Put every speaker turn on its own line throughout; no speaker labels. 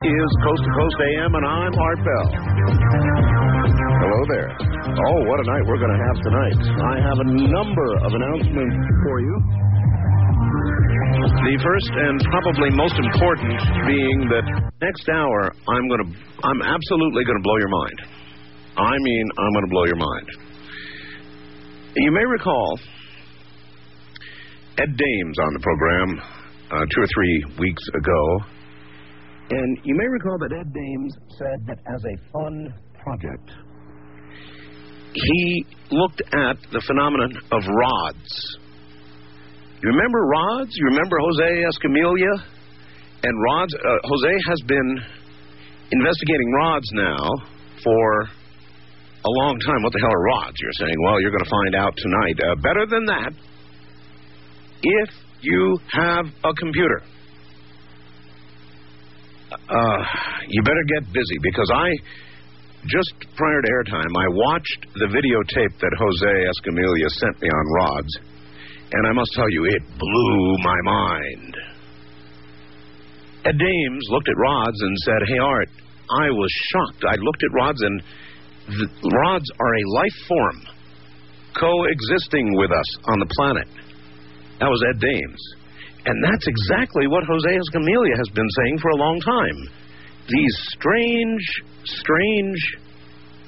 is Coast to Coast AM, and I'm Art Bell. Hello there. Oh, what a night we're going to have tonight. I have a number of announcements for you. The first and probably most important being that next hour I'm going to I'm absolutely going to blow your mind. I mean, I'm going to blow your mind. You may recall Ed Dames on the program uh, two or three weeks ago and you may recall that Ed Dames said that as a fun project, he looked at the phenomenon of rods. You remember rods? You remember Jose Escamilla? And rods, uh, Jose has been investigating rods now for a long time. What the hell are rods? You're saying, well, you're going to find out tonight. Uh, better than that, if you have a computer uh, you better get busy because I just prior to airtime I watched the videotape that Jose Escamilla sent me on rods, and I must tell you it blew my mind. Ed Dames looked at rods and said, "Hey Art, I was shocked. I looked at rods and rods are a life form coexisting with us on the planet." That was Ed Dames. And that's exactly what Jose Escamilla has been saying for a long time. These strange, strange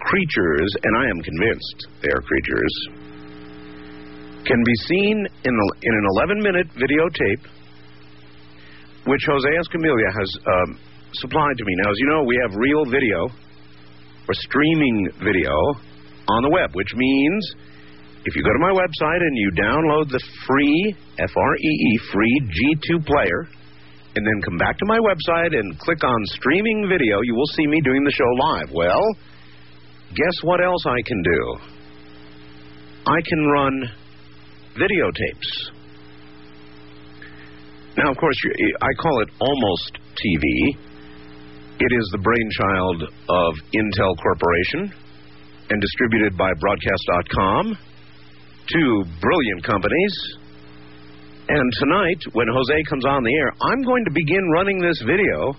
creatures, and I am convinced they are creatures, can be seen in, in an 11 minute videotape, which Jose Escamilla has um, supplied to me. Now, as you know, we have real video or streaming video on the web, which means if you go to my website and you download the free, F R E E, free G2 player, and then come back to my website and click on streaming video, you will see me doing the show live. Well, guess what else I can do? I can run videotapes. Now, of course, I call it almost TV. It is the brainchild of Intel Corporation and distributed by Broadcast.com two brilliant companies. And tonight, when Jose comes on the air, I'm going to begin running this video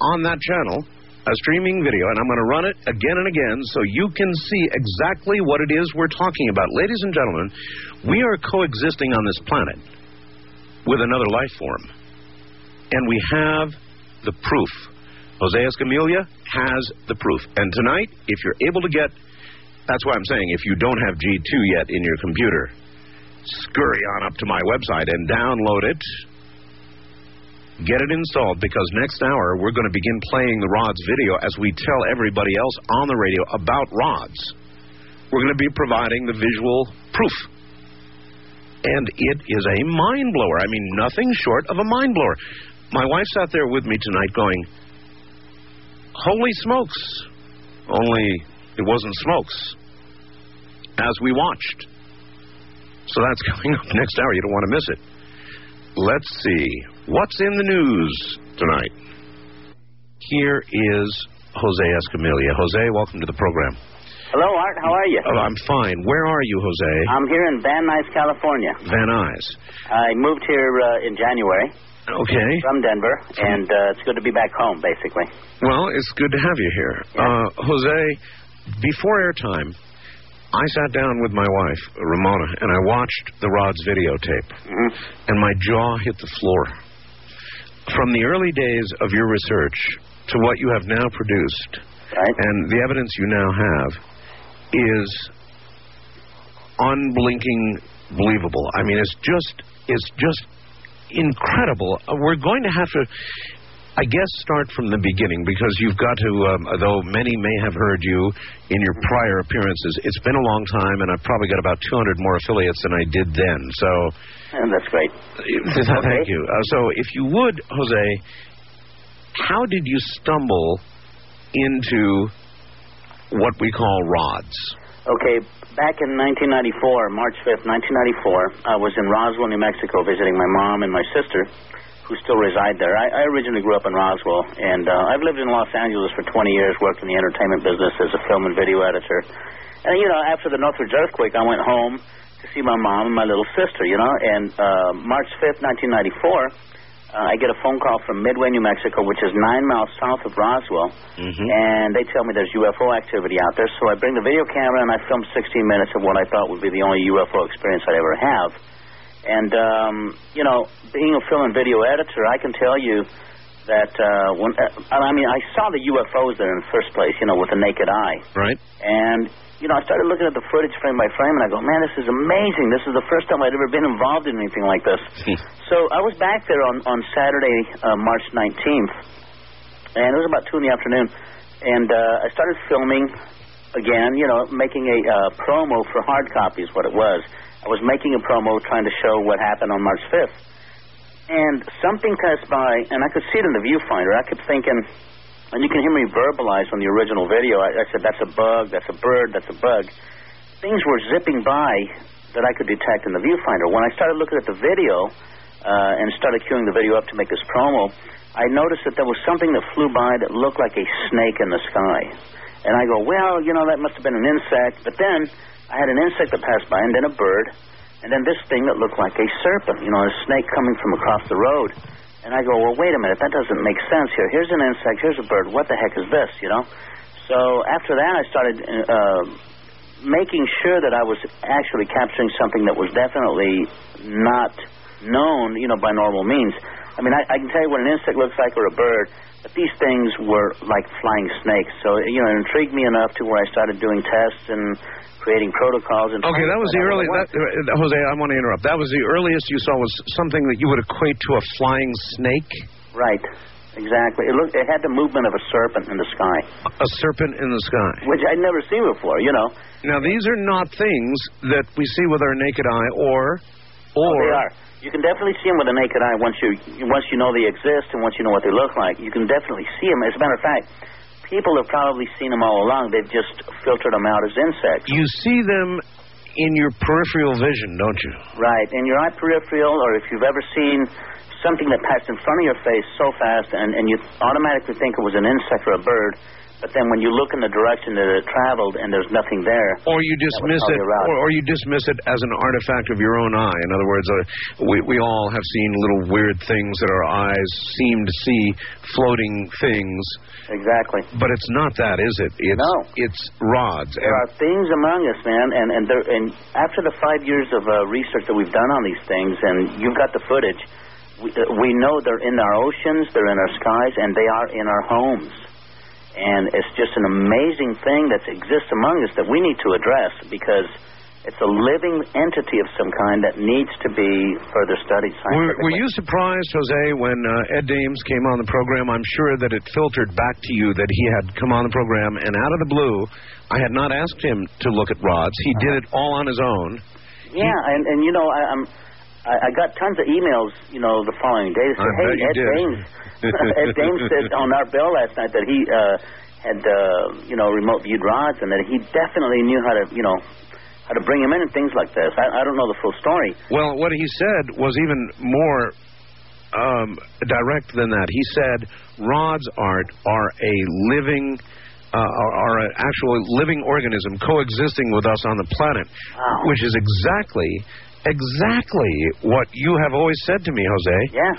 on that channel, a streaming video, and I'm going to run it again and again so you can see exactly what it is we're talking about. Ladies and gentlemen, we are coexisting on this planet with another life form. And we have the proof. Jose Escamilla has the proof. And tonight, if you're able to get that's why I'm saying if you don't have G2 yet in your computer, scurry on up to my website and download it. Get it installed because next hour we're going to begin playing the rods video as we tell everybody else on the radio about rods. We're going to be providing the visual proof. And it is a mind blower. I mean, nothing short of a mind blower. My wife sat there with me tonight going, Holy smokes! Only it wasn't smokes. As we watched. So that's coming up next hour. You don't want to miss it. Let's see. What's in the news tonight? Here is Jose Escamilla. Jose, welcome to the program.
Hello, Art. How are you?
Oh, I'm fine. Where are you, Jose?
I'm here in Van Nuys, California.
Van Nuys.
I moved here uh, in January.
Okay.
From Denver, and uh, it's good to be back home, basically.
Well, it's good to have you here.
Yeah.
Uh, Jose, before airtime, I sat down with my wife, Ramona, and I watched the Rods videotape,
mm-hmm.
and my jaw hit the floor. From the early days of your research to what you have now produced,
right.
and the evidence you now have, is unblinking believable. I mean, it's just, it's just incredible. Uh, we're going to have to I guess start from the beginning because you've got to, um, though many may have heard you in your prior appearances, it's been a long time, and I've probably got about 200 more affiliates than I did then. So.
And that's great.
Thank you. Uh, so, if you would, Jose, how did you stumble into what we call rods?
Okay, back in 1994, March 5th, 1994, I was in Roswell, New Mexico, visiting my mom and my sister who still reside there. I, I originally grew up in Roswell, and uh, I've lived in Los Angeles for 20 years, worked in the entertainment business as a film and video editor. And, you know, after the Northridge earthquake, I went home to see my mom and my little sister, you know, and uh, March 5th, 1994, uh, I get a phone call from Midway, New Mexico, which is nine miles south of Roswell,
Mm-hmm.
and they tell me there's UFO activity out there. So I bring the video camera and I film 16 minutes of what I thought would be the only UFO experience I'd ever have. And um, you know, being a film and video editor, I can tell you that uh, when uh, I mean I saw the UFOs there in the first place, you know, with the naked eye.
Right.
And, you know, I started looking at the footage frame by frame, and I go, man, this is amazing. This is the first time I'd ever been involved in anything like this. so I was back there on, on Saturday, uh, March 19th, and it was about 2 in the afternoon, and uh, I started filming again, you know, making a uh, promo for hard copy is what it was. I was making a promo trying to show what happened on March 5th. And something passed by, and I could see it in the viewfinder. I kept thinking, and you can hear me verbalize on the original video. I, I said, that's a bug, that's a bird, that's a bug. Things were zipping by that I could detect in the viewfinder. When I started looking at the video uh, and started queuing the video up to make this promo, I noticed that there was something that flew by that looked like a snake in the sky. And I go, well, you know, that must have been an insect. But then I had an insect that passed by, and then a bird, and then this thing that looked like a serpent, you know, a snake coming from across the road. And I go, well, wait a minute, that doesn't make sense here. Here's an insect, here's a bird. What the heck is this, you know? So after that, I started uh, making sure that I was actually capturing something that was definitely not known, you know, by normal means. I mean, I, I can tell you what an insect looks like or a bird, these things were like flying snakes. So, you know, it intrigued me enough to where I started doing tests and creating protocols. And
Okay, that was the early. That,
was.
uh, Jose, I want to interrupt. That was the earliest you saw was something that you would equate to a flying snake,
Right. Exactly. It looked. It had the movement of a serpent in the sky,
a serpent in the sky.
which I'd never seen before. You know.
Now, these are not things that we see with our naked eye, or, or
Oh, they are. You can definitely see them with the naked eye once you once you know they exist and once you know what they look like. You can definitely see them. As a matter of fact, people have probably seen them all along. They've just filtered them out as insects.
you see them in your peripheral vision, don't you?
Right. In your eye peripheral, or if you've ever seen something that passed in front of your face so fast, and, and you automatically think it was an insect or a bird, but then when you look in the direction that it traveled and there's nothing there,
Or you dismiss it, or, or you dismiss it as an artifact of your own eye. In other words, uh, we we all have seen little weird things that our eyes seem to see, floating things.
exactly.
But it's not that, is it? It's
No.
it's rods.
There are things among us, man, and and there, and after the five years of uh, research that we've done on these things, and you've got the footage, we, uh, we know they're in our oceans, they're in our skies, and they are in our homes. And it's just an amazing thing that exists among us that we need to address because it's a living entity of some kind that needs to be further studied
Were,
scientifically.
were you surprised, Jose, when uh, Ed Dames came on the program? I'm sure that it filtered back to you that he had come on the program, and out of the blue, I had not asked him to look at rods. He did it all on his own.
Yeah, and and you know I, I'm I, I got tons of emails, you know, the following day.
I
said, hey,
bet
Ed
did."
Dames, Ed Dames said on Art Bell last night that he uh, had uh, you know remote viewed rods and that he definitely knew how to you know how to bring them in and things like this. I, I don't know the full story.
Well, what he said was even more um, direct than that. He said rods art are a living, uh, are, are an actual living organism coexisting with us on the planet,
Wow.
which is exactly, exactly what you have always said to me, Jose.
Yes.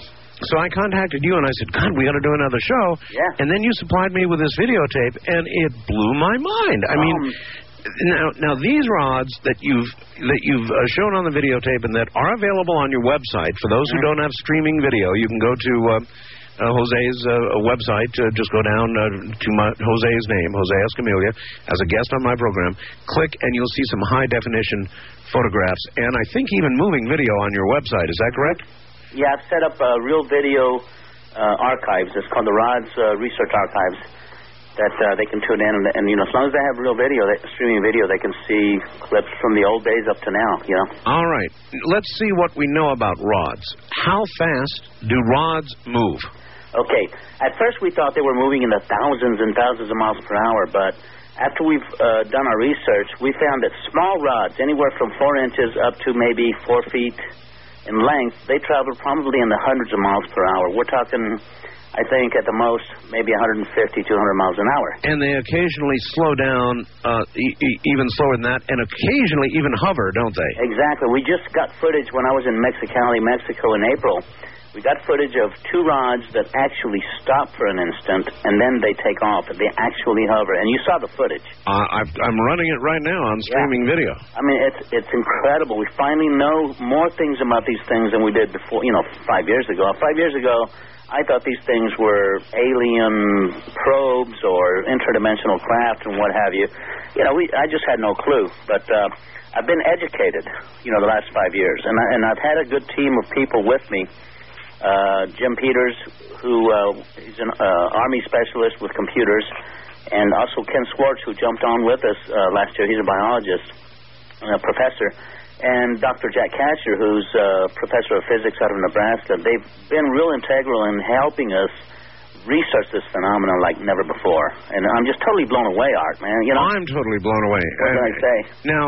So I contacted you and I said, God, we got to do another show.
Yeah.
And then you supplied me with this videotape, and it blew my mind. I mean,
Um,
now, now these rods that you've that you've uh, shown on the videotape and that are available on your website for those who don't have streaming video, you can go to. Uh, uh, Jose's uh, website. Uh, just go down uh, to my Jose's name, Jose Escamilla, as a guest on my program. Click, and you'll see some high definition photographs, and I think even moving video on your website. Is that correct?
yeah. I've set up uh, real video uh, archives. It's called the Rods uh, Research Archives. That uh, they can tune in, and, and you know, as long as they have real video, they, streaming video, they can see clips from the old days up to now. You know.
All right. Let's see what we know about rods. How fast do rods move?
Okay. At first, we thought they were moving in the thousands and thousands of miles per hour, but after we've uh, done our research, we found that small rods, anywhere from four inches up to maybe four feet in length, they travel probably in the hundreds of miles per hour. We're talking, I think, at the most, maybe 150, 200 miles an hour.
And they occasionally slow down, uh, e- e- even slower than that, and occasionally even hover, don't they?
Exactly. We just got footage when I was in Mexicali, Mexico in April. We got footage of two rods that actually stop for an instant and then they take off. They actually hover, and you saw the footage.
Uh, I've, I'm running it right now on streaming video.
I mean, it's it's incredible. We finally know more things about these things than we did before. You know, five years ago. Five years ago, I thought these things were alien probes or interdimensional craft and what have you. You know, we I just had no clue. But uh, I've been educated, you know, the last five years, and I, and I've had a good team of people with me uh, Jim Peters, who uh, is an uh, Army specialist with computers, and also Ken Swartz, who jumped on with us uh, last year. He's a biologist, and a professor, and Dr. Jack Kasher, who's a professor of physics out of Nebraska. They've been real integral in helping us research this phenomenon like never before. And I'm just totally blown away, Art, man. You know,
I'm totally blown away.
What can I say?
Now,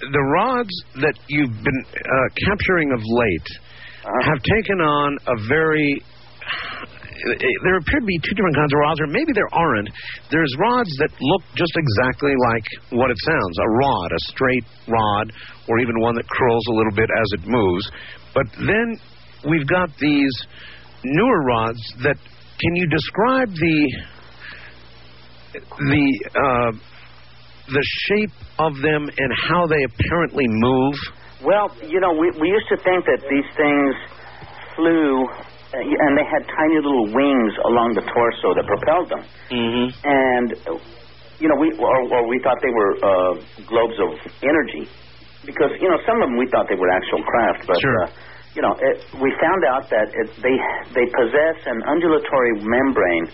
the rods that you've been uh, capturing of late
Uh-huh.
have taken on a very. There appear to be two different kinds of rods, or maybe there aren't. There's rods that look just exactly like what it sounds a rod, a straight rod, or even one that curls a little bit as it moves. But then we've got these newer rods that. Can you describe the the uh, the shape of them and how they apparently move?
Well, you know, we we used to think that these things flew, uh, and they had tiny little wings along the torso that propelled them.
Mm-hmm.
And you know, we or, or we thought they were uh, globes of energy, because you know some of them we thought they were actual craft, but.
Sure.
Uh, you know, it, we found out that it, they they possess an undulatory membrane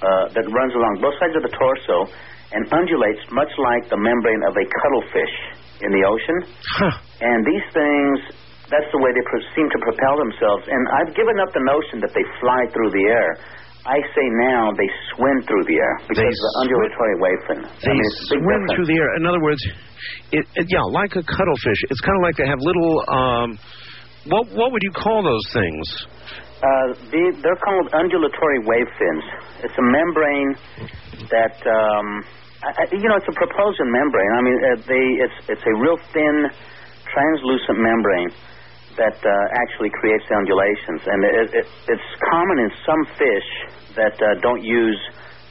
uh, that runs along both sides of the torso and undulates much like the membrane of a cuttlefish in the ocean.
Huh.
And these things, that's the way they pro- seem to propel themselves. And I've given up the notion that they fly through the air. I say now they swim through the air because
They
of the undulatory wave fin.
They
I mean, it's a big
swim through the air. In other words, it, it yeah, like a cuttlefish. It's kind of like they have little. Um, what what would you call those things?
Uh, they, they're called undulatory wave fins. It's a membrane that, um, I, you know, it's a propulsion membrane. I mean, uh, they, it's it's a real thin, translucent membrane that uh, actually creates the undulations, and it, it, it's common in some fish that uh, don't use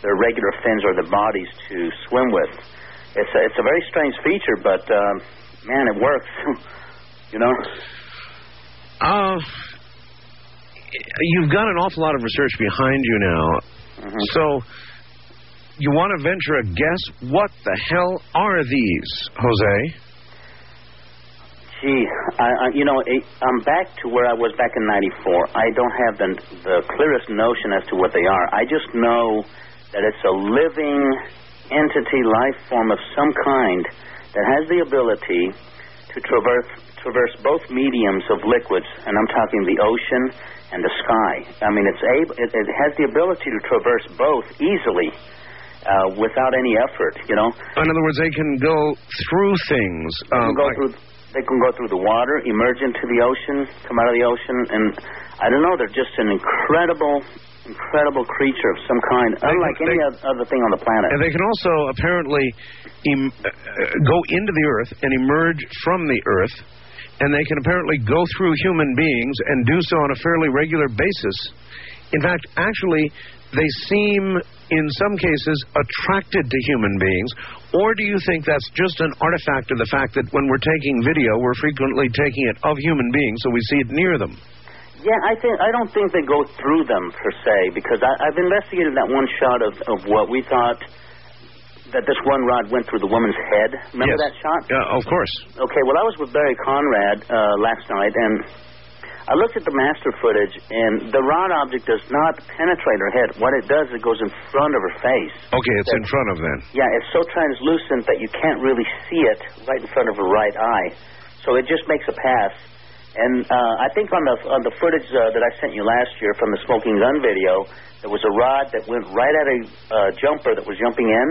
their regular fins or their bodies to swim with. It's a, it's a very strange feature, but uh, man, it works. you know.
Uh, you've got an awful lot of research behind you now.
Mhm.
So, you want to venture a guess? What the hell are these, Jose?
Gee, I, I, you know, I'm back to where I was back in '94. I don't have the the clearest notion as to what they are. I just know that it's a living entity, life form of some kind that has the ability to traverse traverse both mediums of liquids, and I'm talking the ocean and the sky. I mean, it's able, it, it has the ability to traverse both easily. Uh, without any effort, you know.
In other words, they can go through things.
They
um,
can go
like-
through. They can go through the water, emerge into the ocean, come out of the ocean, and I don't know. They're just an incredible, incredible creature of some kind, unlike
they-
any oth- other thing on the planet.
And they can also apparently em- uh, go into the earth and emerge from the earth, and they can apparently go through human beings and do so on a fairly regular basis. In fact, actually, they seem, in some cases, attracted to human beings. Or do you think that's just an artifact of the fact that when we're taking video, we're frequently taking it of human beings, so we see it near them?
Yeah, I think I don't think they go through them per se because I, I've investigated that one shot of, of what we thought that this one rod went through the woman's head. Remember
Yes.
that shot?
Yeah, of course.
Okay, well, I was with Barry Conrad uh, last night, and I looked at the master footage, and the rod object does not penetrate her head. What it does, it goes in front of her face.
Okay, it's in front of then.
Yeah, it's so translucent that you can't really see it right in front of her right eye. So it just makes a pass. And uh, I think on the on the footage uh, that I sent you last year from the smoking gun video, there was a rod that went right at a uh, jumper that was jumping in.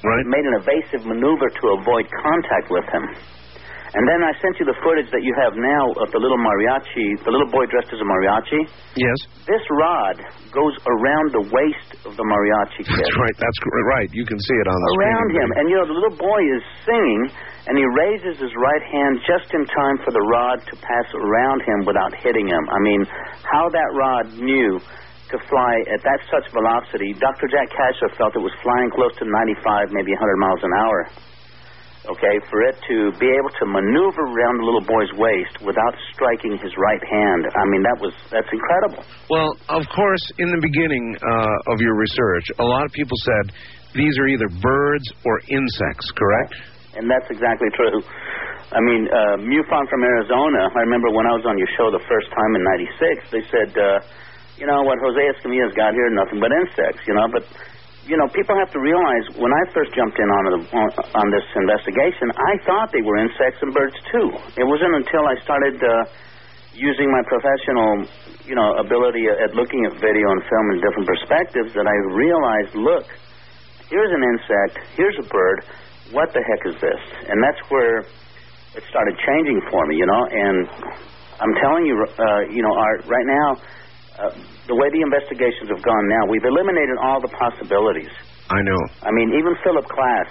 Right.
It made an evasive maneuver to avoid contact with him. And then I sent you the footage that you have now of the little mariachi, the little boy dressed as a mariachi.
Yes.
This rod goes around the waist of the mariachi kid.
That's right. That's right. You can see it on the
around
screen.
him. And you know, the little boy is singing, and he raises his right hand just in time for the rod to pass around him without hitting him. I mean, how that rod knew to fly at that such velocity, Dr. Jack Kasher felt it was flying close to 95, maybe 100 miles an hour. Okay, for it to be able to maneuver around the little boy's waist without striking his right hand. I mean, that was that's incredible.
Well, of course, in the beginning uh, of your research, a lot of people said these are either birds or insects, correct?
And that's exactly true. I mean, uh, MUFON from Arizona, I remember when I was on your show the first time in 96, they said, uh, you know, what Jose Escamilla's got here, nothing but insects, you know, but, you know, people have to realize when I first jumped in on, the, on, on this investigation, I thought they were insects and birds too. It wasn't until I started uh, using my professional, you know, ability at looking at video and film in different perspectives that I realized, look, here's an insect, here's a bird, what the heck is this? And that's where it started changing for me, you know. And I'm telling you, uh, you know, Art, right now, uh, the way the investigations have gone now, we've eliminated all the possibilities.
I know.
I mean, even Philip Klass,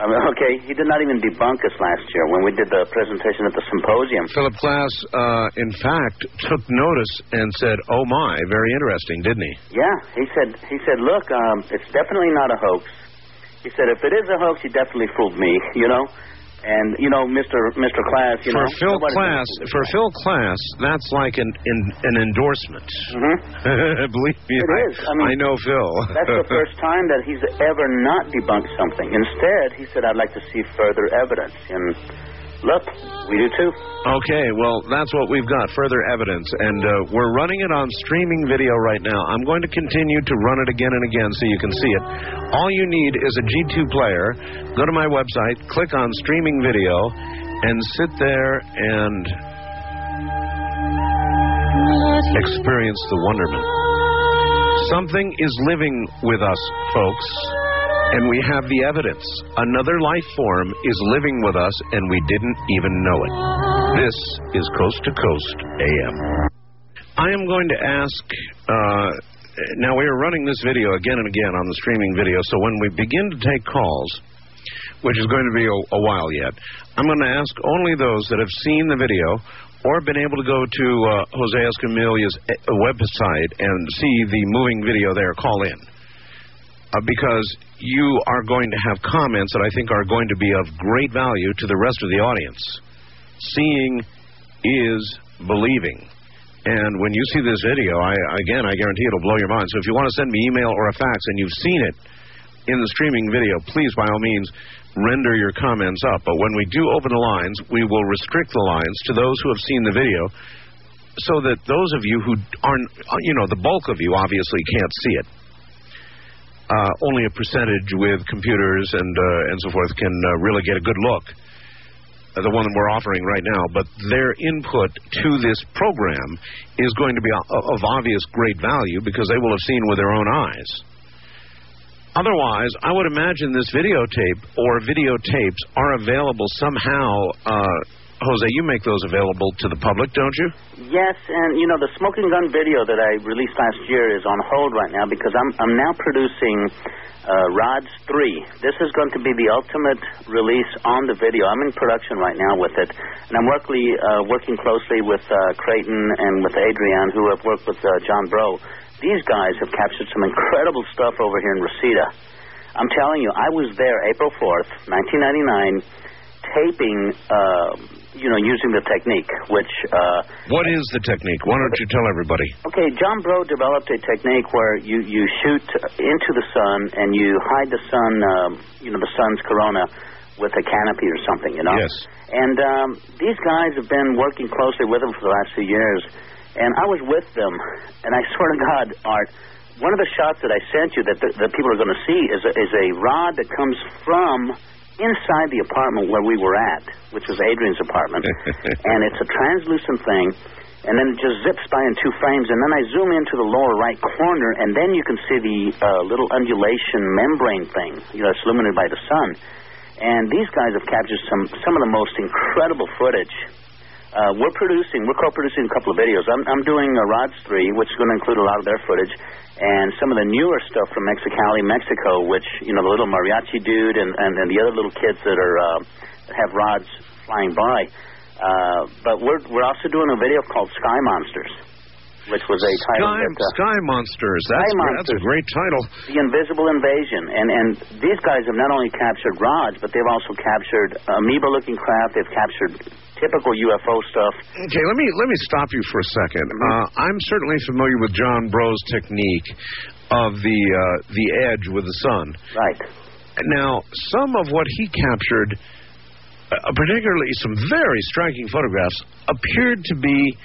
I mean, okay, he did not even debunk us last year when we did the presentation at the symposium.
Philip Klass, uh, in fact, took notice and said, "Oh my, very interesting," didn't he?
Yeah, he said, he said, look, um, it's definitely not a hoax. He said, if it is a hoax, he definitely fooled me, you know. And you know, Mr. Mr. Klass, you know,
for
know,
Phil
Klass,
for Phil Klass, that's like an an, an endorsement.
Mhm.
Believe me,
It
I,
is. I mean,
know Phil.
That's the first time that he's ever not debunked something. Instead, he said, I'd like to see further evidence. And look, we do too.
Okay, well, that's what we've got further evidence, and uh, we're running it on streaming video right now. I'm going to continue to run it again and again so you can see it. All you need is a G2 player. Go to my website, click on streaming video, and sit there and experience the wonderment. Something is living with us, folks, and we have the evidence. Another life form is living with us, and we didn't even know it. This is Coast to Coast AM. I am going to ask. Uh, now, we are running this video again and again on the streaming video, so when we begin to take calls, which is going to be a, a while yet, I'm going to ask only those that have seen the video or been able to go to uh, Jose Escamilla's uh, website and see the moving video there call in. Uh, because you are going to have comments that I think are going to be of great value to the rest of the audience. Seeing is believing. And when you see this video, I again, I guarantee it'll blow your mind. So if you want to send me email or a fax and you've seen it in the streaming video, please, by all means, render your comments up. But when we do open the lines, we will restrict the lines to those who have seen the video so that those of you who aren't, you know, the bulk of you obviously can't see it. Uh, only a percentage with computers and uh, and so forth can uh, really get a good look. Uh, the one that we're offering right now, but their input to this program is going to be of obvious great value because they will have seen with their own eyes. Otherwise, I would imagine this videotape or videotapes are available somehow. Jose, you make those available to the public, don't you?
Yes, and you know the smoking gun video that I released last year is on hold right now because I'm I'm now producing uh, Rods Three. This is going to be the ultimate release on the video. I'm in production right now with it, and I'm working uh, working closely with uh, Creighton and with Adrian, who have worked with uh, John Bro. These guys have captured some incredible stuff over here in Reseda. I'm telling you, I was there April 4th, 1999, taping. Uh, you know, using the technique, which uh,
What is the technique? Why don't you tell everybody?
Okay, John Bro developed a technique where you, you shoot into the sun and you hide the sun, um, you know, the sun's corona with a canopy or something, you know?
Yes.
And um, these guys have been working closely with them for the last few years. And I was with them, and I swear to God, Art, one of the shots that I sent you that, the, that people are going to see is a, is a rod that comes from inside the apartment where we were at, which was Adrian's apartment. and it's a translucent thing and then it just zips by in two frames, and then I zoom into the lower right corner, and then you can see the uh, little undulation membrane thing, you know, it's illuminated by the sun. And these guys have captured some some of the most incredible footage. Uh, we're producing, we're co-producing a couple of videos. I'm, I'm doing a Rods 3, which is going to include a lot of their footage, and some of the newer stuff from Mexicali, Mexico, which, you know, the little mariachi dude and, and, and the other little kids that are uh, have rods flying by. Uh, but we're, we're also doing a video called Sky Monsters which was a title
Sky,
that, uh,
Sky Monsters. That's,
Sky
that's a great title.
The Invisible Invasion, and and these guys have not only captured rods, but they've also captured amoeba-looking craft. They've captured typical UFO stuff.
Okay, let me let me stop you for a 2nd
Mm-hmm.
Uh, I'm certainly familiar with John Bro's technique of the uh, the edge with the sun.
Right.
Now, some of what he captured, uh, particularly some very striking photographs, appeared to be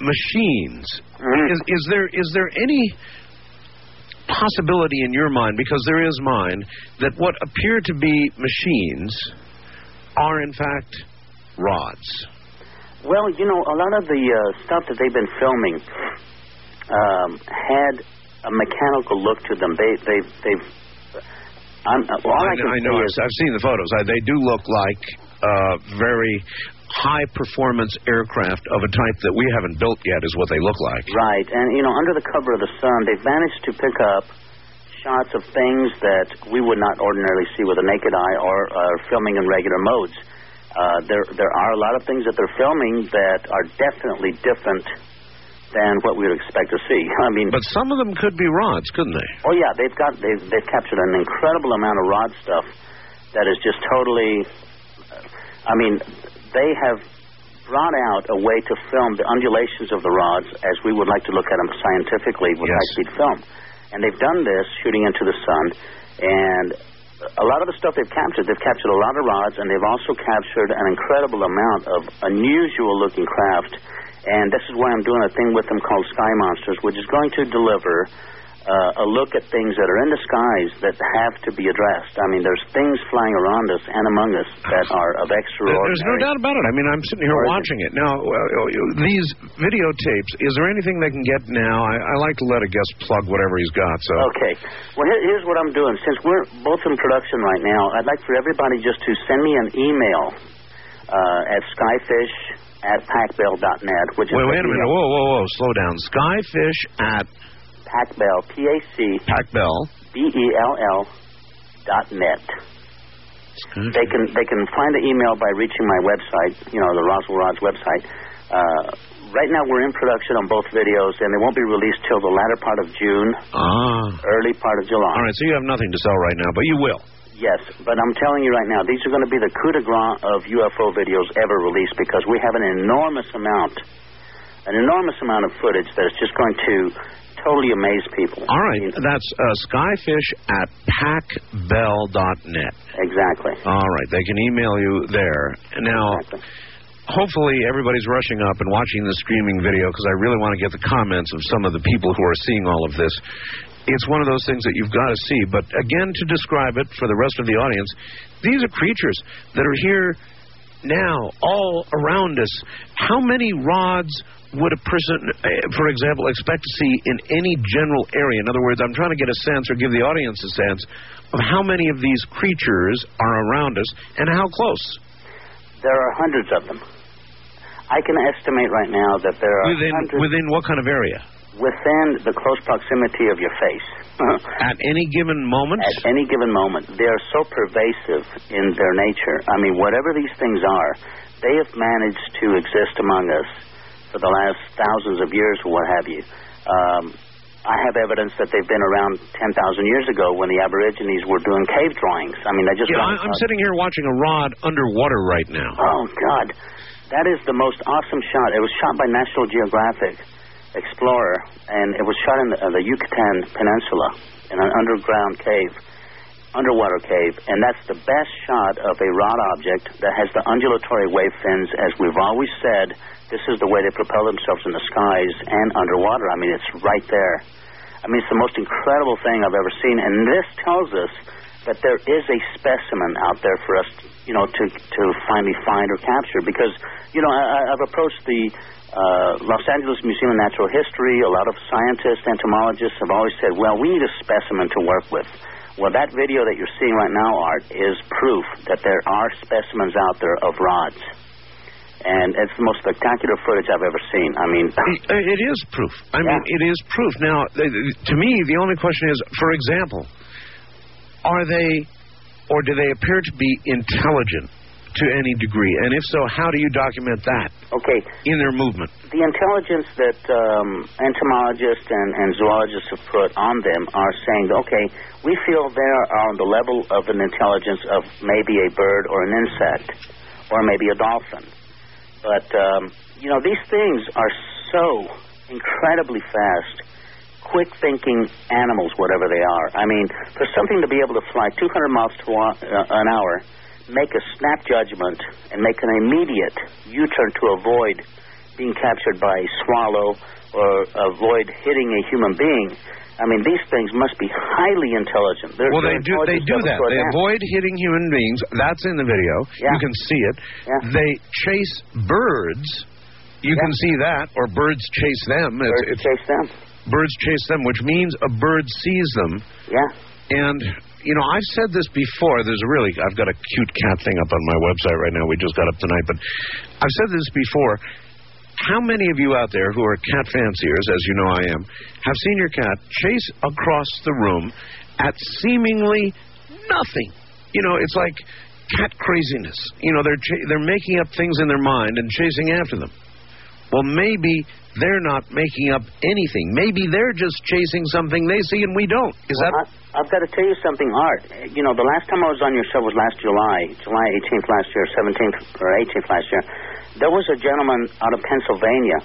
machines.
Mhm.
Is, is there is there any possibility in your mind, because there is mine, that what appear to be machines are in fact rods?
Well, you know, a lot of the uh, stuff that they've been filming um, had a mechanical look to them. They they they've. I'm, all I,
I,
can
I know. I've, I've seen the photos. I, they do look like uh, very high performance aircraft of a type that we haven't built yet, is what they look like.
Right, and you know, under the cover of the sun, they've managed to pick up shots of things that we would not ordinarily see with a naked eye or uh, filming in regular modes. Uh, there, there are a lot of things that they're filming that are definitely different than what we would expect to see. I mean,
But some of them could be rods, couldn't they?
oh yeah, they've got they've they've captured an incredible amount of rod stuff that is just totally. I mean, they have brought out a way to film the undulations of the rods as we would like to look at them scientifically with
Yes.
high-speed film, and they've done this shooting into the sun, and a lot of the stuff they've captured, they've captured a lot of rods, and they've also captured an incredible amount of unusual-looking craft. And this is why I'm doing a thing with them called Sky Monsters, which is going to deliver uh, a look at things that are in the skies that have to be addressed. I mean, there's things flying around us and among us that are of extraordinary.
There's no doubt about it. I mean, I'm sitting here watching it now. Uh, these videotapes. Is there anything they can get now? I, I like to let a guest plug whatever he's got. So
Okay. Well, here, here's what I'm doing. Since we're both in production right now, I'd like for everybody just to send me an email uh, at skyfish at pacbell.net, which is
wait, wait a minute. Whoa, whoa, whoa. Slow down. Skyfish at
P-A-C
Pacbell.
B-E-L-L dot net. They can they can find the email by reaching my website, you know, the Roswell Rods website. Uh, right now we're in production on both videos, and they won't be released till the latter part of June,
Ah.
early part of July.
All right. So you have nothing to sell right now, but you will.
Yes, but I'm telling you right now, these are going to be the coup de grace of UFO videos ever released because we have an enormous amount, an enormous amount of footage that is just going to totally amaze people.
All right. That's uh, skyfish at pacbell.net.
exactly.
All right. They can email you there. Now,
Exactly.
hopefully everybody's rushing up and watching the streaming video because I really want to get the comments of some of the people who are seeing all of this. It's one of those things that you've got to see. But again, to describe it for the rest of the audience, these are creatures that are here now, all around us. How many rods would a person, eh, for example, expect to see in any general area? In other words, I'm trying to get a sense or give the audience a sense of how many of these creatures are around us and how close.
There are hundreds of them. I can estimate right now that there are
Within
hundreds
within what kind of area?
within the close proximity of your face.
At any given moment?
At any given moment, they are so pervasive in their nature. I mean, whatever these things are, they have managed to exist among us for the last thousands of years, or what have you. Um, I have evidence that they've been around 10,000 years ago when the Aborigines were doing cave drawings. I mean, they just.
Yeah, I, I'm sitting here watching a rod underwater right now.
Oh God, that is the most awesome shot. It was shot by National Geographic Explorer, and it was shot in the, uh, the Yucatan Peninsula in an underground cave, underwater cave, and that's the best shot of a rod object that has the undulatory wave fins. As we've always said, this is the way they propel themselves in the skies and underwater. I mean, it's right there. I mean, it's the most incredible thing I've ever seen, and this tells us that there is a specimen out there for us, you know, to to finally find or capture. Because, you know, I, I've approached the uh, Los Angeles Museum of Natural History. A lot of scientists, entomologists have always said, well, we need a specimen to work with. Well, that video that you're seeing right now, Art, is proof that there are specimens out there of rods. And it's the most spectacular footage I've ever seen. I mean,
it, is proof. I
Yeah.
mean, it is proof. Now, th- to me, the only question is, for example, are they, or do they appear to be intelligent to any degree? And if so, how do you document that
okay,
in their movement?
the intelligence that um, entomologists and, and zoologists have put on them are saying, okay, we feel they are on the level of an intelligence of maybe a bird or an insect or maybe a dolphin. But, um, you know, these things are so incredibly fast, quick thinking animals, whatever they are. I mean, for something to be able to fly 200 miles to wa- uh, an hour, make a snap judgment, and make an immediate U turn to avoid being captured by a swallow or avoid hitting a human being. I mean, these things must be highly intelligent. They're,
Well, they do. They do that. They
down.
avoid hitting human beings. That's in the video.
Yeah.
You can see it.
Yeah.
They chase birds. You
Yeah.
can see that, or birds chase them. It's,
Birds
it's
chase them.
birds chase them, which means a bird sees them.
Yeah.
And you know, I've said this before. There's a really, I've got a cute cat thing up on my website right now. We just got up tonight, but I've said this before. How many of you out there who are cat fanciers, as you know I am, have seen your cat chase across the room at seemingly nothing? You know, it's like cat craziness. You know, they're cha- they're making up things in their mind and chasing after them. Well, maybe they're not making up anything. Maybe they're just chasing something they see and we don't. Is
Well,
that
I, I've got to tell you something, Art. You know, the last time I was on your show was last July, July 18th last year, 17th or 18th last year. There was a gentleman out of Pennsylvania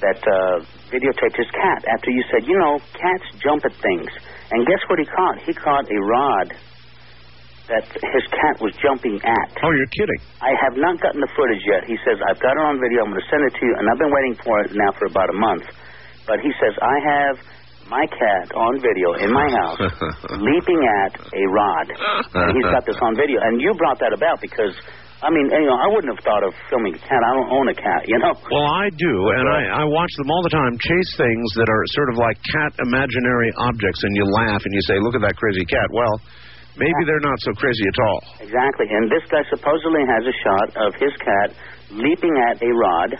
that uh, videotaped his cat after you said, you know, cats jump at things. And guess what he caught? He caught a rod that his cat was jumping at.
Oh, you're kidding.
I have not gotten the footage yet. He says, I've got it on video. I'm going to send it to you. And I've been waiting for it now for about a month. But he says, I have my cat on video in my house leaping at a rod. And he's got this on video. And you brought that about because, I mean, you know, I wouldn't have thought of filming a cat. I don't own a cat, you know?
Well, I do, and I, I watch them all the time chase things that are sort of like cat imaginary objects, and you laugh and you say, "Look at that crazy cat." Well, maybe they're not so crazy at all.
Exactly. And this guy supposedly has a shot of his cat leaping at a rod,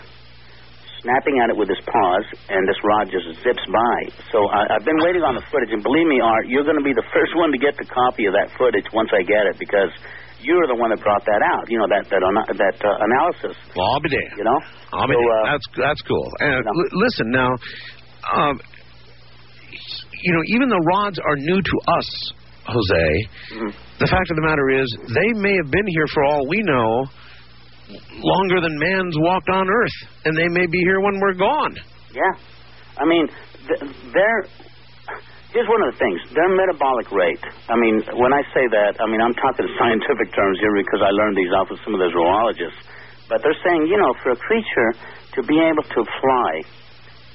snapping at it with his paws, and this rod just zips by. So I, I've been waiting on the footage, and believe me, Art, you're going to be the first one to get the copy of that footage once I get it because you're the one that brought that out. You know that that that uh, analysis.
Well, I'll be damned.
You know.
I'll be
So, uh,
that's that's cool. And
no.
l- listen now, um, you know, even the rods are new to us, Jose.
mhm.
The fact of the matter is, they may have been here for all we know longer than man's walked on Earth, and they may be here when we're gone.
Yeah. I mean, th- they're. Here's one of the things. Their metabolic rate. I mean, when I say that, I mean, I'm talking scientific terms here because I learned these off of some of the zoologists. But they're saying, you know, for a creature to be able to fly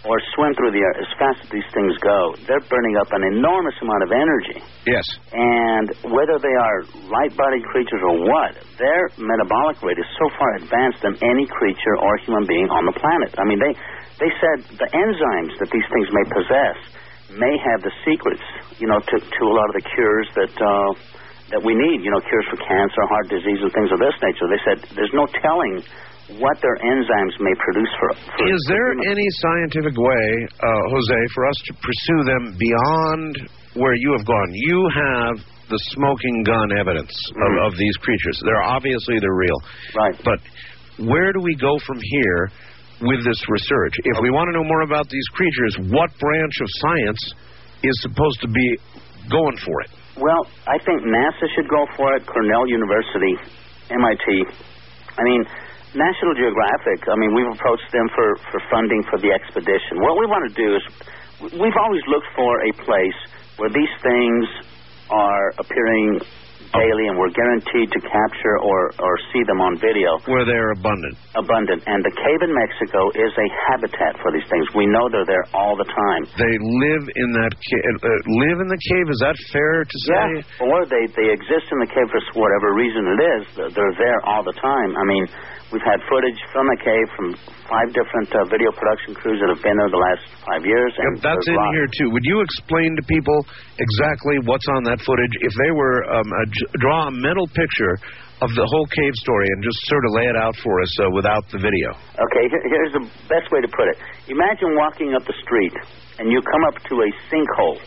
or swim through the air as fast as these things go, they're burning up an enormous amount of energy.
Yes.
And whether they are light-bodied creatures or what, their metabolic rate is so far advanced than any creature or human being on the planet. I mean, they they said the enzymes that these things may possess may have the secrets, you know, to to a lot of the cures that uh, that we need. You know, cures for cancer, heart disease, and things of this nature. They said there's no telling what their enzymes may produce for. for
Is there
humans.
any scientific way, uh, Jose, for us to pursue them beyond where you have gone? You have the smoking gun evidence
Mhm.
of, of these creatures. They're obviously they're real,
right?
but where do we go from here with this research? If we want to know more about these creatures, what branch of science is supposed to be going for it?
Well, I think NASA should go for it. Cornell University, MIT. I mean, National Geographic. I mean, we've approached them for for funding for the expedition. What we want to do is, we've always looked for a place where these things are appearing daily, and we're guaranteed to capture or, or see them on video.
Where they're abundant.
Abundant. And the cave in Mexico is a habitat for these things. We know they're there all the time.
They live in that ca- uh, live in the cave. Is that fair to say?
Yeah. Or they, they exist in the cave for whatever reason it is. They're there all the time. I mean, We've had footage from the cave from five different uh, video production crews that have been there the last five years.
And that's in here too. Would you explain to people exactly what's on that footage? If they were um, a, draw a mental picture of the whole cave story and just sort of lay it out for us uh, without the video.
Okay, here's the best way to put it. Imagine walking up the street and you come up to a sinkhole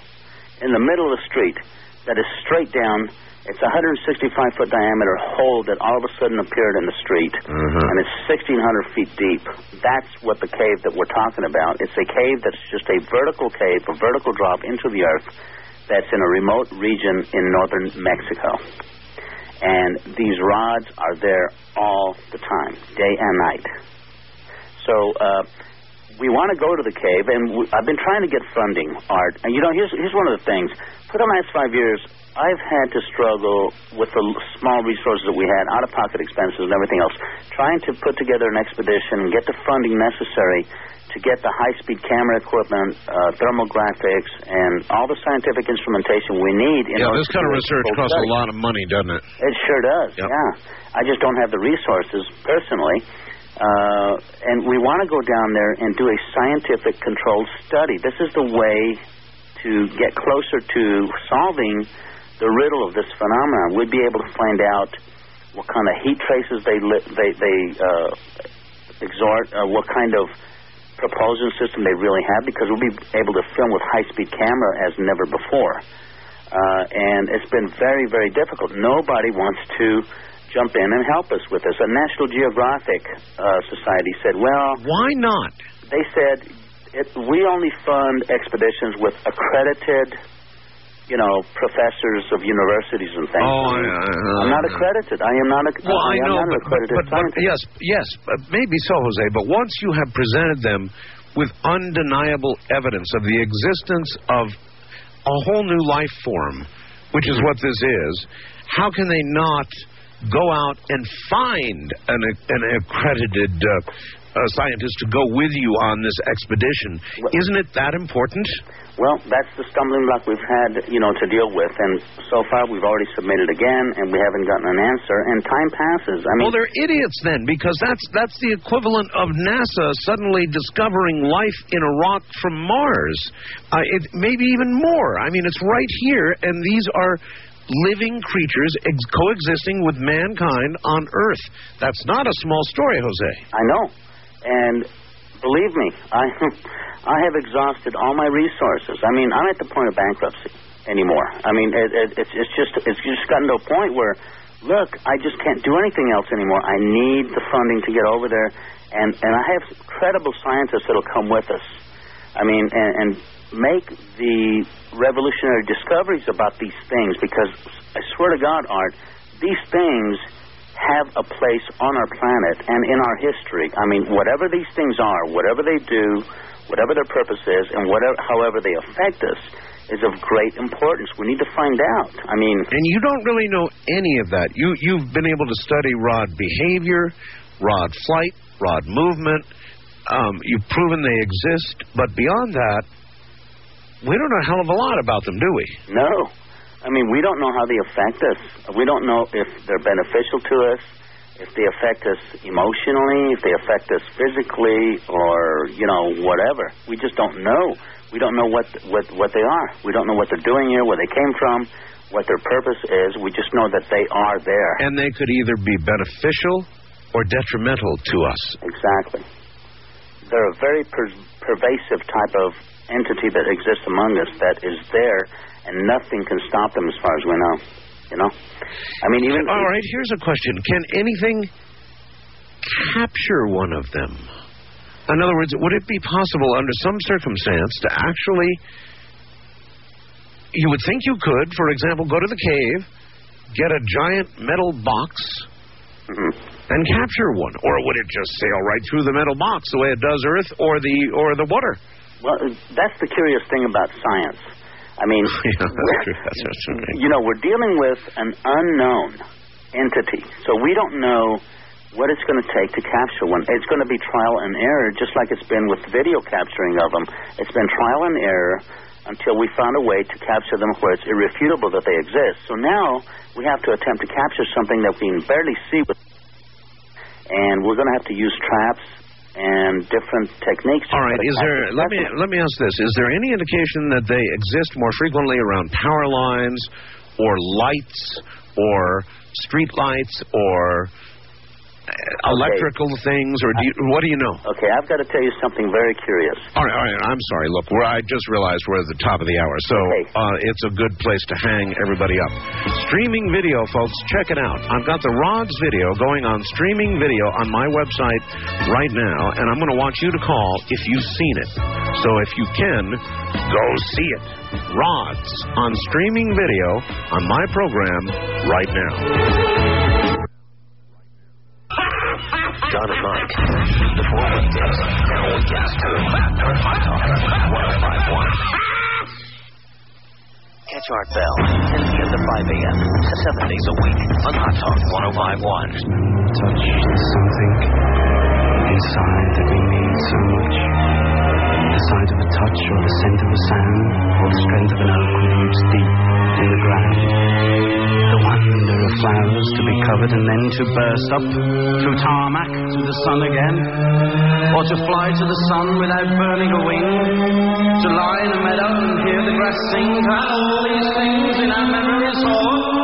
in the middle of the street that is straight down it's a 165 foot diameter hole that all of a sudden appeared in the street,
mm-hmm.
and it's 1,600 feet deep. That's what the cave that we're talking about. It's a cave that's just a vertical cave, a vertical drop into the earth that's in a remote region in northern Mexico. And these rods are there all the time, day and night. So, uh, we want to go to the cave, and we, I've been trying to get funding, Art. And you know, here's here's one of the things. For the last five years, I've had to struggle with the small resources that we had, out of pocket expenses and everything else, trying to put together an expedition and get the funding necessary to get the high speed camera equipment, uh, thermographics, and all the scientific instrumentation we need. In
yeah, this kind of research costs a lot of money, doesn't it?
It sure does,
yep.
yeah. I just don't have the resources personally. Uh, and we want to go down there and do a scientific controlled study. This is the way to get closer to solving the riddle of this phenomenon. We'd be able to find out what kind of heat traces they li- they they uh, exert, uh, what kind of propulsion system they really have, because we'll be able to film with high-speed camera as never before. Uh, and it's been very, very difficult. Nobody wants to jump in and help us with this. A National Geographic uh, Society said, "Well,
why not?"
They said, it, "We only fund expeditions with accredited." you know, professors of universities and things.
Oh, I,
I, am not accredited. I am not. A,
well, I,
I
know, but,
accredited
but, but, but yes, yes, maybe so, Jose. But once you have presented them with undeniable evidence of the existence of a whole new life form, which is what this is, how can they not go out and find an, an accredited uh, uh, scientist to go with you on this expedition? Isn't it that important?
Well, that's the stumbling block we've had, you know, to deal with, and so far we've already submitted again, and we haven't gotten an answer. And time passes. I
mean, well, they're idiots then, because that's that's the equivalent of NASA suddenly discovering life in a rock from Mars. Uh, it maybe even more. I mean, it's right here, and these are living creatures ex- coexisting with mankind on Earth. That's not a small story, Jose.
I know, and believe me, I. I have exhausted all my resources. I mean, I'm at the point of bankruptcy anymore. I mean, it, it, it's it's just it's just gotten to a point where, look, I just can't do anything else anymore. I need the funding to get over there, and and I have credible scientists that'll come with us. I mean, and, and make the revolutionary discoveries about these things because I swear to God, Art, these things have a place on our planet and in our history. I mean, whatever these things are, whatever they do, whatever their purpose is, and whatever, however they affect us, is of great importance. We need to find out. I mean,
and you don't really know any of that. You you've been able to study rod behavior, rod flight, rod movement. Um, you've proven they exist, but beyond that, we don't know a hell of a lot about them, do we?
No. I mean, we don't know how they affect us. We don't know if they're beneficial to us if they affect us emotionally, if they affect us physically, or you know whatever. We just don't know. We don't know what what what they are. We don't know what they're doing here, where they came from, what their purpose is. We just know that they are there.
And they could either be beneficial or detrimental to us.
Exactly. They're a very per- pervasive type of entity that exists among us that is there, and nothing can stop them as far as we know. You know, I mean, even
all right. Here's a question: Can anything capture one of them? In other words, would it be possible under some circumstance to actually? You would think you could, for example, go to the cave, get a giant metal box,
mm-hmm.
And capture one, or would it just sail right through the metal box the way it does Earth or the or the water?
Well, that's the curious thing about science. I mean,
Yeah, that's. That's,
you know, we're dealing with an unknown entity, so we don't know what it's going to take to capture one. It's going to be trial and error, just like it's been with video capturing of them. It's been trial and error until we found a way to capture them where it's irrefutable that they exist. So now we have to attempt to capture something that we can barely see with and we're going to have to use traps and different techniques. to
All right. Is there? Let me let me ask this: Is there any indication that they exist more frequently around power lines, or lights, or street lights, or uh, electrical things, or do you, what do you know?
Okay, I've got to tell you something very curious.
All right, all right. I'm sorry. Look, we're, I just realized we're at the top of the hour, so
Okay.
uh, it's a good place to hang everybody up. Streaming video, folks, check it out. I've got the Rods video going on streaming video on my website right now, and I'm going to want you to call if you've seen it. So if you can, go see it. Rods on streaming video on my program right now.
John and Mike. Before weekdays, now weekends too. On Hot Talk 1051. Catch Art Bell, 10 p.m. to 5 a.m. Seven days a week on Hot Talk 1051.
touch something inside that we need so much. The sight of a touch or the scent of a sound or the strength of an oak roots deep in the ground. The wonder of flowers to be covered and then to burst up through tarmac to the sun again. Or to fly to the sun without burning a wing. To lie in a meadow and hear the grass sing. Have all these things in our memories or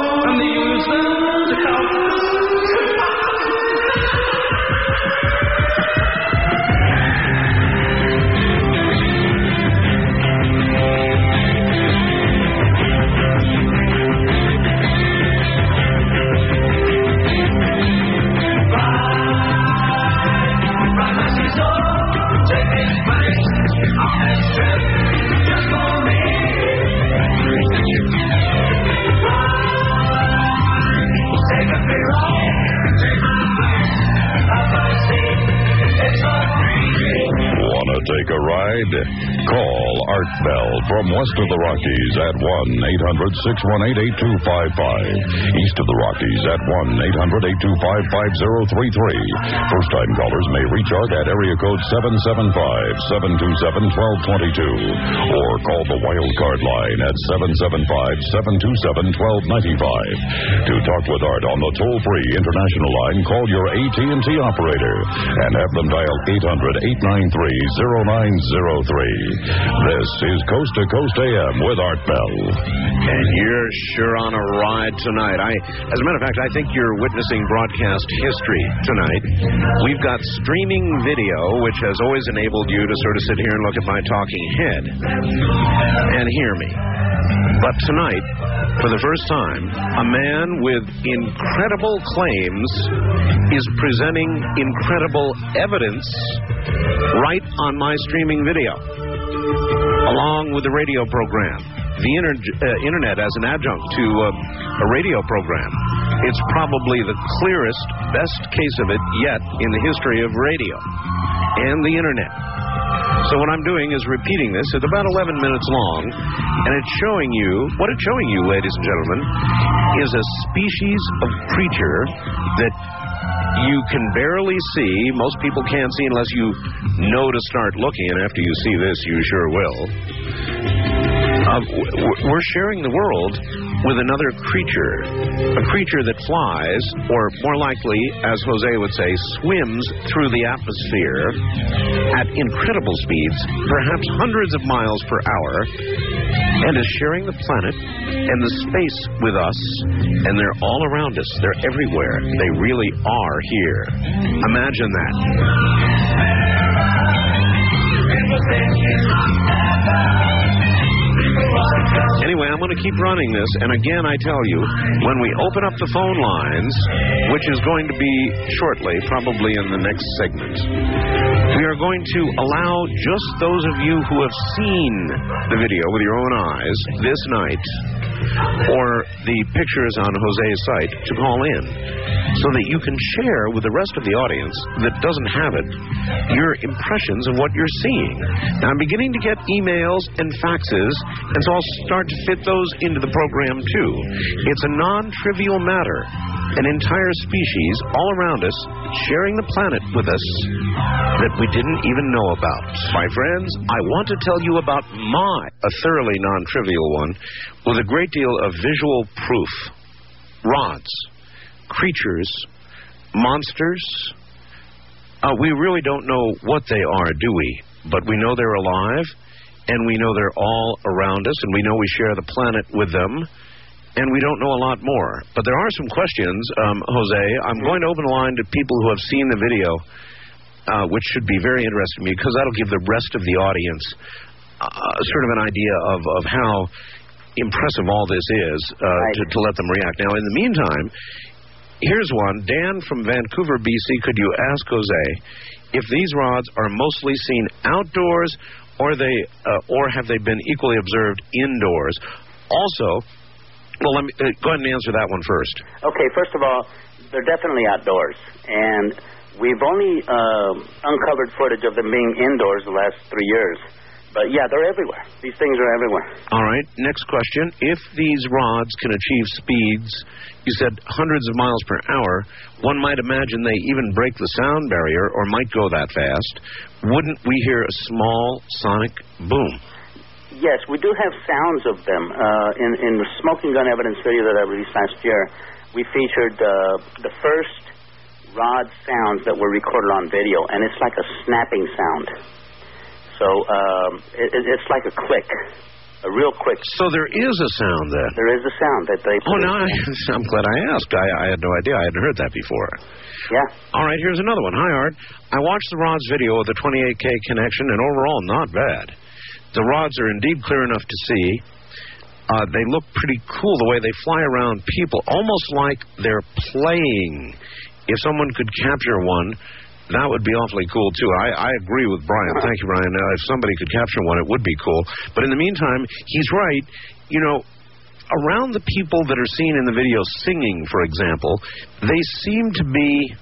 Call Art Bell from west of the Rockies at 1-800-618-8255. East of the Rockies at 1-800-825-5033. First time callers may reach Art at area code 775-727-1222 or call the wild card line at 775-727-1295. To talk with Art on the toll-free international line, call your AT&T operator and have them dial 800-893-0903. This is Coast to Coast AM with Art Bell.
And you're sure on a ride tonight. I, as a matter of fact, I think you're witnessing broadcast history tonight. We've got streaming video, which has always enabled you to sort of sit here and look at my talking head and hear me. But tonight, for the first time, a man with incredible claims is presenting incredible evidence right on my streaming video, along with the radio program. The inter- uh, internet as an adjunct to uh, a radio program. It's probably the clearest, best case of it yet in the history of radio and the internet. So what I'm doing is repeating this. It's about 11 minutes long, and it's showing you what it's showing you, ladies and gentlemen, is a species of creature that you can barely see. Most people can't see unless you know to start looking, and after you see this, you sure will. Uh, we're sharing the world with another creature, a creature that flies, or more likely, as Jose would say, swims through the atmosphere at incredible speeds, perhaps hundreds of miles per hour, and is sharing the planet and the space with us, and they're all around us. They're everywhere. They really are here. Imagine that. Anyway, I'm going to keep running this, and again, I tell you, when we open up the phone lines, which is going to be shortly, probably in the next segment, we are going to allow just those of you who have seen the video with your own eyes this night, or the pictures on Jose's site, to call in, so that you can share with the rest of the audience that doesn't have it your impressions of what you're seeing. Now, I'm beginning to get emails and faxes And so I'll start to fit those into the program too. It's a non trivial matter. An entire species all around us sharing the planet with us that we didn't even know about. My friends, I want to tell you about my, a thoroughly non trivial one, with a great deal of visual proof. Rods, creatures, monsters. Uh, we really don't know what they are, do we? But we know they're alive, and we know they're all around us, and we know we share the planet with them, and we don't know a lot more. But there are some questions, um, Jose. I'm going to open the line to people who have seen the video, uh, which should be very interesting to me because that'll give the rest of the audience uh, sort of an idea of, of how impressive all this is uh,
Right.
to, to let them react. Now, in the meantime, here's one. Dan from Vancouver, BC. Could you ask Jose if these rods are mostly seen outdoors, or they, uh, or have they been equally observed indoors? Also, well, let me uh, go ahead and answer that one first.
Okay, first of all, they're definitely outdoors, and we've only uh, uncovered footage of them being indoors the last three years. But yeah, they're everywhere. These things are everywhere.
All right. Next question. If these rods can achieve speeds, you said hundreds of miles per hour, one might imagine they even break the sound barrier or might go that fast. Wouldn't we hear a small sonic boom?
Yes, we do have sounds of them. Uh, in, in the smoking gun evidence video that I released last year, we featured uh, the first rod sounds that were recorded on video, and it's like a snapping sound. So um, it, it- it's like a click, a real quick.
So there is a sound then.
There is a sound that they.
Oh, no, I, I'm glad I asked. I, I had no idea. I hadn't heard that before.
Yeah.
All right, here's another one. Hi, Art. I watched the rods video of the 28K connection, and overall, not bad. The rods are indeed clear enough to see. Uh, they look pretty cool the way they fly around people, almost like they're playing. If someone could capture one, that would be awfully cool too. I, I agree with Brian. Thank you, Brian. Uh, if somebody could capture one, it would be cool. But in the meantime, he's right. You know, around the people that are seen in the video singing, for example, they seem to be.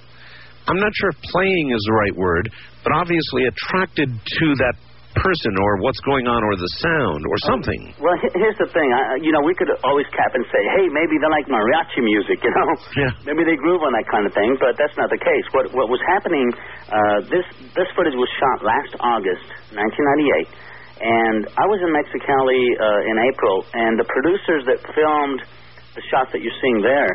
I'm not sure if playing is the right word, but obviously attracted to that person or what's going on or the sound or something.
Well, here's the thing. I, I- you know, we could always cap and say, hey, maybe they like mariachi music, you know?
Yeah.
Maybe they groove on that kind of thing, but that's not the case. What what was happening? Uh, this this footage was shot last August, 1998, and I was in Mexicali uh, in April, and the producers that filmed the shots that you're seeing there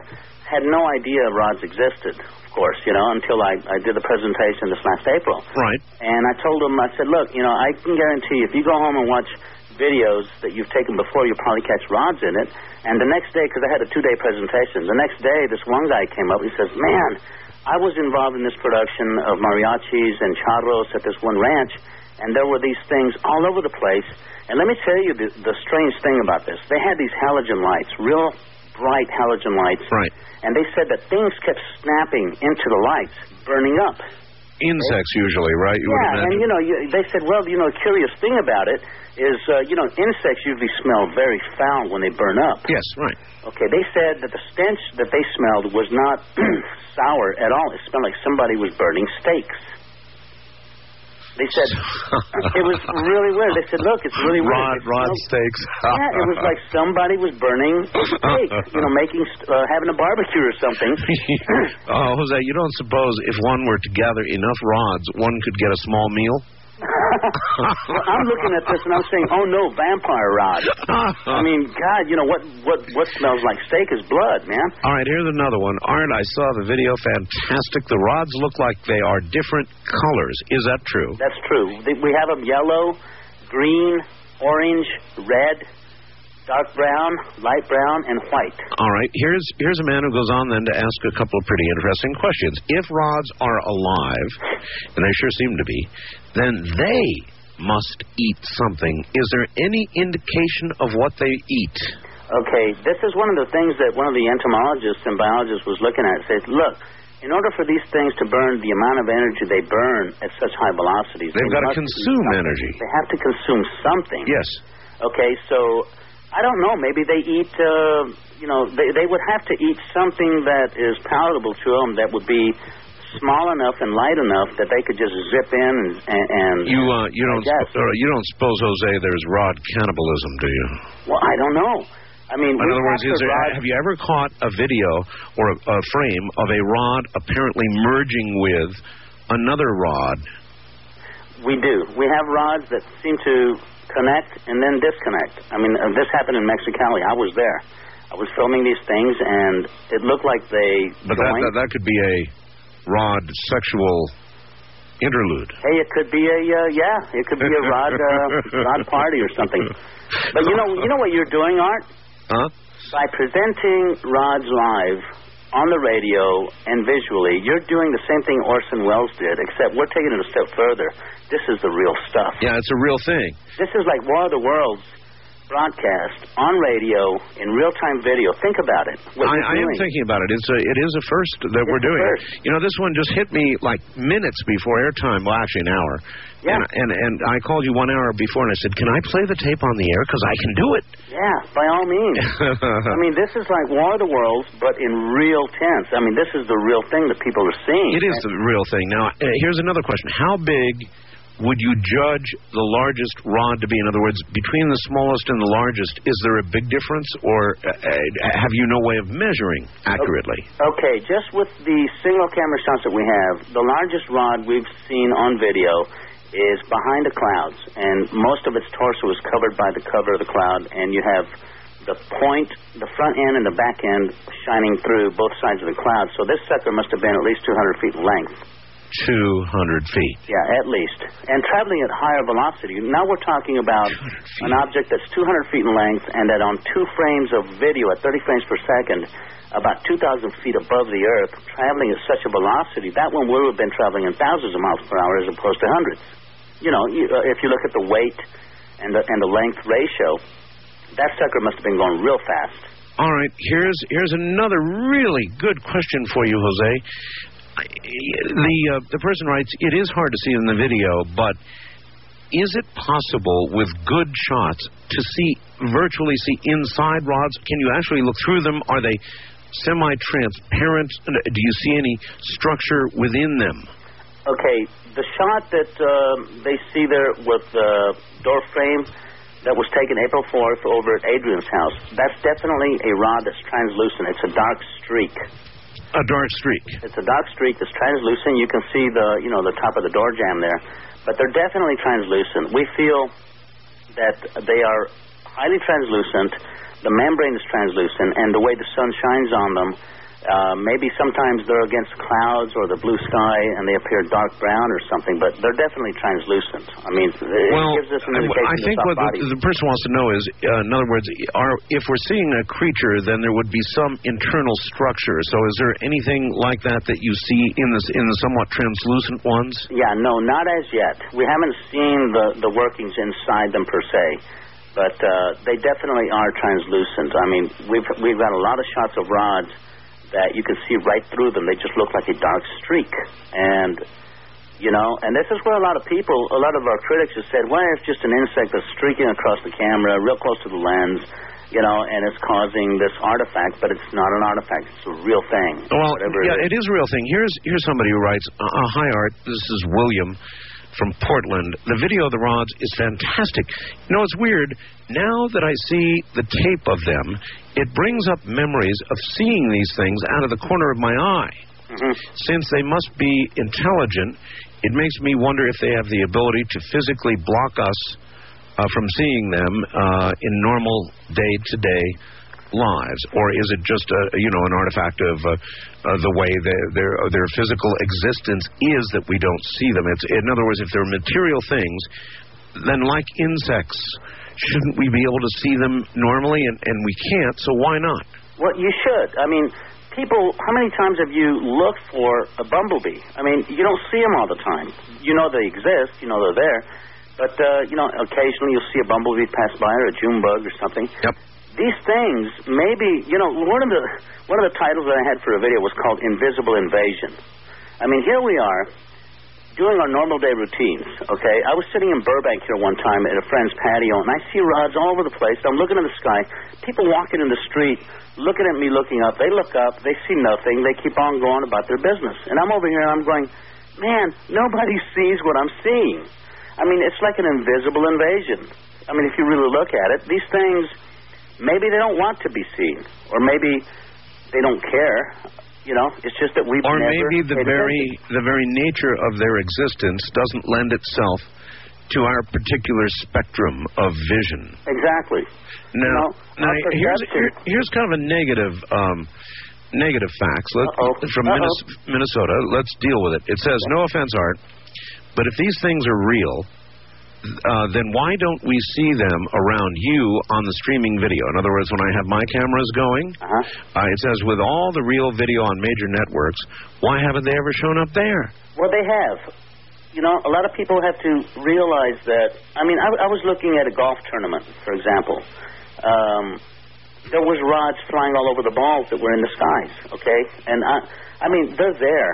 had no idea rods existed. Of course, you know, until I, I did the presentation this last April.
Right.
And I told him, I said, look, you know, I can guarantee if you go home and watch videos that you've taken before, you'll probably catch rods in it. And the next day, because I had a two-day presentation, the next day, this one guy came up. He says, man, I was involved in this production of mariachis and charros at this one ranch, and there were these things all over the place. And let me tell you the, the strange thing about this. They had these halogen lights, real bright halogen lights.
Right.
And they said that things kept snapping into the lights, burning up.
Insects usually, right? You
Yeah, and you know, you, they said, well, you know, a curious thing about it is, uh, you know, insects usually smell very foul when they burn up.
Yes, right.
Okay, they said that the stench that they smelled was not sour at all. It smelled like somebody was burning steaks. They said it was really weird. They said, look, it's really weird.
Rod, rod steaks.
yeah, it was like somebody was burning steak, you know, making uh, having a barbecue or something.
oh, Jose, you don't suppose if one were to gather enough rods, one could get a small meal?
Well, I'm looking at this and I'm saying, oh no, vampire rod. I mean, God, you know what? What what smells like steak is blood, man.
All right, here's another one. Art, I saw the video. Fantastic. The rods look like they are different colors. Is that true?
That's true. We have them yellow, green, orange, red, dark brown, light brown, and white.
All right. Here's here's a man who goes on then to ask a couple of pretty interesting questions. If rods are alive, and they sure seem to be, then they must eat something. Is there any indication of what they eat?
Okay, this is one of the things that one of the entomologists and biologists was looking at. Says, look, in order for these things to burn the amount of energy they burn at such high velocities,
They've
they
got to consume energy.
They have to consume something.
Yes.
Okay, so I don't know. Maybe they eat. Uh, you know, they they would have to eat something that is palatable to them. That would be small enough and light enough that they could just zip in and and, and
You uh, you don't sp- you don't suppose Jose there's rod cannibalism, do you?
well, I don't know. I mean,
In other words, is there,
rods-
have you ever caught a video or a, a frame of a rod apparently merging with another rod?
We do. We have rods that seem to connect and then disconnect. I mean, uh, this happened in Mexicali. I was there. I was filming these things, and it looked like they
But that, that that could be a rod sexual interlude.
Hey, it could be a uh, yeah, it could be a rod uh, rod party or something. But you know, you know what you're doing, Art?
Huh?
By presenting rods live on the radio and visually, you're doing the same thing Orson Welles did, except we're taking it a step further. This is the real stuff.
Yeah, it's a real thing.
This is like War of the Worlds broadcast on radio in real time video. Think about it.
I, I am thinking about it. It's a it is a first that we're doing.
first.
You know, this one just hit me like minutes before airtime. Well, actually, an hour.
Yeah.
And, and and I called you one hour before, and I said, "Can I play the tape on the air? Because I can do it."
Yeah, by all means. I mean, this is like War of the Worlds, but in real tense. I mean, this is the real thing that people are seeing.
It is the real thing. Now, uh, here's another question: How big would you judge the largest rod to be? In other words, between the smallest and the largest, is there a big difference, or uh, uh, have you no way of measuring accurately?
Okay, just with the single camera shots that we have, the largest rod we've seen on video is behind the clouds, and most of its torso is covered by the cover of the cloud, and you have the point, the front end and the back end shining through both sides of the cloud. So this sucker must have been at least 200 feet in length.
200 feet.
Yeah, at least. And traveling at higher velocity. Now we're talking about an object that's 200 feet in length and that on two frames of video at 30 frames per second, about 2,000 feet above the Earth, traveling at such a velocity, that one would have been traveling in thousands of miles per hour as opposed to hundreds. You know, you, uh, if you look at the weight and the, and the length ratio, that sucker must have been going real fast.
All right, here's here's another really good question for you, Jose. The uh, the person writes, "It is hard to see in the video, but is it possible with good shots to see virtually see inside rods? Can you actually look through them? Are they semi-transparent? Do you see any structure within them?
Okay, the shot that um, they see there with the door frame that was taken April 4th over at Adrian's house, that's definitely a rod that's translucent. It's a dark streak.
A dark streak.
It's a dark streak that's translucent. You can see the, you know, the top of the door jamb there, but they're definitely translucent. We feel that they are highly translucent. The membrane is translucent, and the way the sun shines on them, uh, maybe sometimes they're against clouds or the blue sky and they appear dark brown or something, but they're definitely translucent. I mean, it
well,
gives us an indication
I
of
think what the, the person wants to know is, uh, in other words, are if we're seeing a creature, then there would be some internal structure. So, is there anything like that that you see in this in the somewhat translucent ones?
Yeah, no, not as yet. We haven't seen the the workings inside them per se, but uh, they definitely are translucent. I mean, we've we've got a lot of shots of rods that you can see right through them. They just look like a dark streak, and you know, and this is where a lot of people, a lot of our critics have said, well, it's just an insect that's streaking across the camera, real close to the lens. You know, and it's causing this artifact, but it's not an artifact. It's a real thing.
Well, yeah,
it is.
it is a real thing. Here's here's somebody who writes, uh, uh, "Hi Art, this is William from Portland. The video of the rods is fantastic. You know, it's weird. Now that I see the tape of them, it brings up memories of seeing these things out of the corner of my eye.
Mhm.
Since they must be intelligent, it makes me wonder if they have the ability to physically block us uh, from seeing them uh, in normal day-to-day lives, or is it just a you know an artifact of uh, uh, the way their their uh, their physical existence is that we don't see them? It's in other words, if they're material things, then like insects, shouldn't we be able to see them normally? And and we can't, so why not?
Well, you should. I mean, people, how many times have you looked for a bumblebee? I mean, you don't see them all the time. You know they exist, you know they're there, but, uh, you know, occasionally you'll see a bumblebee pass by or a June bug or something.
Yep.
These things, maybe, you know, one of the one of the titles that I had for a video was called Invisible Invasion. I mean, here we are. doing our normal day routines, okay, I was sitting in Burbank here one time at a friend's patio, and I see rods all over the place. I'm looking in the sky, people walking in the street, looking at me, looking up. They look up, they see nothing, they keep on going about their business. And I'm over here, and I'm going, man, nobody sees what I'm seeing. I mean, it's like an invisible invasion. I mean, if you really look at it, these things, maybe they don't want to be seen, or maybe they don't care. You know, it's just that we've
or maybe the very
attention.
the very nature of their existence doesn't lend itself to our particular spectrum of vision.
exactly.
Now,
know,
now here's here, here's kind of a negative um, negative facts. Let, from. Minnesota. Let's deal with it. It says, "No offense, Art, but if these things are real." Uh, then why don't we see them around you on the streaming video? In other words, when I have my cameras going,
Uh-huh.
uh, it says with all the real video on major networks, why haven't they ever shown up there?
Well, they have. You know, a lot of people have to realize that. I mean, I, I was looking at a golf tournament, for example. Um, there was rods flying all over the balls that were in the skies. Okay, and I, I mean, they're there.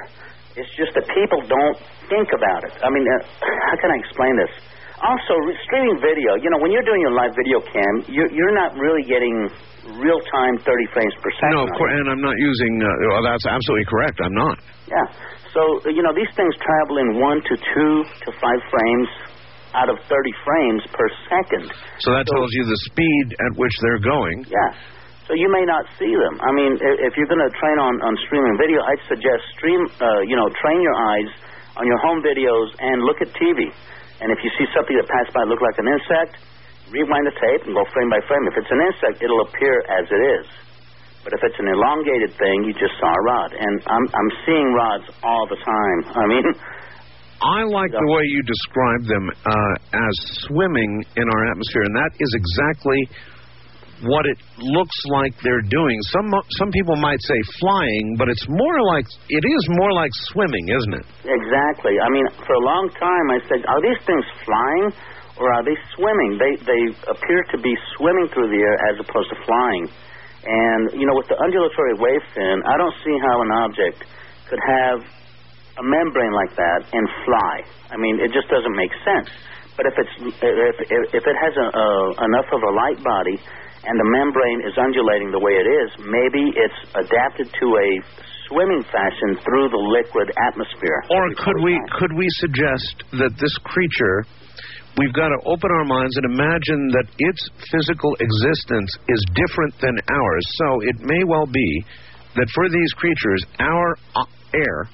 It's just that people don't think about it. I mean, uh, how can I explain this? Also, re- streaming video. You know, when you're doing your live video cam, you're, you're not really getting real time 30 frames per second.
No, of course, and I'm not using. Uh, well, that's absolutely correct. I'm not.
Yeah. So, you know, these things travel in one to two to five frames out of 30 frames per second.
So that tells you the speed at which they're going.
Yeah. So you may not see them. I mean, if you're going to train on, on streaming video, I'd suggest stream, uh, you know, train your eyes on your home videos and look at TV. And if you see something that passed by look like an insect, rewind the tape and go frame by frame. If it's an insect, it'll appear as it is. But if it's an elongated thing, you just saw a rod. And I'm I'm seeing rods all the time. I mean,
I like the way you describe them uh, as swimming in our atmosphere, and that is exactly what it looks like they're doing. Some some people might say flying, but it's more like it is more like swimming, isn't it?
Exactly. I mean, for a long time, I said, are these things flying or are they swimming? They they appear to be swimming through the air as opposed to flying. And you know, with the undulatory wave fin, I don't see how an object could have a membrane like that and fly. I mean, it just doesn't make sense. But if it's if if, it has a, a, enough of a light body and the membrane is undulating the way it is, maybe it's adapted to a swimming fashion through the liquid atmosphere.
Or could we could we suggest that this creature we've got to open our minds and imagine that its physical existence is different than ours. So it may well be that for these creatures our uh, air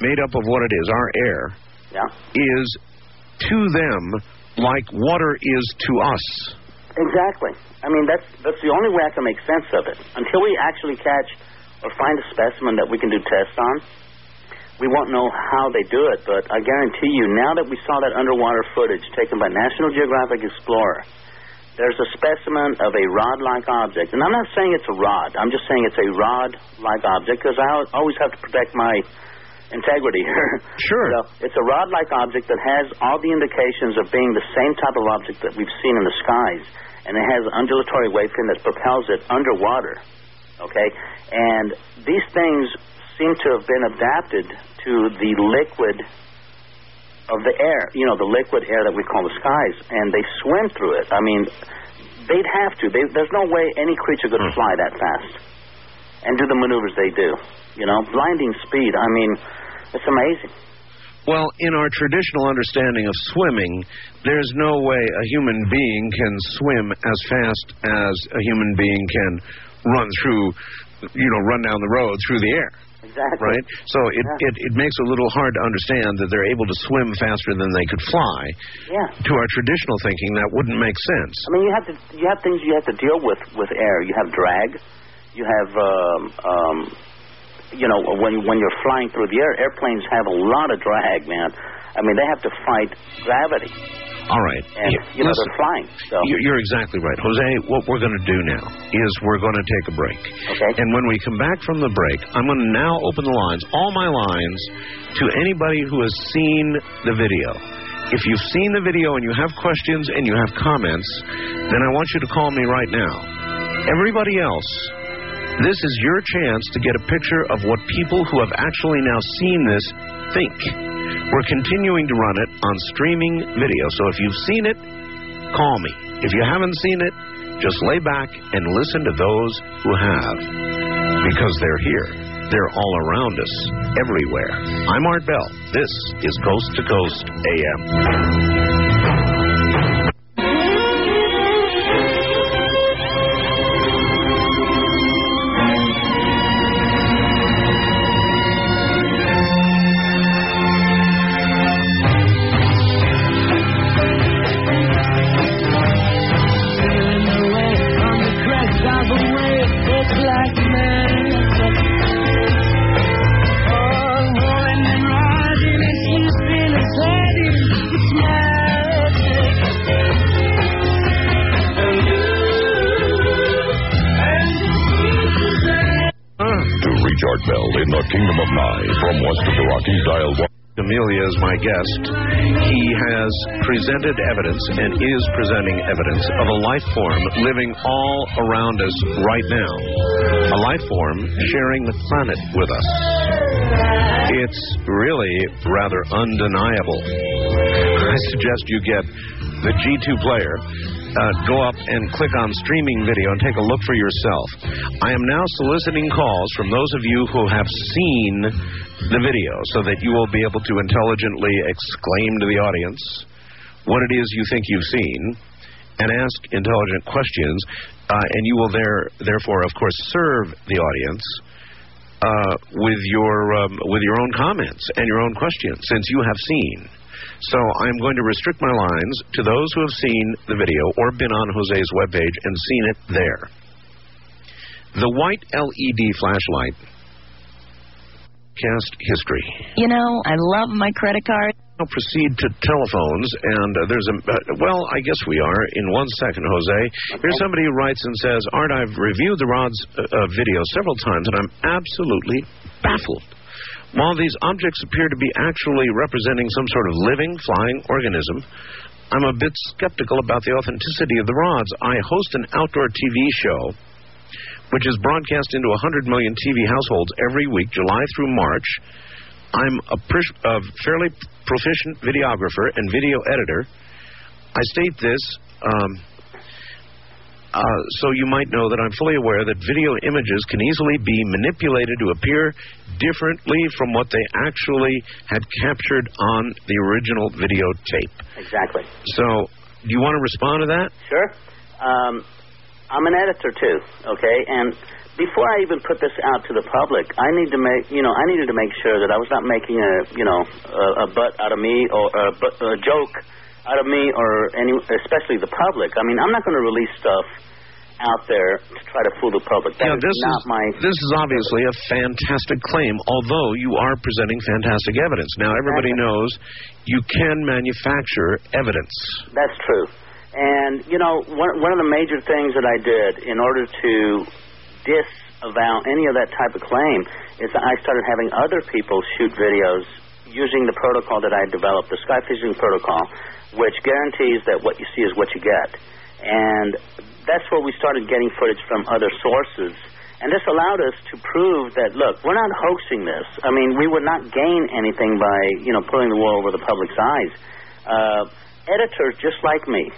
made up of what it is, our air
Yeah.
is to them like water is to us.
Exactly. I mean, that's that's the only way I can make sense of it. Until we actually catch or find a specimen that we can do tests on, we won't know how they do it. But I guarantee you, now that we saw that underwater footage taken by National Geographic Explorer, there's a specimen of a rod-like object, and I'm not saying it's a rod. I'm just saying it's a rod-like object because I always have to protect my integrity here.
Sure.
So it's a rod-like object that has all the indications of being the same type of object that we've seen in the skies, and it has undulatory wave fin that propels it underwater. Okay, and these things seem to have been adapted to the liquid of the air, you know, the liquid air that we call the skies, and they swim through it. I mean, they'd have to. They, there's no way any creature could hmm. fly that fast and do the maneuvers they do. You know, blinding speed. I mean, it's amazing.
Well, in our traditional understanding of swimming, there's no way a human being can swim as fast as a human being can run through, you know, run down the road through the air.
Exactly.
Right? So it,
Yeah.
it, it makes it a little hard to understand that they're able to swim faster than they could fly.
Yeah.
To our traditional thinking, that wouldn't make sense.
I mean, you have to you have things you have to deal with with air. You have drag. You have um, um, you know when when you're flying through the air, airplanes have a lot of drag, man. I mean, they have to fight gravity,
All right.
and you know
listen,
they're flying. So
you- You're exactly right. Jose, what we're going to do now is we're going to take a break.
Okay.
And when we come back from the break, I'm going to now open the lines, all my lines, to anybody who has seen the video. If you've seen the video and you have questions and you have comments, then I want you to call me right now. Everybody else, this is your chance to get a picture of what people who have actually now seen this think. We're continuing to run it on streaming video. So if you've seen it, call me. If you haven't seen it, just lay back and listen to those who have. Because they're here. They're all around us, everywhere. I'm Art Bell. This is Coast to Coast AM. Amelia is my guest. He has presented evidence and is presenting evidence of a life form living all around us right now. A life form sharing the planet with us. It's really rather undeniable. I suggest you get the G2 player. Uh, go up and click on streaming video and take a look for yourself. I am now soliciting calls from those of you who have seen the video so that you will be able to intelligently exclaim to the audience what it is you think you've seen and ask intelligent questions, uh, and you will there, therefore, of course, serve the audience uh, with your um, with your own comments and your own questions, since you have seen. So I'm going to restrict my lines to those who have seen the video or been on Jose's webpage and seen it there. The white LED flashlight cast history.
You know, I love my credit card.
Now proceed to telephones, and uh, there's a uh, well, I guess we are in one second, Jose. Here's somebody who writes and says, "Art, I've reviewed the Rod's uh, uh, video several times, and I'm absolutely baffled. While these objects appear to be actually representing some sort of living, flying organism." I'm a bit skeptical about the authenticity of the rods. I host an outdoor TV show which is broadcast into 100 million TV households every week, July through March. I'm a, a fairly proficient videographer and video editor. I state this um, uh, so you might know that I'm fully aware that video images can easily be manipulated to appear differently from what they actually had captured on the original videotape.
Exactly.
So, do you want to respond to that?
Sure. Um, I'm an editor too, okay? And before I even put this out to the public, I need to make, you know, I needed to make sure that I was not making a, you know, a, a butt out of me or a, a joke out of me or any, especially the public. I mean, I'm not going to release stuff out there to try to fool the public. That
yeah,
is
this
not
is
my.
this is obviously a fantastic claim, although you are presenting fantastic evidence. Now everybody knows you can manufacture evidence.
That's true. And you know, one one of the major things that I did in order to disavow any of that type of claim is that I started having other people shoot videos using the protocol that I developed, the sky fishing protocol, which guarantees that what you see is what you get. And that's where we started getting footage from other sources. And this allowed us to prove that, look, we're not hoaxing this. I mean, we would not gain anything by, you know, pulling the wool over the public's eyes. Uh, editors just like me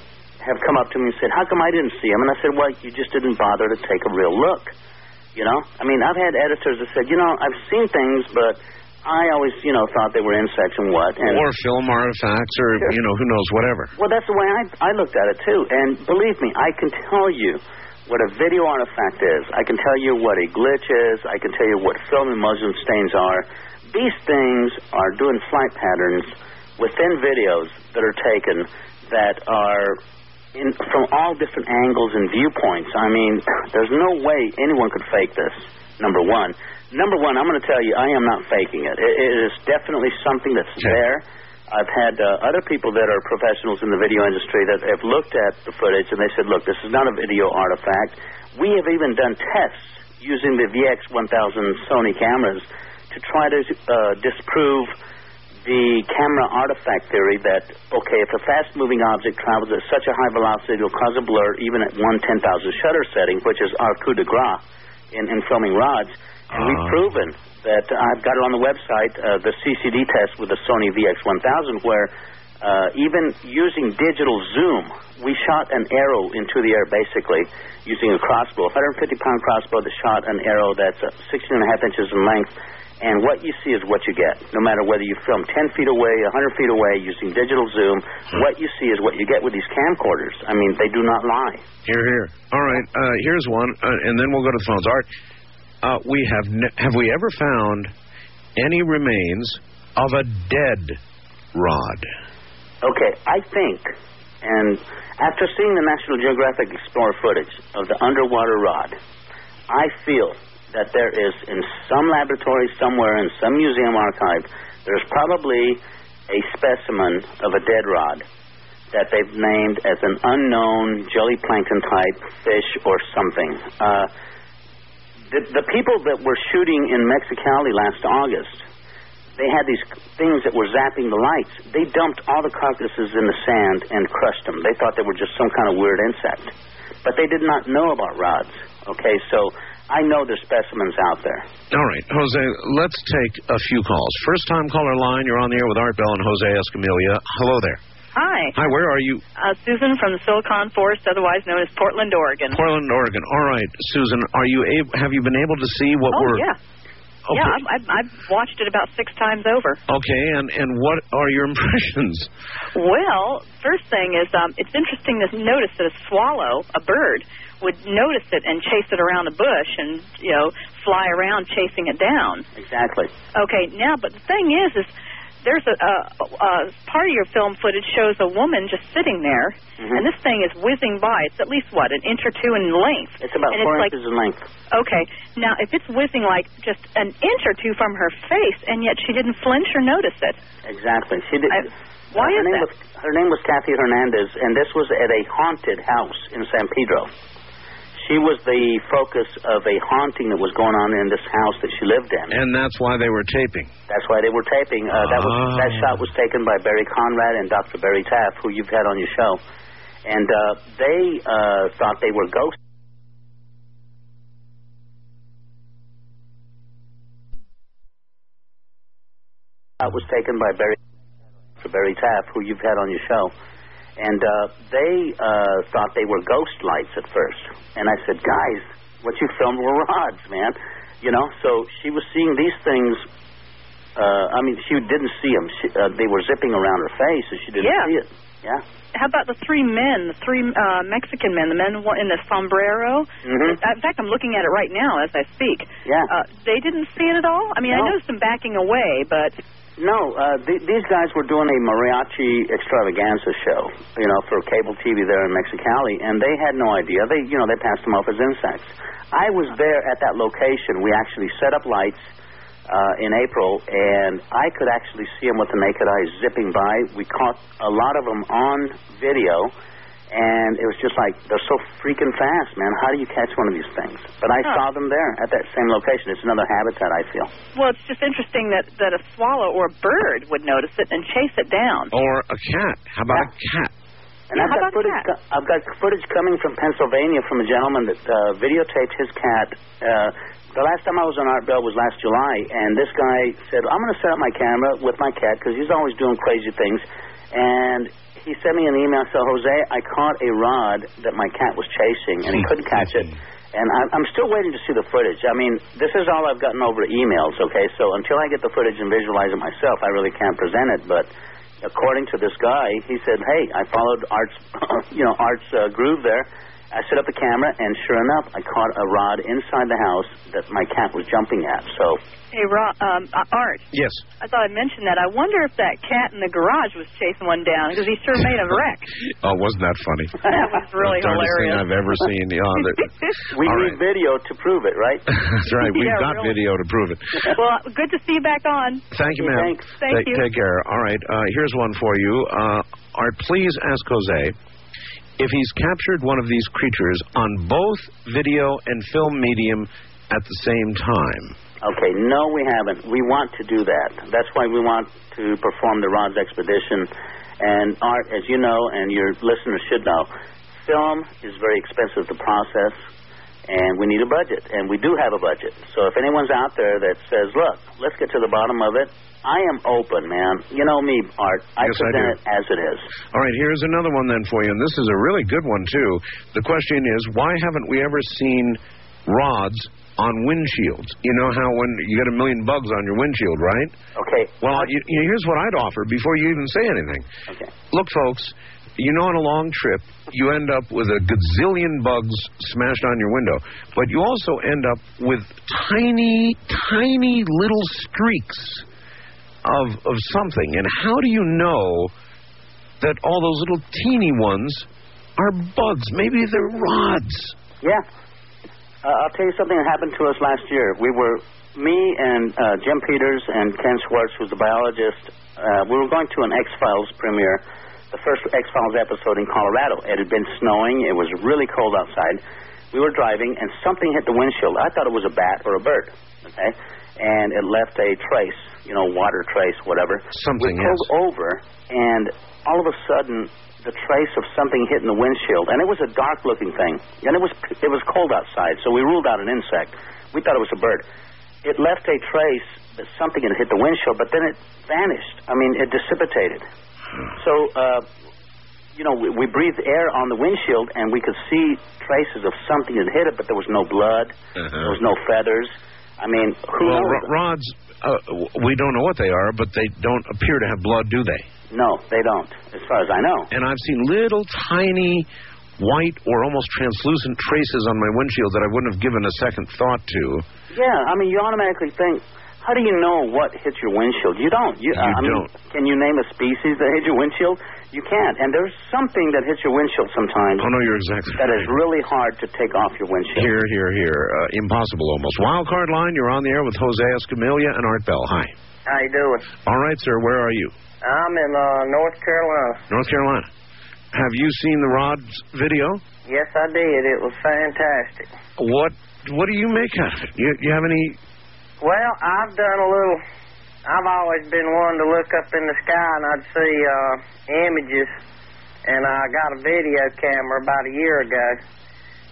have come up to me and said, how come I didn't see them? And I said, well, you just didn't bother to take a real look. You know? I mean, I've had editors that said, you know, I've seen things, but I always, you know, thought they were insects and what. And
or film artifacts, or
Sure.
you know, who knows, whatever.
well, that's the way I, I looked at it too. And believe me, I can tell you what a video artifact is. I can tell you what a glitch is. I can tell you what film emulsion stains are. These things are doing flight patterns within videos that are taken that are in, from all different angles and viewpoints. I mean, there's no way anyone could fake this. Number one. Number one, I'm going to tell you, I am not faking it. It, it is definitely something that's there. I've had uh, other people that are professionals in the video industry that have looked at the footage and they said, look, this is not a video artifact. We have even done tests using the VX1000 Sony cameras to try to uh, disprove the camera artifact theory that, okay, if a fast moving object travels at such a high velocity, it'll cause a blur even at one ten thousand shutter setting, which is our coup de grace in, in filming rods. And we've proven that I've got it on the website, uh, the CCD test with the Sony VX1000, where uh, even using digital zoom, we shot an arrow into the air basically using a crossbow, a 150 pound crossbow that shot an arrow that's uh, 16 and a half inches in length. And what you see is what you get. No matter whether you film 10 feet away, 100 feet away using digital zoom, what you see is what you get with these camcorders. I mean, they do not lie.
Here, here. All right. Uh, here's one, uh, and then we'll go to the phones. Art, uh, we have ne- have we ever found any remains of a dead rod?
Okay, I think, and after seeing the National Geographic Explorer footage of the underwater rod, I feel that there is in some laboratory somewhere in some museum archive, there's probably a specimen of a dead rod that they've named as an unknown jelly plankton type fish or something. Uh, the, the people that were shooting in Mexicali last August, they had these things that were zapping the lights. They dumped all the carcasses in the sand and crushed them. They thought they were just some kind of weird insect. But they did not know about rods. Okay, so I know there's specimens out there.
All right, Jose, let's take a few calls. First time caller line, you're on the air with Art Bell and Jose Escamilla. Hello there.
Hi,
Hi, where are you?
uh, Susan from the Silicon Forest, otherwise known as Portland, Oregon.
Portland, Oregon. All right, Susan, are you able, have you been able to see what
oh
we're
yeah,
Okay.
yeah. I've, I've, I've watched it about six times over.
Okay, and and what are your impressions?
Well, first thing is, um, it's interesting to notice that a swallow, a bird, would notice it and chase it around a bush and you know fly around chasing it down.
Exactly.
Okay, now, but the thing is, is there's a, a, a part of your film footage shows a woman just sitting there,
Mhm.
and this thing is whizzing by. It's at least what an inch or two in length.
It's about
and
four
it's like,
inches in length.
Okay, now if it's whizzing like just an inch or two from her face, and yet she didn't flinch or notice it.
Exactly. She did.
I- why
her
is
name
that?
Was, her name was Kathy Hernandez, and this was at a haunted house in San Pedro. She was the focus of a haunting that was going on in this house that she lived in.
And that's why they were taping.
That's why they were taping. Uh, that was
Ah.
that shot was taken by Barry Conrad and Dr. Barry Taff, who you've had on your show, and uh, they uh, thought they were ghosts. That was taken by Barry. Barry Taff, who you've had on your show, and uh, they uh, thought they were ghost lights at first. And I said, guys, what you filmed were rods, man. You know, so she was seeing these things uh, I mean, she didn't see them. She, uh, they were zipping around her face, and she didn't
Yeah.
see it. Yeah.
How about the three men, the three uh, Mexican men, the men in the sombrero?
Mhm.
In fact, I'm looking at it right now as I speak.
Yeah.
Uh, they didn't see it at all. I mean, I noticed them backing away, but
No, uh, th- these guys were doing a mariachi extravaganza show, you know, for cable TV there in Mexicali, and they had no idea. They, you know, they passed them off as insects. I was there at that location. We actually set up lights uh, in April, and I could actually see them with the naked eye zipping by. We caught a lot of them on video, and it was just like they're so freaking fast, man. How do you catch one of these things? But I
Huh.
saw them there at that same location. It's another habitat, I feel.
well, it's just interesting that that a swallow or a bird would notice it and chase it down.
Or a cat. How about a cat?
And
Yeah,
I've got footage. co- I've got footage coming from Pennsylvania from a gentleman that uh, videotaped his cat. Uh, the last time I was on Art Bell was last July, and this guy said, "I'm going to set up my camera with my cat because he's always doing crazy things." And he sent me an email. So Jose, I caught a rod that my cat was chasing, and he couldn't catch it. And I'm, I'm still waiting to see the footage. I mean, this is all I've gotten over emails. Okay, so until I get the footage and visualize it myself, I really can't present it. But according to this guy, he said, "Hey, I followed Art's, you know, Art's uh, groove there. I set up the camera, and sure enough, I caught a rod inside the house that my cat was jumping at. So,
Hey, Ro- um, uh, Art,
Yes.
I thought I'd mention that. I wonder if that cat in the garage was chasing one down because he sure made a wreck.
Oh, wasn't that funny?
That was really
the darndest thing. I've ever seen. Yeah, that-
we
All
need
right.
video to prove it, right?
That's right. We've
Yeah,
got
really.
video to prove it.
well, good to see you back on.
Thank you, ma'am.
Thanks.
Thank
take,
you.
Take care. All right. Uh, here's one for you. Uh, Art, please ask Jose if he's captured one of these creatures on both video and film medium at the same time.
Okay, no, we haven't. We want to do that. That's why we want to perform the Rods Expedition. And Art, as you know, and your listeners should know, film is very expensive to process. and we need a budget, and we do have a budget. So if anyone's out there that says, "Look, let's get to the bottom of it," I am open, man. You know me, Art. I
Yes, I
present
do.
it as it is.
All right, here's another one then for you, and this is a really good one too. The question is, why haven't we ever seen rods on windshields? You know how when you get a million bugs on your windshield, right?
Okay.
Well, you, you, here's what I'd offer before you even say anything.
Okay.
Look, folks, you know, on a long trip, you end up with a gazillion bugs smashed on your window, but you also end up with tiny, tiny little streaks of of something. And how do you know that all those little teeny ones are bugs? Maybe they're rods.
Yeah. Uh, I'll tell you something that happened to us last year. We were, me and uh, Jim Peters and Ken Schwartz, who's the biologist, uh, we were going to an X Files premiere, the first X Files episode in Colorado. It had been snowing, it was really cold outside. We were driving, and something hit the windshield. I thought it was a bat or a bird, okay? And it left a trace, you know, water trace, whatever.
Something,
we pulled
yes.
over, and all of a sudden, the trace of something hitting the windshield, and it was a dark-looking thing, and it was it was cold outside, so we ruled out an insect. We thought it was a bird. It left a trace that something had hit the windshield, but then it vanished. I mean, it dissipated. So, uh, you know, we, we breathed air on the windshield, and we could see traces of something that hit it, but there was no blood, there was no feathers. I mean, who
Well,
knows?
ro- rods, uh, we don't know what they are, but they don't appear to have blood, do they?
No, they don't, as far as I know.
and I've seen little tiny white or almost translucent traces on my windshield that I wouldn't have given a second thought to.
Yeah, I mean, you automatically think, how do you know what hits your windshield? You don't. You,
You
I mean,
don't.
Can you name a species that hits your windshield? You can't. And there's something that hits your windshield sometimes
Oh no, you're exactly
that is
right.
really hard to take off your windshield.
Here, here, here. Uh, impossible almost. Wild card line, you're on the air with Jose Escamilla and Art Bell. Hi.
How you doing?
All right, sir, where are you?
I'm in uh, North Carolina.
North Carolina. Have you seen the rods video?
Yes, I did. It was fantastic.
What what do you make out of it? You, you have any
Well, I've done a little. I've always been one to look up in the sky and I'd see uh, images, and I got a video camera about a year ago,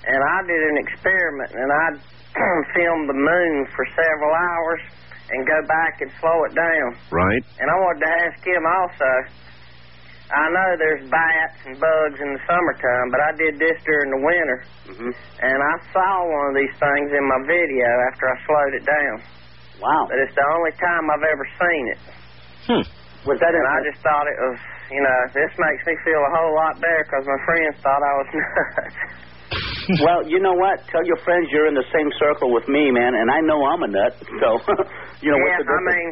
and I did an experiment, and I'd film the moon for several hours and go back and slow it down.
right?
And I wanted to ask him also. I know there's bats and bugs in the summertime, but I did this during the winter,
hmm
and I saw one of these things in my video after I slowed it down.
Wow.
But it's the only time I've ever seen it.
Hmm.
Was that
And I just thought it was, you know, this makes me feel a whole lot better because my friends thought I was nuts.
Well, you know what? Tell your friends you're in the same circle with me, man, and I know I'm a nut. So, you know
yeah,
what's the
I mean,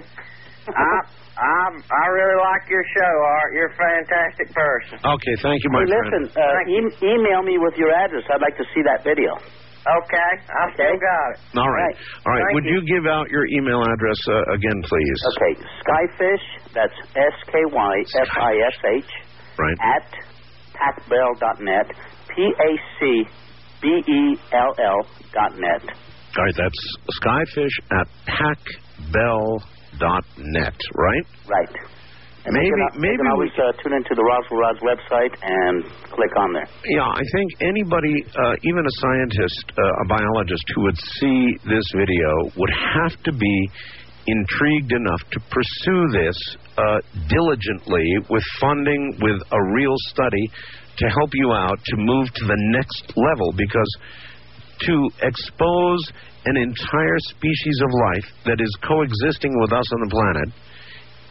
I, I, I really like your show, Art. You're a fantastic person.
Okay, thank you, my
Hey,
friend.
listen, uh, e- email me with your address. I'd like to see that video.
Okay, I still got it.
All right.
Right.
All right.
Thank
Would you. give out your email address uh, again, please?
Okay, Skyfish, that's S K Y F I S H,
Right.
at pacbell.net, P A C B E L L dot net.
All right, that's skyfish at pacbell.net, right?
Right. And
Maybe-
they can,
maybe
they can always
we-
uh, tune into the Roswell Rods website and click on there.
Yeah, I think anybody, uh, even a scientist, uh, a biologist who would see this video would have to be intrigued enough to pursue this uh, diligently with funding, with a real study to help you out to move to the next level because to expose an entire species of life that is coexisting with us on the planet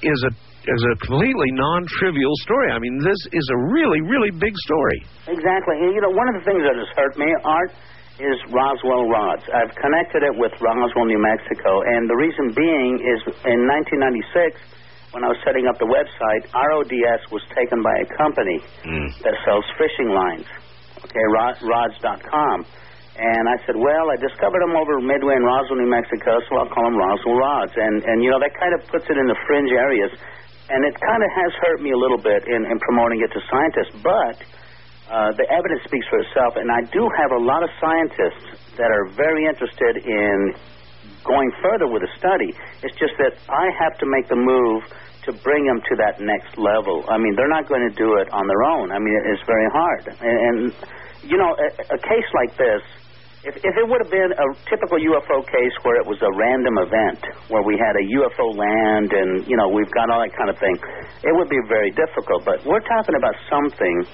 is a is a completely non-trivial story. I mean, this is a really, really big story.
Exactly. You know, one of the things that has hurt me, Art, is Roswell Rods. I've connected it with Roswell, New Mexico, and the reason being is in 1996, when I was setting up the website, RODS was taken by a company hmm. that sells fishing lines, okay, rod, rods.com. And I said, well, I discovered them over Midway in Roswell, New Mexico, so I'll call them Roswell Rods. And, and you know, that kind of puts it in the fringe areas. And it kind of has hurt me a little bit in, in promoting it to scientists, but uh, the evidence speaks for itself. And I do have a lot of scientists that are very interested in going further with the study. It's just that I have to make the move to bring them to that next level. I mean, they're not going to do it on their own. I mean, it's very hard. And, and you know, a, a case like this, If, if it would have been a typical UFO case where it was a random event, where we had a UFO land and, you know, we've got all that kind of thing, it would be very difficult. But we're talking about something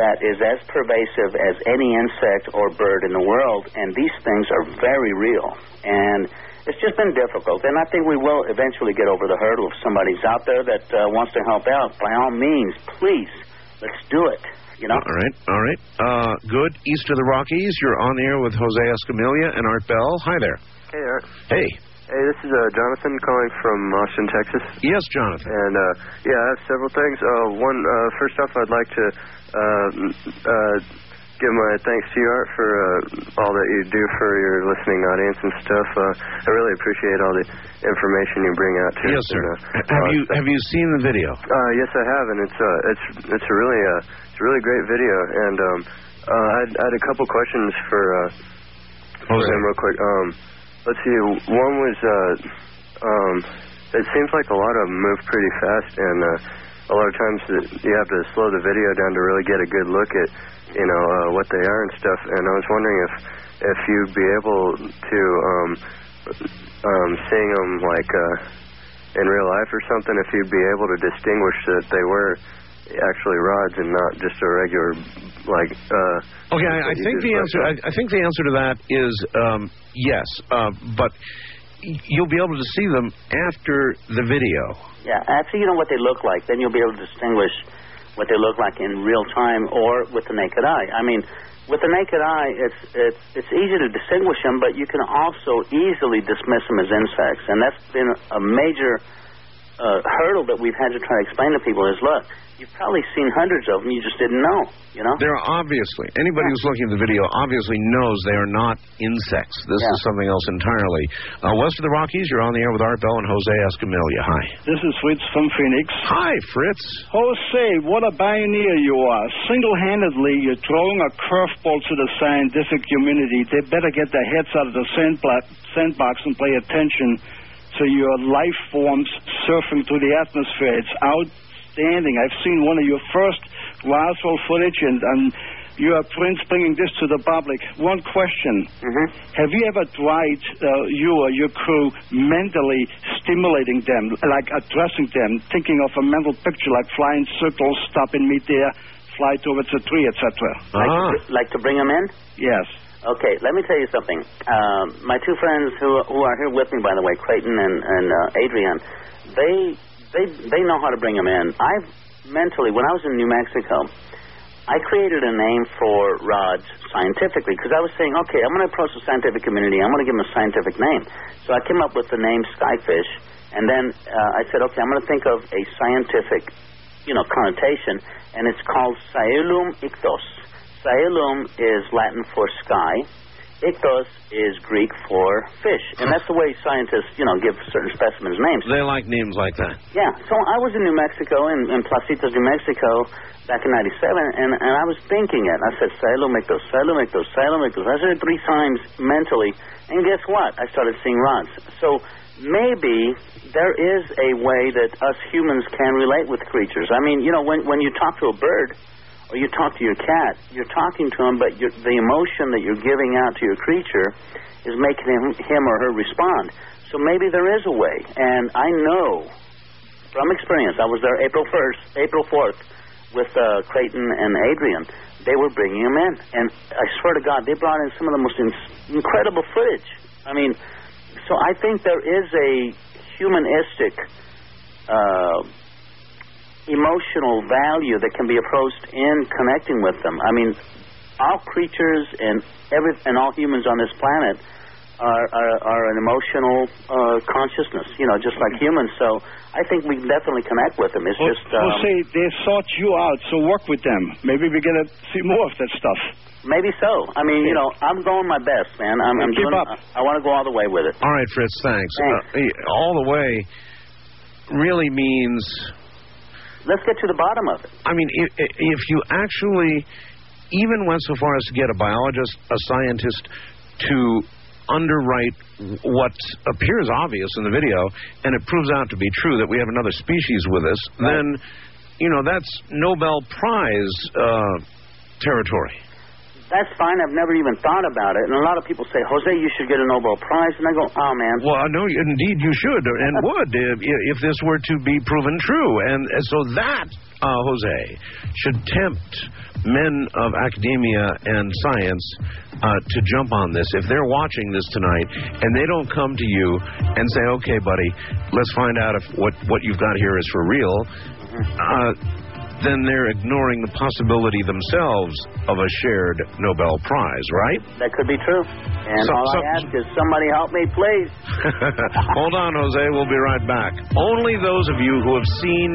that is as pervasive as any insect or bird in the world, and these things are very real. And it's just been difficult. And I think we will eventually get over the hurdle if somebody's out there that uh, wants to help out. By all means, please, let's do it. You know?
All right, all right. Uh, good. East of the Rockies, you're on the air with Jose Escamilla and Art Bell. Hi there.
Hey, Art.
Hey.
Hey, this is uh, Jonathan calling from Austin, Texas.
Yes, Jonathan.
And uh, yeah, I have several things. Uh, one, uh, first off, I'd like to uh, uh, give my thanks to you, Art, for uh, all that you do for your listening audience and stuff. Uh, I really appreciate all the information you bring out to
Yes,
us.
sir.
And, uh,
Have you have you seen the video?
Uh, yes, I have, and it's uh, it's it's a really uh, it's a really great video. And um, uh, I, had, I had a couple questions for uh, for him real quick. Um, let's see. One was uh, um, it seems like a lot of them move pretty fast, and uh, a lot of times you have to slow the video down to really get a good look at you know uh, what they are and stuff. And I was wondering if if you'd be able to um, um, seeing them like. Uh, in real life or something if you'd be able to distinguish that they were actually rods and not just a regular like uh
Okay, I, I think the answer. I, I think the answer to that is um, yes, uh, but you'll be able to see them after the video.
Yeah, after you know what they look like, then you'll be able to distinguish what they look like in real time or with the naked eye. I mean, with the naked eye, it's it's it's easy to distinguish them, but you can also easily dismiss them as insects, and that's been a major uh, hurdle that we've had to try to explain to people. Is look, you've probably seen hundreds of them, you just didn't know. You know?
They're obviously anybody who's looking at the video obviously knows they are not insects. This
Yeah.
is something else entirely. Uh, west of the Rockies, you're on the air with Art Bell and Jose Escamilla. Hi.
This is Fritz from Phoenix.
Hi, Fritz.
Jose, what a pioneer you are. Single handedly, you're throwing a curveball to the scientific community. They better get their heads out of the sandbla- sandbox and pay attention to your life forms surfing through the atmosphere. It's outstanding. I've seen one of your first Roswell footage, and, and you are Prince bringing this to the public. One question.
hmm
Have you ever tried, uh, you or your crew, mentally stimulating them, like addressing them, thinking of a mental picture like flying circles, stop in midair, fly towards a tree, etc.?
Like,
Ah.
to, like to bring them in?
Yes.
Okay, let me tell you something. Um, my two friends who who are here with me, by the way, Creighton and and uh, Adrian, they they they know how to bring them in. I've mentally, when I was in New Mexico, I created a name for rods scientifically because I was saying, okay, I'm going to approach the scientific community. I'm going to give them a scientific name. So I came up with the name Skyfish, and then uh, I said, okay, I'm going to think of a scientific, you know, connotation, and it's called Saelum ictos. Saelum is Latin for sky. Ictos is Greek for fish, and that's the way scientists, you know, give certain specimens names.
They like names like that.
Yeah, so I was in New Mexico, in, in Placitas, New Mexico, back in 97, and, and I was thinking it. I said, Salomictos, Salomictos, Salomictos. I said it three times mentally, and guess what? I started seeing rods. So maybe there is a way that us humans can relate with creatures. I mean, you know, when, when you talk to a bird, or you talk to your cat, you're talking to him, but the emotion that you're giving out to your creature is making him, him or her respond. So maybe there is a way, and I know from experience. I was there April 1st, April 4th, with uh, Creighton and Adrian. They were bringing them in, and I swear to God, they brought in some of the most in- incredible footage. I mean, so I think there is a humanistic. Uh, emotional value that can be approached in connecting with them. I mean, all creatures and every and all humans on this planet are are, are an emotional uh, consciousness, you know, just like humans. So I think we can definitely connect with them. It's
Well,
just um,
Jose, they sought you out, so work with them. Maybe we're going to see more of that stuff.
maybe so. I mean, you know, I'm going my best, man. I'm, I'm
Keep
doing.
up.
I, I want to go all the way with it.
All right, Fritz. Thanks.
Thanks.
Uh, eh, all the way really means.
Let's get to the bottom of it.
I mean, if, if you actually even went so far as to get a biologist, a scientist, to underwrite what appears obvious in the video, and it proves out to be true that we have another species with us, then, you know, that's Nobel Prize uh, territory.
That's fine. I've never even thought about it. And a lot of people say, Jose, you should get a Nobel Prize. And I go, oh, man.
Well, no, indeed you should and would if, if this were to be proven true. And so that, uh, Jose, should tempt men of academia and science uh, to jump on this. If they're watching this tonight and they don't come to you and say, okay, buddy, let's find out if what, what you've got here is for real, uh, then they're ignoring the possibility themselves of a shared Nobel Prize, right?
That could be true. And
So-
all
so-
I ask is somebody help me, please.
Hold on, Jose. We'll be right back. Only those of you who have seen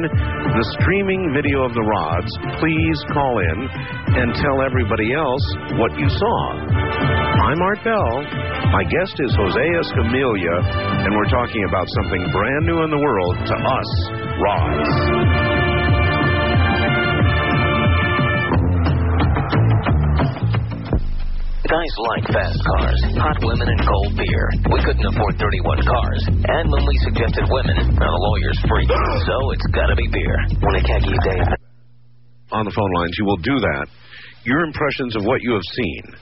the streaming video of the rods, please call in and tell everybody else what you saw. I'm Art Bell. My guest is Jose Escamilla, and we're talking about something brand new in the world to us, rods.
Guys like fast cars, hot women, and cold beer. We couldn't afford 31 cars. And when we suggested women, now the lawyers freaked. So it's gotta be beer. When a khaki day.
on the phone lines. You will do that. Your impressions of what you have seen.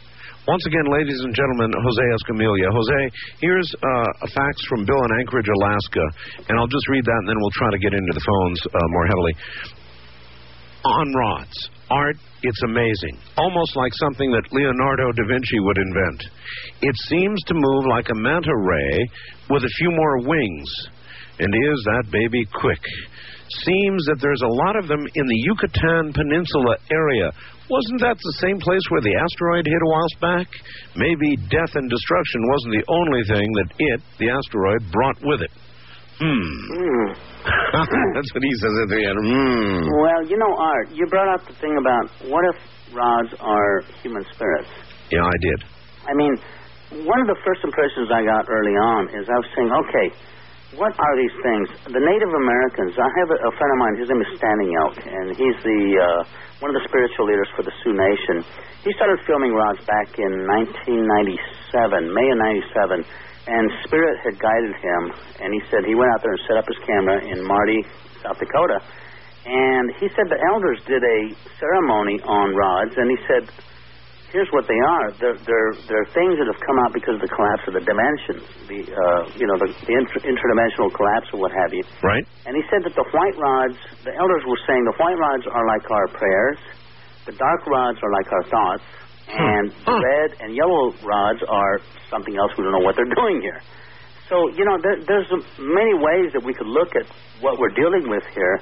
Once again, ladies and gentlemen, Jose Escamilla. Jose, here's uh, a fax from Bill in Anchorage, Alaska, and I'll just read that and then we'll try to get into the phones uh, more heavily. On rods, art, it's amazing. Almost like something that Leonardo da Vinci would invent. It seems to move like a manta ray with a few more wings. And is that baby quick? Seems that there's a lot of them in the Yucatan Peninsula area. Wasn't that the same place where the asteroid hit a while back? Maybe death and destruction wasn't the only thing that it, the asteroid, brought with it. Hmm. That's what he says at the end. Hmm.
Well, you know, Art, you brought up the thing about what if rods are human spirits?
Yeah, I did.
I mean, one of the first impressions I got early on is I was saying, okay, what are these things? The Native Americans. I have a, a friend of mine. His name is Standing Elk, and he's the uh, one of the spiritual leaders for the Sioux Nation. He started filming rods back in 1997, May of '97, and Spirit had guided him. And he said he went out there and set up his camera in Marty, South Dakota. And he said the elders did a ceremony on rods, and he said here's what they are. They're, they're, they're things that have come out because of the collapse of the dimensions, the uh, you know the, the inter- interdimensional collapse or what have you.
Right?
And he said that the white rods, the elders were saying the white rods are like our prayers, the dark rods are like our thoughts, and the red and yellow rods are something else. We don't know what they're doing here. So you know, there, there's many ways that we could look at what we're dealing with here.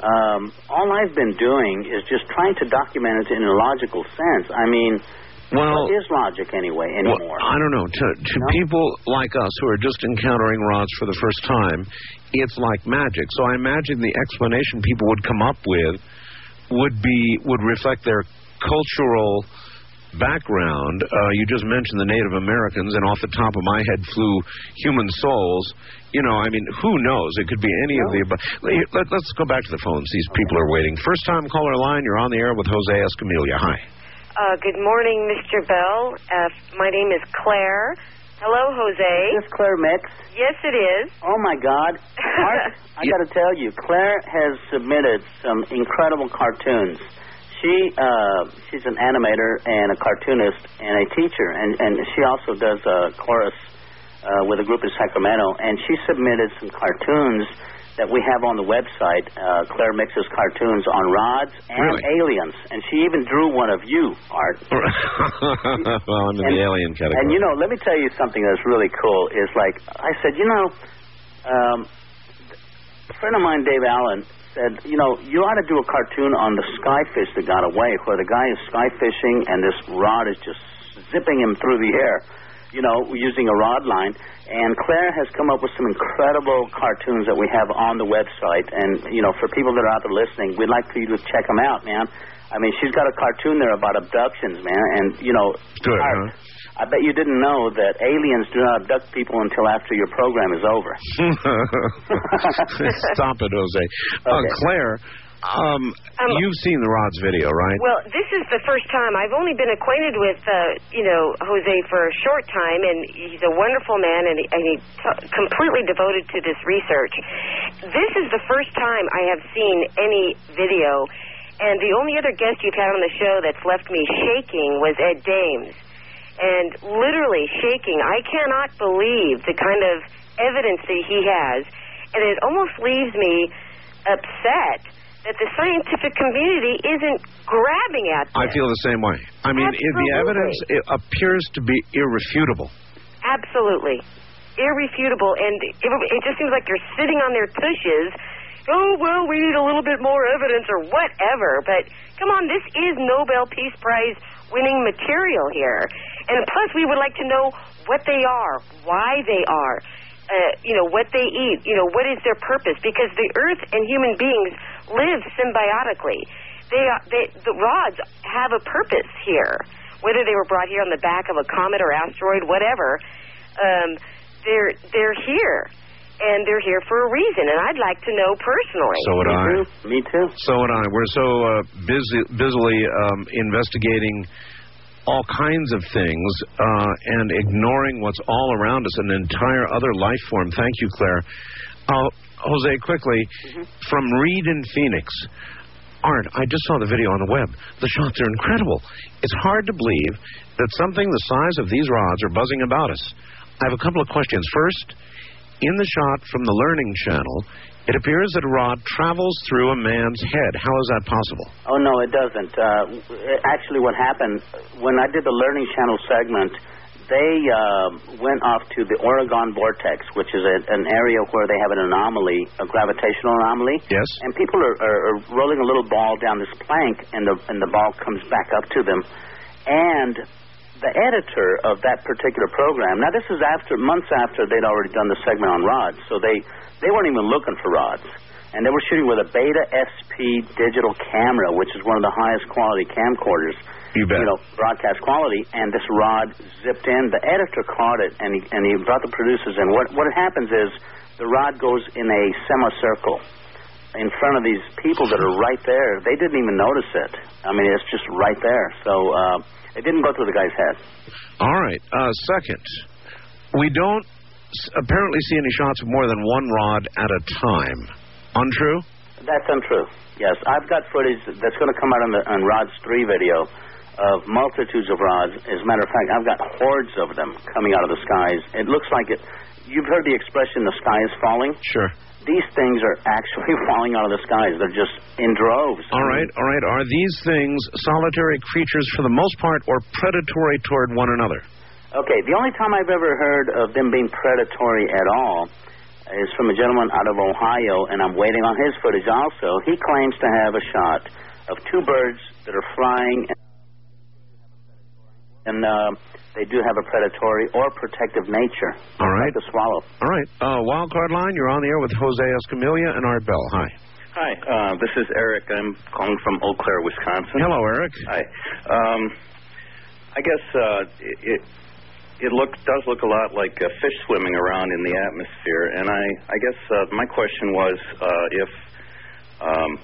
Um, all I've been doing is just trying to document it in a logical sense. I mean,
Well-
what is logic anyway anymore?
Well, I don't know. To, to people like us who are just encountering rods for the first time, it's like magic. So I imagine the explanation people would come up with would be would reflect their cultural background. Uh, you just mentioned the Native Americans, and off the top of my head flew human souls. You know, I mean, who knows? It could be any of the above. Let, us go back to the phones. These people are waiting. First time caller line. You're on the air with Jose Escamilla. Hi.
Uh, good morning, Mr. Bell. Uh, my name is Claire. Hello, Jose.
Is this Claire Mix?
Yes, it is.
Oh my God! Art, I got to tell you, Claire has submitted some incredible cartoons. She uh, she's an animator and a cartoonist and a teacher, and and she also does a chorus uh, with a group in Sacramento. And she submitted some cartoons that we have on the website. Uh, Claire Mix's cartoons on rods and
Really?
aliens, and she even drew one of you, Art.
well, I'm in the alien category.
And you know, let me tell you something that's really cool. Is like I said, you know, um, a friend of mine, Dave Allen, said, you know, you ought to do a cartoon on the skyfish that got away, where the guy is sky fishing and this rod is just zipping him through the air. You know, using a rod line. And Claire has come up with some incredible cartoons that we have on the website. And, you know, for people that are out there listening, we'd like for you to check them out, man. I mean, she's got a cartoon there about abductions, man. And, you know,
Good,
Art, I bet you didn't know that aliens do not abduct people until after your program is over.
Stop it, Jose. Uh,
Okay.
Claire, um, you've seen the Rods video, right?
Well, this is the first time. I've only been acquainted with, uh, you know, Jose for a short time, and he's a wonderful man, and, he, and he's t- completely devoted to this research. This is the first time I have seen any video, And the only other guest you've had on the show that's left me shaking was Ed Dames. And literally shaking. I cannot believe the kind of evidence that he has. And it almost leaves me upset that the scientific community isn't grabbing at this.
I feel the same way. I mean, it, the evidence it appears to be irrefutable.
Absolutely. Irrefutable. And it, it just seems like they're sitting on their tushes. Oh, well, we need a little bit more evidence or whatever. But come on, this is Nobel Peace Prize winning material here. And plus, we would like to know what they are, why they are, uh, you know, what they eat, you know, what is their purpose. Because the Earth and human beings live symbiotically. They, are, they, the rods have a purpose here. Whether they were brought here on the back of a comet or asteroid, whatever, um, they're they're here, and they're here for a reason. And I'd like to know personally.
So would I.
Me too.
So would I. We're so uh, busy, busily um, investigating all kinds of things uh, and ignoring what's all around us, an entire other life form. Thank you, Claire. Uh, Jose, quickly, from Reed in Phoenix. Art, I just saw the video on the web. The shots are incredible. It's hard to believe that something the size of these rods are buzzing about us. I have a couple of questions. First, in the shot from the Learning Channel, it appears that a rod travels through a man's head. How is that possible?
Oh no, it doesn't. Uh, actually, what happened when I did the Learning Channel segment, they uh, went off to the Oregon vortex, which is a, an area where they have an anomaly, a gravitational anomaly.
Yes.
And people are, are, are rolling a little ball down this plank, and the and the ball comes back up to them, and the editor of that particular program. Now, this is after months after they'd already done the segment on rods, so they they weren't even looking for rods, and they were shooting with a Beta SP digital camera, which is one of the highest quality camcorders.
You bet.
You know, broadcast quality, and this rod zipped in. The editor caught it, and he and he brought the producers in. What what happens is the rod goes in a semicircle in front of these people that are right there. They didn't even notice it. I mean, it's just right there. So uh, it didn't go through the guy's head.
All right. Uh, second, we don't s- apparently see any shots of more than one rod at a time. Untrue?
That's untrue. Yes, I've got footage that's going to come out on the on Rod's three video of multitudes of rods. As a matter of fact, I've got hordes of them coming out of the skies. It looks like it. You've heard the expression "the sky is falling."
Sure.
These things are actually falling out of the skies. They're just in droves.
All right, all right. Are these things solitary creatures for the most part or predatory toward one another?
Okay, the only time I've ever heard of them being predatory at all is from a gentleman out of Ohio, and I'm waiting on his footage also. He claims to have a shot of two birds that are flying, and uh, they do have a predatory or protective nature.
All right.
Like the swallow.
All right. Uh, wild card line, you're on the air with Jose Escamilla and Art Bell. Hi.
Hi, uh, this is Eric. I'm calling from Eau Claire, Wisconsin.
Hello, Eric.
Hi. Um, I guess uh, it, it it look does look a lot like uh, fish swimming around in the atmosphere, and I I guess uh, my question was uh, if um,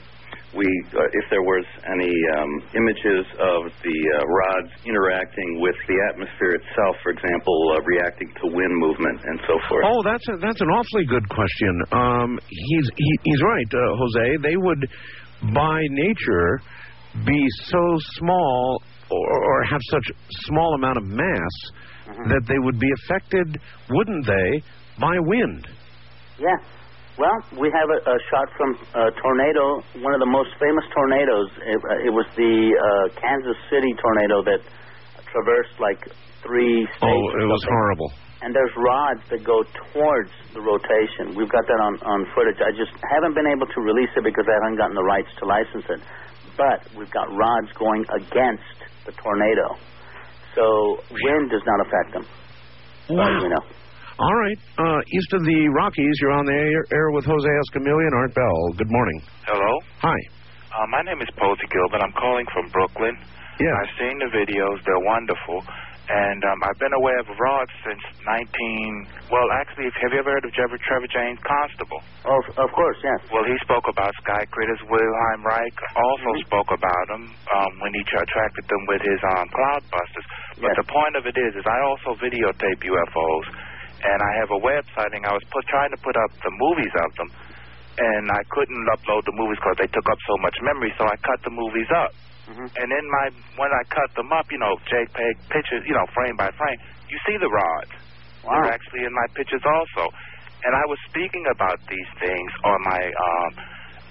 we uh, if there was any um, images of the uh, rods interacting with the atmosphere itself, for example, uh, reacting to wind movement and so forth.
Oh, that's a, that's an awfully good question. Um, he's he, he's right, uh, Jose. They would, by nature, be so small or, or have such small amount of mass that they would be affected, wouldn't they, by wind?
Yeah. Well, we have a, a shot from a tornado, one of the most famous tornadoes. It, uh, it was the uh, Kansas City tornado that traversed like three states.
Oh, it was horrible.
And there's rods that go towards the rotation. We've got that on, on footage. I just haven't been able to release it because I haven't gotten the rights to license it. But we've got rods going against the tornado. So wind does not affect them. as we know.
All right. Uh, east of the Rockies, you're on the air, air with Jose Escamilla and Art Bell. Good morning.
Hello.
Hi.
Uh, my name is Posey Gilbert. I'm calling from Brooklyn.
Yeah.
I've seen the videos. They're wonderful. And um, I've been aware of rods since 19. Well, actually, have you ever heard of Trevor, Trevor James Constable?
Oh, of course, yes.
Well, he spoke about sky critters. Wilhelm Reich also spoke about them um, when he tra- attracted them with his um, cloudbusters. But the point of it is, is I also videotape UFOs, and I have a website, and I was put, trying to put up the movies of them. and I couldn't upload the movies because they took up so much memory, so I cut the movies up. And in my when I cut them up, you know, JPEG pictures, you know, frame by frame, you see the rods. Wow. They're actually in my pictures also. And I was speaking about these things on my um,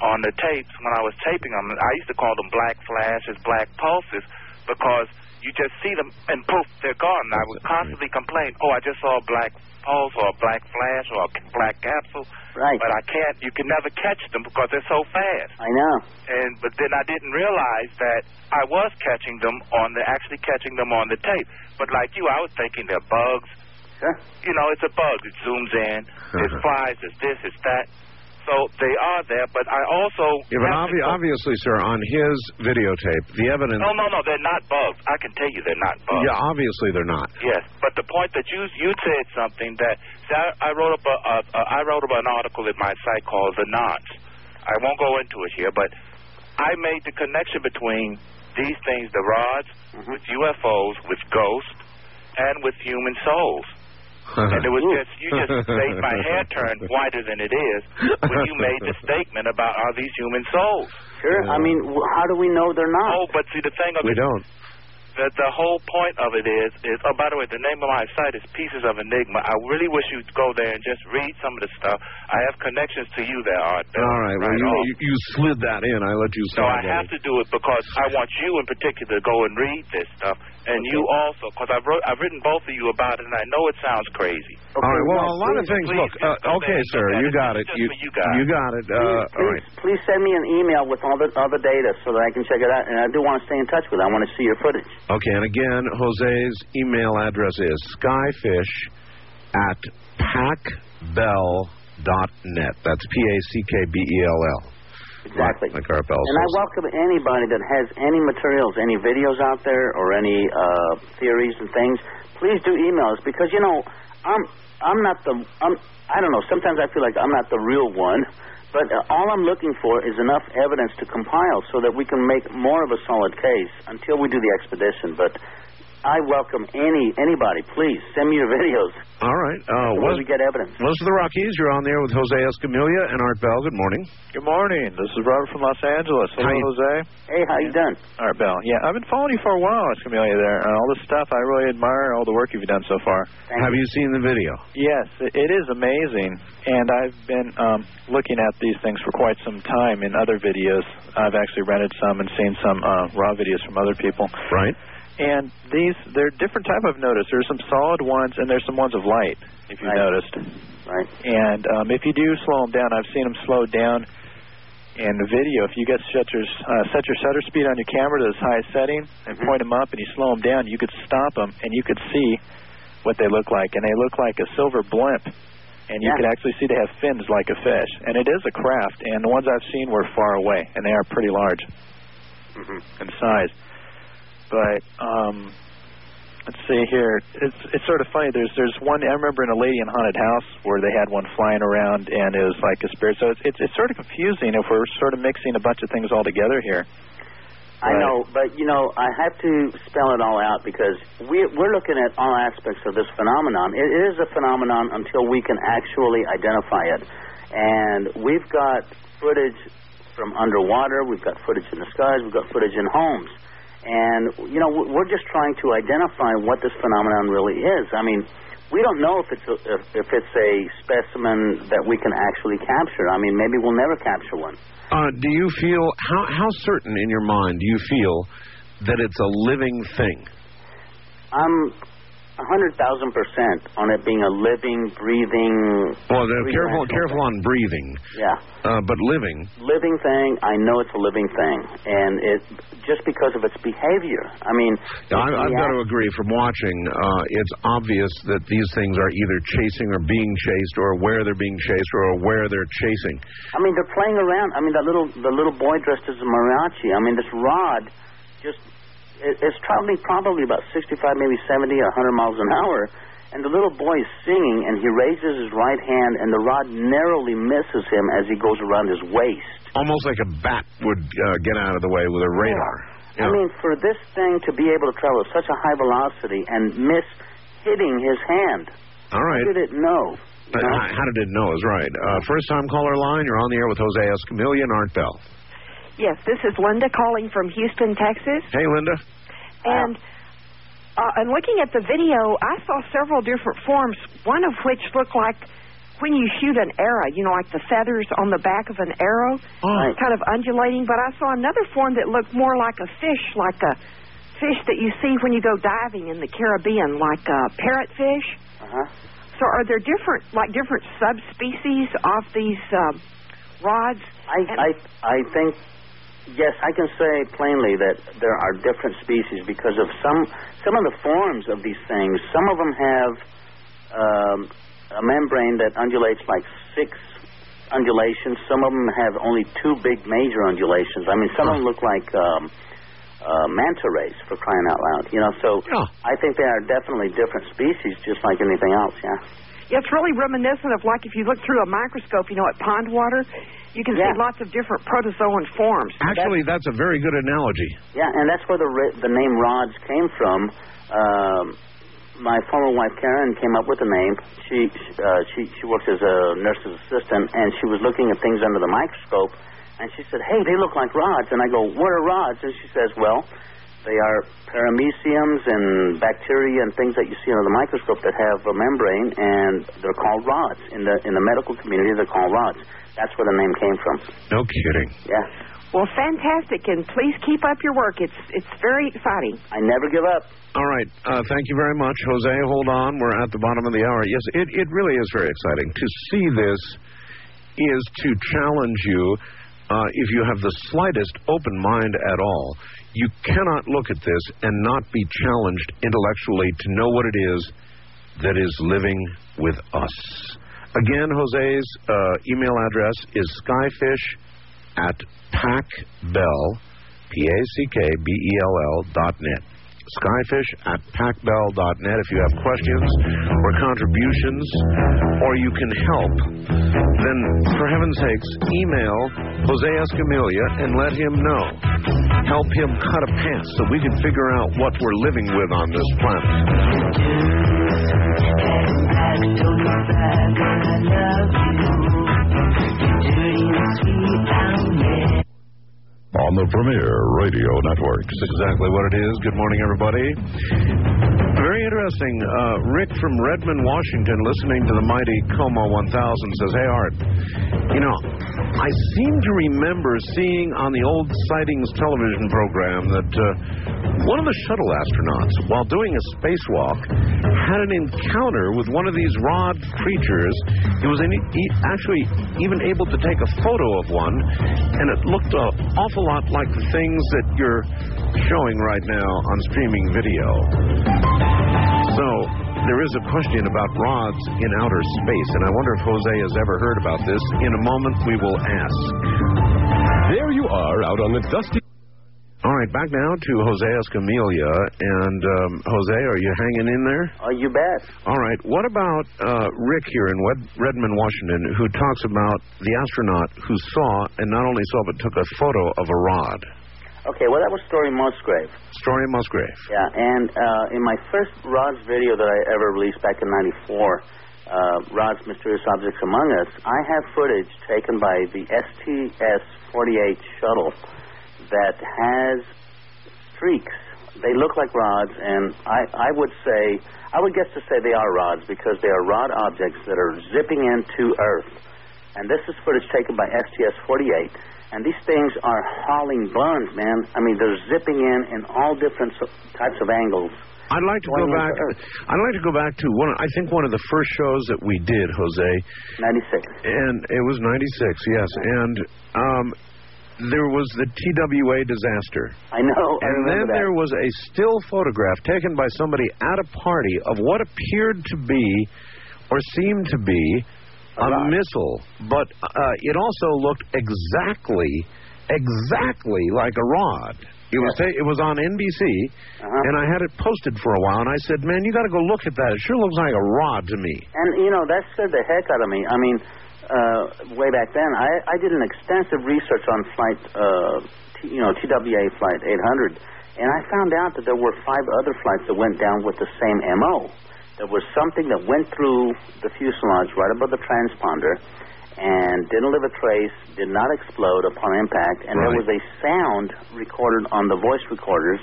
on the tapes when I was taping them. I used to call them black flashes, black pulses, because you just see them and poof, they're gone. And I would constantly complain, oh, I just saw a black pulse or a black flash or a black capsule.
Right.
But I can't. You can never catch them because they're so fast.
I know.
And but then I didn't realize that I was catching them on the actually catching them on the tape. But like you, I was thinking they're bugs.
Sure.
You know, it's a bug. It zooms in. It uh-huh. flies. It's this. It's that. So they are there. But I also
Yeah, but
to
obvi- obviously, sir, on his videotape, the evidence.
No, no, no. They're not bugs. I can tell you they're not bugs.
Yeah, obviously they're not.
Yes, but the point that you you said something that see, I, I wrote up a, I wrote up an article in my site called The Knots. I won't go into it here, but I made the connection between these things, the rods, mm-hmm. with UFOs, with ghosts, and with human souls. Uh-huh. and it was just you just made my hair turn whiter than it is when you made the statement about are these human souls.
Sure. I mean, how do we know they're not?
Oh, but see the thing of
We
it,
don't.
the, the whole point of it is, is oh, by the way, the name of my site is Pieces of Enigma. I really wish you'd go there and just read some of the stuff. I have connections to you there, Art. Bell,
All right. Well,
right
you, you you slid that in. I let you
So
slide
I have
in.
to do it because I want you in particular to go and read this stuff, and you also, because I've wrote, I've written both of you about it, and I know it sounds crazy.
All right. Well, a lot of things.
please
Look. Uh, okay, sir. You got
This
it.
is just
You
for you guys.
you got it. Uh,
please,
all
please,
right.
please send me an email with all the other data so that I can check it out. And I do want to stay in touch with. it. I want to see your footage.
Okay, and again, Jose's email address is skyfish at pacbell.net. That's P A C K B E L L.
Exactly.
Like our bell
And I welcome anybody that has any materials, any videos out there, or any uh, theories and things. Please do email us because you know I'm I'm not the I'm I don't know. Sometimes I feel like I'm not the real one, but uh, all I'm looking for is enough evidence to compile so that we can make more of a solid case until we do the expedition. But I welcome any anybody. Please send me your videos.
All right. Uh,
so
Wes,
we get evidence.
West of the Rockies, you're on there with Jose Escamilla and Art Bell. Good morning.
Good morning. This is Robert from Los Angeles. Hello,
How you-
Jose.
Hey, how you doing?
All right, Bell. Yeah, I've been following you for a while, Escamilla, there. And all this stuff, I really admire all the work you've done so far.
Have you seen the video?
Yes, it, it is amazing. And I've been um, looking at these things for quite some time in other videos. I've actually rented some and seen some uh, raw videos from other people.
Right.
And these, they're different type of notice. There's some solid ones, and there's some ones of light, if you
Right.
noticed.
Right.
And um, if you do slow them down, I've seen them slowed down in the video. If you get set your, uh, set your shutter speed on your camera to its highest setting and point them up and you slow them down, you could stop them and you could see what they look like. And they look like a silver blimp. And you
Yeah.
can actually see they have fins like a fish. And it is a craft. And the ones I've seen were far away, and they are pretty large in size. But um, let's see here. It's it's sort of funny. There's there's one I remember in a lady in haunted house where they had one flying around and it was like a spirit. So it's it's, it's sort of confusing if we're sort of mixing a bunch of things all together here.
I know, but you know, I have to spell it all out because we, we're looking at all aspects of this phenomenon. It is a phenomenon until we can actually identify it. And we've got footage from underwater, we've got footage in the skies, we've got footage in homes. And, you know, we- we're just trying to identify what this phenomenon really is. I mean, we don't know if it's a, if, if it's a specimen that we can actually capture. I mean, maybe we'll never capture one.
Uh, do you feel how how certain in your mind do you feel that it's a living thing?
I'm hundred thousand percent on it being a living, breathing.
Well, the, careful careful on breathing.
Yeah,
uh, but living.
living thing. I know it's a living thing, and it just because of its behavior. I mean,
I, I've got to agree. From watching, uh, it's obvious that these things are either chasing or being chased, or where they're being chased, or where they're chasing.
I mean, they're playing around. I mean, that little the little boy dressed as a mariachi. I mean, this rod just it, it's traveling probably about 65, maybe 70 or 100 miles an hour. And the little boy is singing, and he raises his right hand, and the rod narrowly misses him as he goes around his waist.
Almost like a bat would uh, get out of the way with a radar.
I mean, for this thing to be able to travel at such a high velocity and miss hitting his hand,
All right.
how did it know?
Uh, how did it know is right. Uh, first time caller line, you're on the air with Jose Escamilla and Art Bell.
Yes, this is Linda calling from Houston, Texas.
Hey, Linda.
And uh, and looking at the video, I saw several different forms. One of which looked like when you shoot an arrow, you know, like the feathers on the back of an arrow, kind of undulating. But I saw another form that looked more like a fish, like a fish that you see when you go diving in the Caribbean, like a parrotfish.
Uh-huh.
So are there different, like different subspecies of these um, rods?
I, I, I think, yes, I can say plainly that there are different species because of some, some of the forms of these things. Some of them have um, a membrane that undulates like six undulations. Some of them have only two big major undulations. I mean, some of them look like um, uh, manta rays for crying out loud. You know, so I think they are definitely different species, just like anything else. Yeah.
Yeah, it's really reminiscent of like if you look through a microscope, you know, at pond water, you can see lots of different protozoan forms.
Actually, that's a very good analogy.
Yeah, and that's where the ri- the name rods came from. Um, my former wife Karen came up with the name. She uh, she she works as a nurse's assistant, and she was looking at things under the microscope, and she said, "Hey, they look like rods." And I go, "What are rods?" And she says, "Well." They are parameciums and bacteria and things that you see under the microscope that have a membrane, and they're called rods. In the in the medical community, they're called rods. That's where the name came from.
No kidding.
Yeah.
Well, fantastic, and please keep up your work. It's it's very exciting.
I never give up.
All right. Uh, thank you very much, Jose. Hold on. We're at the bottom of the hour. Yes, it, it really is very exciting. To see this is to challenge you. Uh, if you have the slightest open mind at all, you cannot look at this and not be challenged intellectually to know what it is that is living with us. Again, Jose's uh, email address is skyfish at pacbell, P-A-C-K-B-E-L-L dot net. Skyfish at pacbell.net if you have questions or contributions or you can help, then for heaven's sakes, email Jose Escamilla and let him know. Help him cut a path so we can figure out what we're living with on this planet.
On the Premier Radio Network.
That's exactly what it is. Good morning, everybody. Very interesting. Uh, Rick from Redmond, Washington, listening to the mighty KOMO 1000 says, Hey, Art, you know, I seem to remember seeing on the old Sightings television program that uh, one of the shuttle astronauts, while doing a spacewalk, had an encounter with one of these rod creatures. He was in, he actually even able to take a photo of one, and it looked an awful lot like the things that you're showing right now on streaming video. So there is a question about rods in outer space, and I wonder if Jose has ever heard about this. In a moment, we will ask.
There you are out on the dusty.
All right, back now to Jose Escamilla. And um, Jose, are you hanging in there?
Oh, you bet.
All right. What about uh, Rick here in Redmond, Washington, who talks about the astronaut who saw, and not only saw, but took a photo of a rod?
Okay, well, that was Story Musgrave.
Story Musgrave.
Yeah, and uh, in my first Rod's video that I ever released back in '94, uh, Rod's Mysterious Objects Among Us, I have footage taken by the STS-48 shuttle that has streaks. They look like rods, and I, I would say, I would guess to say they are rods because they are rod objects that are zipping into Earth. And this is footage taken by STS-48. And these things are hauling buns, man. I mean, they're zipping in in all different types of angles.
I'd like to go back. I'd like to go back to one. I think one of the first shows that we did, Jose.
Ninety-six.
And it was '96, yes. And um, there was the TWA disaster.
I know. I
And then
that.
there was a still photograph taken by somebody at a party of what appeared to be, or seemed to be, a, missile. But uh, it also looked exactly, exactly like a rod. It was it was on NBC,
Uh-huh.
and I had it posted for a while. And I said, "Man, you got to go look at that. It sure looks like a rod to me."
And you know that scared the heck out of me. I mean, uh, way back then, I, I did an extensive research on flight, uh, T, you know, TWA flight 800, and I found out that there were five other flights that went down with the same MO. there was something that went through the fuselage right above the transponder and didn't leave a trace, did not explode upon impact, and there was a sound recorded on the voice recorders.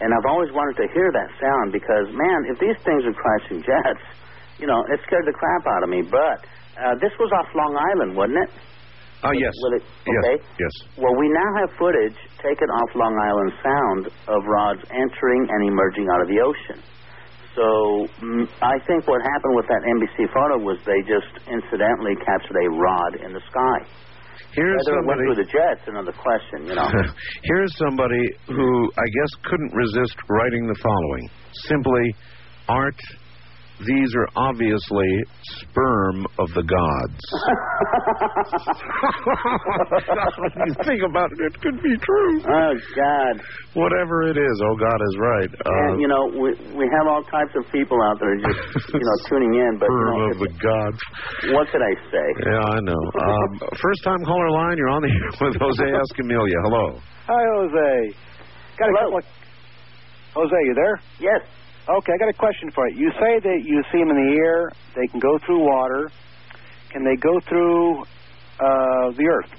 And I've always wanted to hear that sound because, man, if these things are crashing jets, you know, it scared the crap out of me. But uh, this was off Long Island, wasn't it?
Oh, yes.
Will it,
Yes,
okay.
yes.
Well, we now have footage taken off Long Island Sound of rods entering and emerging out of the ocean. So mm, I think what happened with that NBC photo was they just incidentally captured a rod in the sky.
Here's
Whether it went
somebody.
through the jets, another question. You know.
Here's somebody who I guess couldn't resist writing the following. Simply, Art, these are obviously sperm of the gods. when you think about it, it could be true.
Oh God!
Whatever it is, oh God is right. Uh,
and you know, we we have all types of people out there just you know tuning in, but you
sperm
know,
of the gods.
what could I say?
Yeah, I know. Um, first time caller line, you're on the air with Jose Escamilla. Hello.
Hi, Jose. Got a couple of... Jose, you there?
Yes.
Okay, I got a question for you. You say that you see them in the air. They can go through water. Can they go through uh, the earth?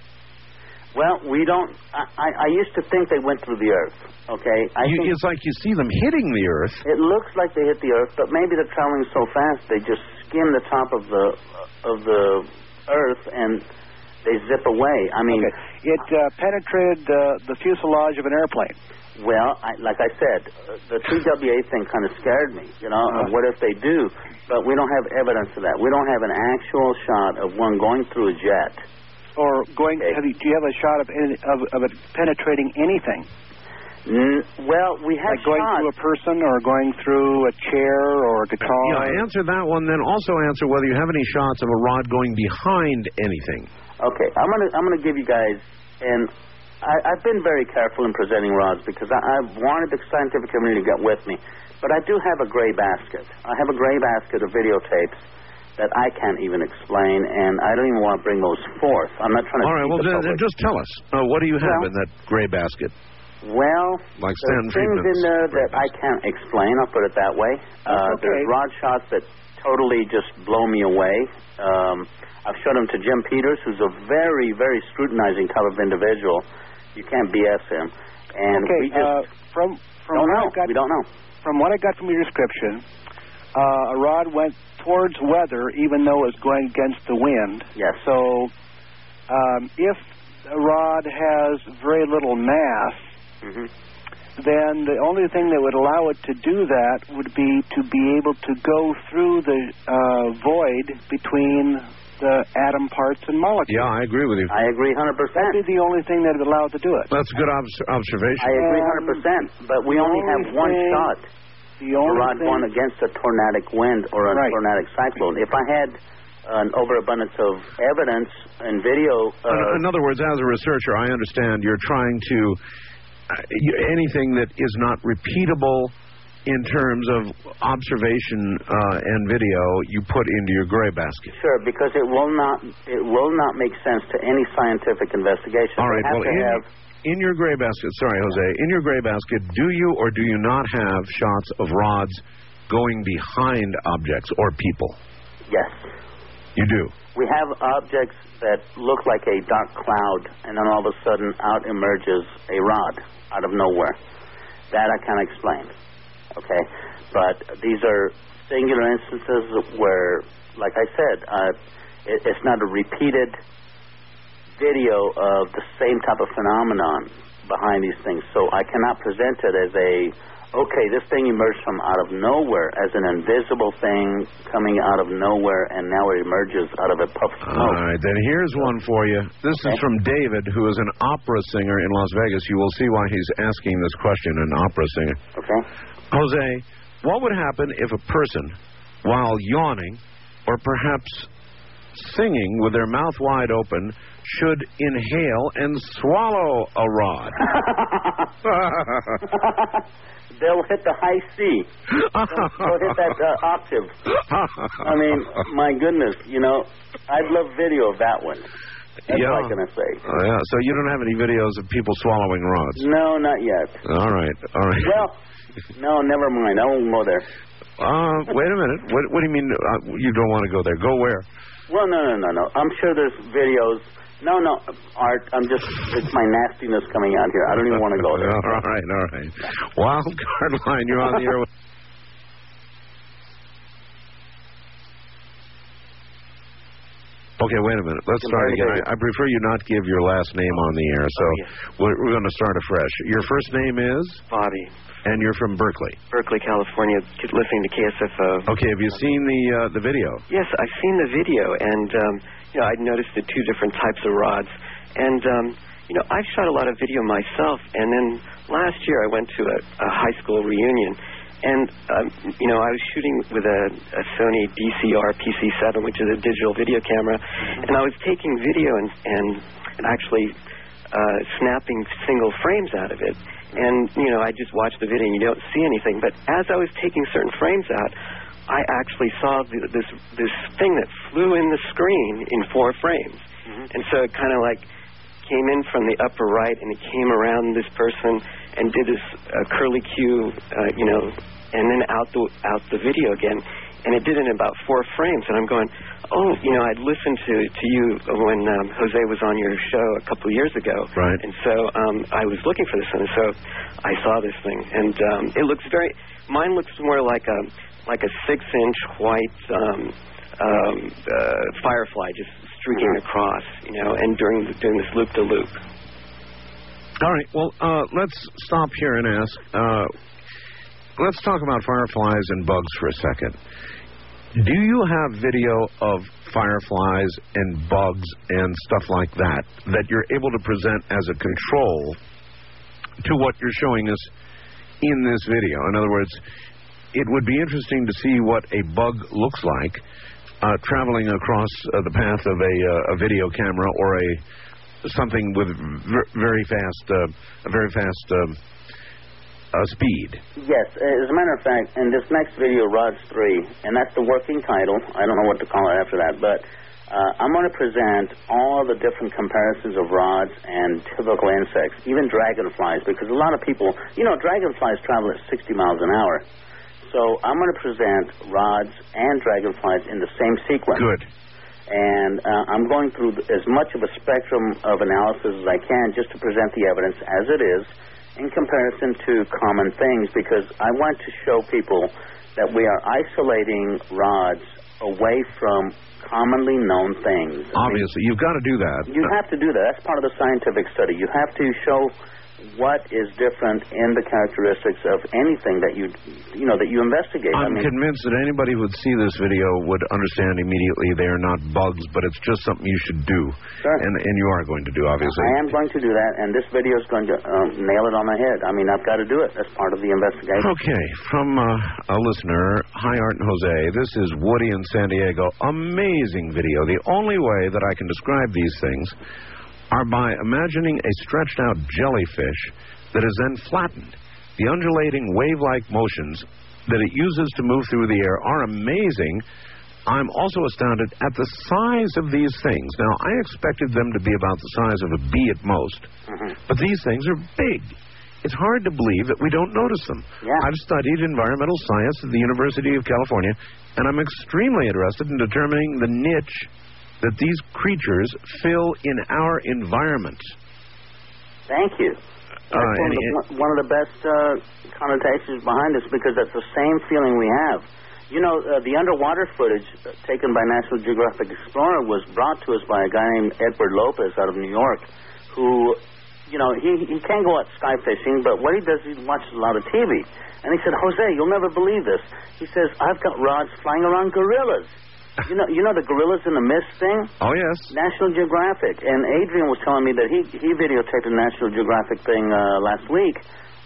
Well, we don't. I, I I used to think they went through the earth. Okay, I
You,
think
it's like you see them hitting the earth.
it looks like they hit the earth, but maybe they're traveling so fast they just skim the top of the of the earth and they zip away. I mean,
It uh, penetrated uh, the fuselage of an airplane.
Well, I, like I said, uh, the TWA thing kind of scared me. You know,
Uh-huh.
uh, what if they do? But we don't have evidence of that. We don't have an actual shot of one going through a jet.
Or going? Have you, do you have a shot of any, of, of it penetrating anything?
Mm, well, we have
like going
shots.
through a person or going through a chair or a guitar.
Yeah, answer that one, then also answer whether you have any shots of a rod going behind anything.
Okay, I'm gonna I'm gonna give you guys, and I, I've been very careful in presenting rods because I, I wanted the scientific community to get with me. But I do have a gray basket. I have a gray basket of videotapes that I can't even explain, and I don't even want to bring those forth. I'm not trying to.
All right, well,
the
then, then just tell us. Uh, what do you have
Well-
in that gray basket?
Well,
Like
there's things
Friedman's
in there that I can't explain. I'll put it that way. Uh,
okay.
There's rod shots that totally just blow me away. Um, I've showed them to Jim Peters, who's a very, very scrutinizing type of individual. You can't BS him. And
okay,
we just
uh, from from
don't
what
know.
I got,
we don't know.
From what I got from your description, uh, a rod went towards weather, even though it was going against the wind.
Yes.
So, um, if a rod has very little mass,
hmm
then the only thing that would allow it to do that would be to be able to go through the uh, void between the atom parts and molecules.
Yeah, I agree with you.
I agree 100%.
That'd be the only thing that would allow it to do it.
That's a good obs- observation.
I agree 100%. But we only
only
have one
thing-
shot.
The
The
only
rod
thing,
going against a tornadic wind or a
Right.
tornadic cyclone. If I had an overabundance of evidence and video. Uh,
in, in other words, as a researcher, I understand you're trying to uh, you, anything that is not repeatable in terms of observation uh, and video, you put into your gray basket.
Sure, because it will not it will not make sense to any scientific investigation.
All right. Well, in,
have
in your gray basket, sorry, Jose, in your gray basket, do you or do you not have shots of rods going behind objects or people?
yes.
You do.
We have objects that look like a dark cloud, and then all of a sudden out emerges a rod out of nowhere. That I can't explain. Okay, but these are singular instances where, like I said, uh, it, it's not a repeated video of the same type of phenomenon behind these things. So I cannot present it as a okay, this thing emerged from out of nowhere as an invisible thing coming out of nowhere, and now it emerges out of a puff of smoke.
right, then here's one for you. This is from David, who is an opera singer in Las Vegas. You will see why he's asking this question, an opera singer.
Okay.
Jose, what would happen if a person, while yawning or perhaps singing with their mouth wide open, should inhale and swallow a rod?
They'll hit the high C. They'll, hit that uh, octave. I mean, my goodness, you know, I'd love video of that one. That's
yeah.
all I'm say.
Oh, yeah. So you don't have any videos of people swallowing rods?
No, not yet.
All right. All right.
Well, no, never mind. I won't go there.
Uh, wait a minute. What, what do you mean uh, you don't want to go there? Go where?
Well, no, no, no, no. I'm sure there's videos. No, no, Art. I'm just. It's my nastiness coming out here. I don't even want to go there.
all right. All right. Wild card line. You're on the air. With... Okay, wait a minute. Let's start again. I, I prefer you not give your last name on the air, so we're, we're going to start afresh. Your first name is?
Bobby.
And you're from Berkeley.
Berkeley, California, listening to KSFO.
Okay, have you seen the uh, the video?
Yes, I've seen the video, and um, you know, I noticed the two different types of rods, and um, you know, I've shot a lot of video myself, and then last year I went to a, a high school reunion, and um, you know, I was shooting with a, a Sony DCR PC7, which is a digital video camera, and I was taking video and and, and actually uh, snapping single frames out of it. And you know, I just watched the video and you don't see anything. But as I was taking certain frames out, I actually saw th- this this thing that flew in the screen in four frames. And so it kind of like came in from the upper right and it came around this person and did this uh, curly Q, uh, you know, and then out the out the video again. And it did it in about four frames. And I'm going, oh, you know, I'd listened to to you when um, Jose was on your show a couple of years ago.
Right.
And so um, I was looking for this, and so I saw this thing, and um, it looks very. Mine looks more like a like a six-inch white um, um, uh, firefly just streaking across, you know, and during doing this loop to loop.
All right. Well, uh, let's stop here and ask. Uh, let's talk about fireflies and bugs for a second. Do you have video of fireflies and bugs and stuff like that that you're able to present as a control to what you're showing us in this video? In other words, it would be interesting to see what a bug looks like uh, traveling across uh, the path of a, uh, a video camera or a something with ver- very fast, uh, a very fast um, uh, speed.
Yes, as a matter of fact, in this next video, Rods 3, and that's the working title. I don't know what to call it after that, but uh, I'm going to present all the different comparisons of rods and typical insects, even dragonflies, because a lot of people, you know, dragonflies travel at 60 miles an hour. So I'm going to present rods and dragonflies in the same sequence.
Good.
And uh, I'm going through as much of a spectrum of analysis as I can just to present the evidence as it is in comparison to common things because I want to show people that we are isolating rods away from commonly known things.
Obviously, you've got to do that.
You have to do that. That's part of the scientific study. You have to show what is different in the characteristics of anything that you, you know, that you investigate. I
I'm
mean,
convinced that anybody who would see this video would understand immediately they are not bugs, but it's just something you should do. And, and you are going to do, obviously.
I am going to do that, and this video is going to um, nail it on the head. I mean, I've got to do it. That's part of the investigation.
Okay, from uh, a listener, hi Art and Jose. This is Woody in San Diego. Amazing video. The only way that I can describe these things are by imagining a stretched out jellyfish that is then flattened. The undulating wave like motions that it uses to move through the air are amazing. I'm also astounded at the size of these things. Now, I expected them to be about the size of a bee at most, mm-hmm. but these things are big. It's hard to believe that we don't notice them. I've studied environmental science at the University of California, and I'm extremely interested in determining the niche that these creatures fill in our environment.
Thank you.
Uh,
That's one, of the, one of the best uh, connotations behind this because that's the same feeling we have. You know, uh, the underwater footage uh, taken by National Geographic Explorer was brought to us by a guy named Edward Lopez out of New York, who, you know, he he can't go out sky fishing, but what he does, he watches a lot of TV. And he said, Jose, you'll never believe this. He says, I've got rods flying around gorillas. You know, you know the gorillas in the mist thing.
Oh yes.
National Geographic, and Adrian was telling me that he he videotaped a National Geographic thing uh, last week,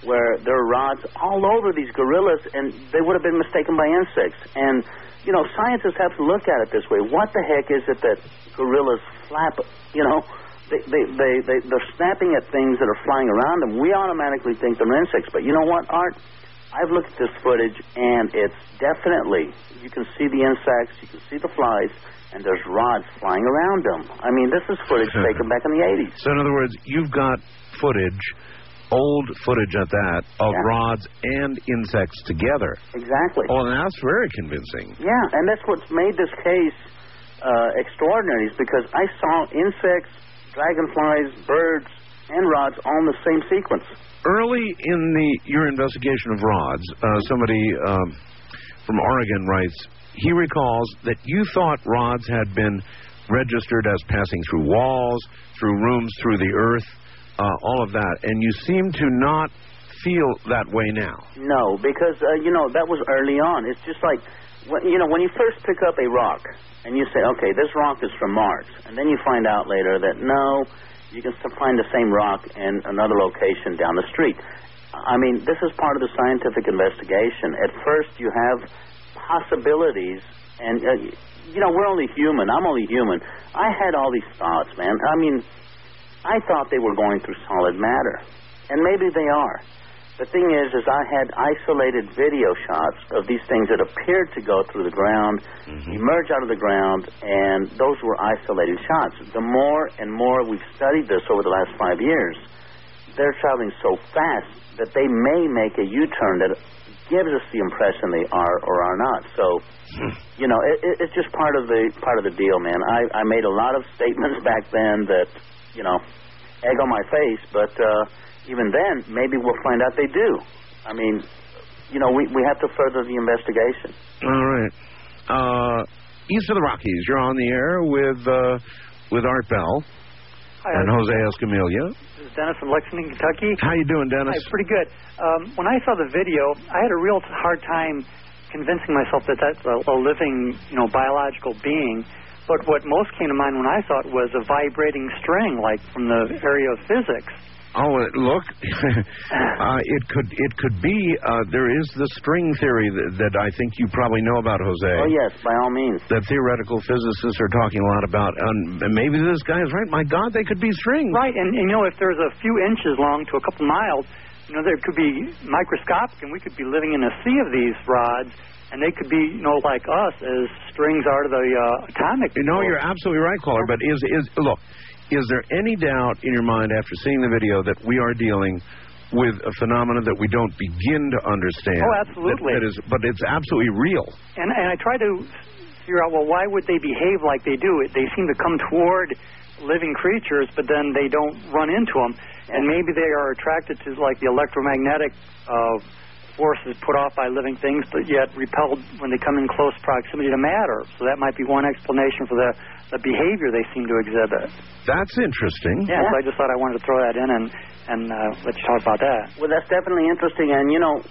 where there are rods all over these gorillas, and they would have been mistaken by insects. And you know, scientists have to look at it this way: what the heck is it that gorillas flap? You know, they they they, they they're snapping at things that are flying around them. We automatically think they're insects, but you know what, Art? I've looked at this footage, and it's definitely you can see the insects, you can see the flies, and there's rods flying around them. I mean, this is footage taken back in the 80s.
So in other words, you've got footage, old footage at that, of
Yeah.
rods and insects together.
Exactly.
Oh, and that's very convincing.
Yeah, and that's what's made this case uh, extraordinary is because I saw insects, dragonflies, birds, and rods all in the same sequence.
Early in the your investigation of rods, uh, somebody um, from Oregon writes he recalls that you thought rods had been registered as passing through walls, through rooms, through the earth, uh, all of that, and you seem to not feel that way now.
No, because uh, you know that was early on. It's just like when, you know when you first pick up a rock and you say, okay, this rock is from Mars, and then you find out later that no, you can find the same rock in another location down the street. I mean, this is part of the scientific investigation. At first, you have possibilities, and uh, you know we're only human. I'm only human. I had all these thoughts, man. I mean, I thought they were going through solid matter, and maybe they are. The thing is, is I had isolated video shots of these things that appeared to go through the ground, emerge out of the ground, and those were isolated shots. The more and more we've studied this over the last five years, they're traveling so fast that they may make a U-turn that gives us the impression they are or are not. So, you know, it, it, it's just part of the part of the deal, man. I, I made a lot of statements back then that, you know, egg on my face, but uh, even then, maybe we'll find out they do. I mean, you know, we we have to further the investigation.
All right. Uh, east of the Rockies, you're on the air with uh, with Art Bell
Hi,
and
I-
Jose Escamilla.
This is Dennis from Lexington, Kentucky.
How you doing, Dennis?
Hi, pretty good. Um, when I saw the video, I had a real hard time convincing myself that that's a, a living, you know, biological being. But what most came to mind when I saw it was a vibrating string, like from the area of physics.
Oh, look, uh, it could it could be. Uh, there is the string theory that, that I think you probably know about, Jose.
Oh yes, by all means.
That theoretical physicists are talking a lot about, and maybe this guy is right. My God, they could be strings.
Right, and, and you know, if there's a few inches long to a couple miles, you know, there could be microscopic, and we could be living in a sea of these rods, and they could be, you know, like us, as strings are to the uh, atomic.
You no, know, you're absolutely right, caller. But is is look, is there any doubt in your mind after seeing the video that we are dealing with a phenomenon that we don't begin to understand?
Oh, absolutely.
That- that is, but it's absolutely real.
And, and I try to figure out, well, why would they behave like they do? They seem to come toward living creatures, but then they don't run into them. And maybe they are attracted to like the electromagnetic uh, forces put off by living things, but yet repelled when they come in close proximity to matter. So that might be one explanation for the, the behavior they seem to exhibit.
That's interesting.
Yeah, so I just thought I wanted to throw that in and and uh, let you talk about that.
Well, that's definitely interesting, and you know,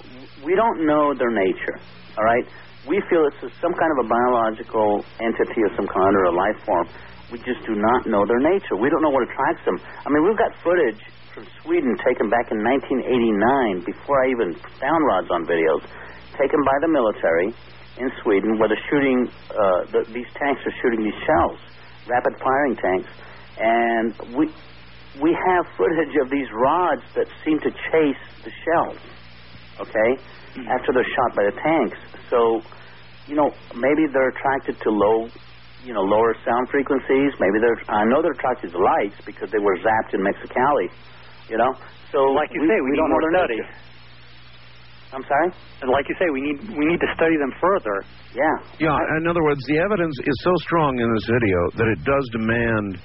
we don't know their nature. All right, we feel it's some kind of a biological entity of some kind or a life form. We just do not know their nature. We don't know what attracts them. I mean, we've got footage from Sweden taken back in 1989, before I even found rods on videos, taken by the military in Sweden, where they're shooting. Uh, the, these tanks are shooting these shells, rapid firing tanks, and we we have footage of these rods that seem to chase the shells, okay, after they're shot by the tanks. So, you know, maybe they're attracted to low, you know, lower sound frequencies. Maybe they're, I know they're attracted to lights because they were zapped in Mexicali, you know. So,
Like you say, we need
don't
more study.
Nature. I'm sorry.
And like you say, we need we need to study them further.
Yeah.
Yeah, in other words, the evidence is so strong in this video that it does demand,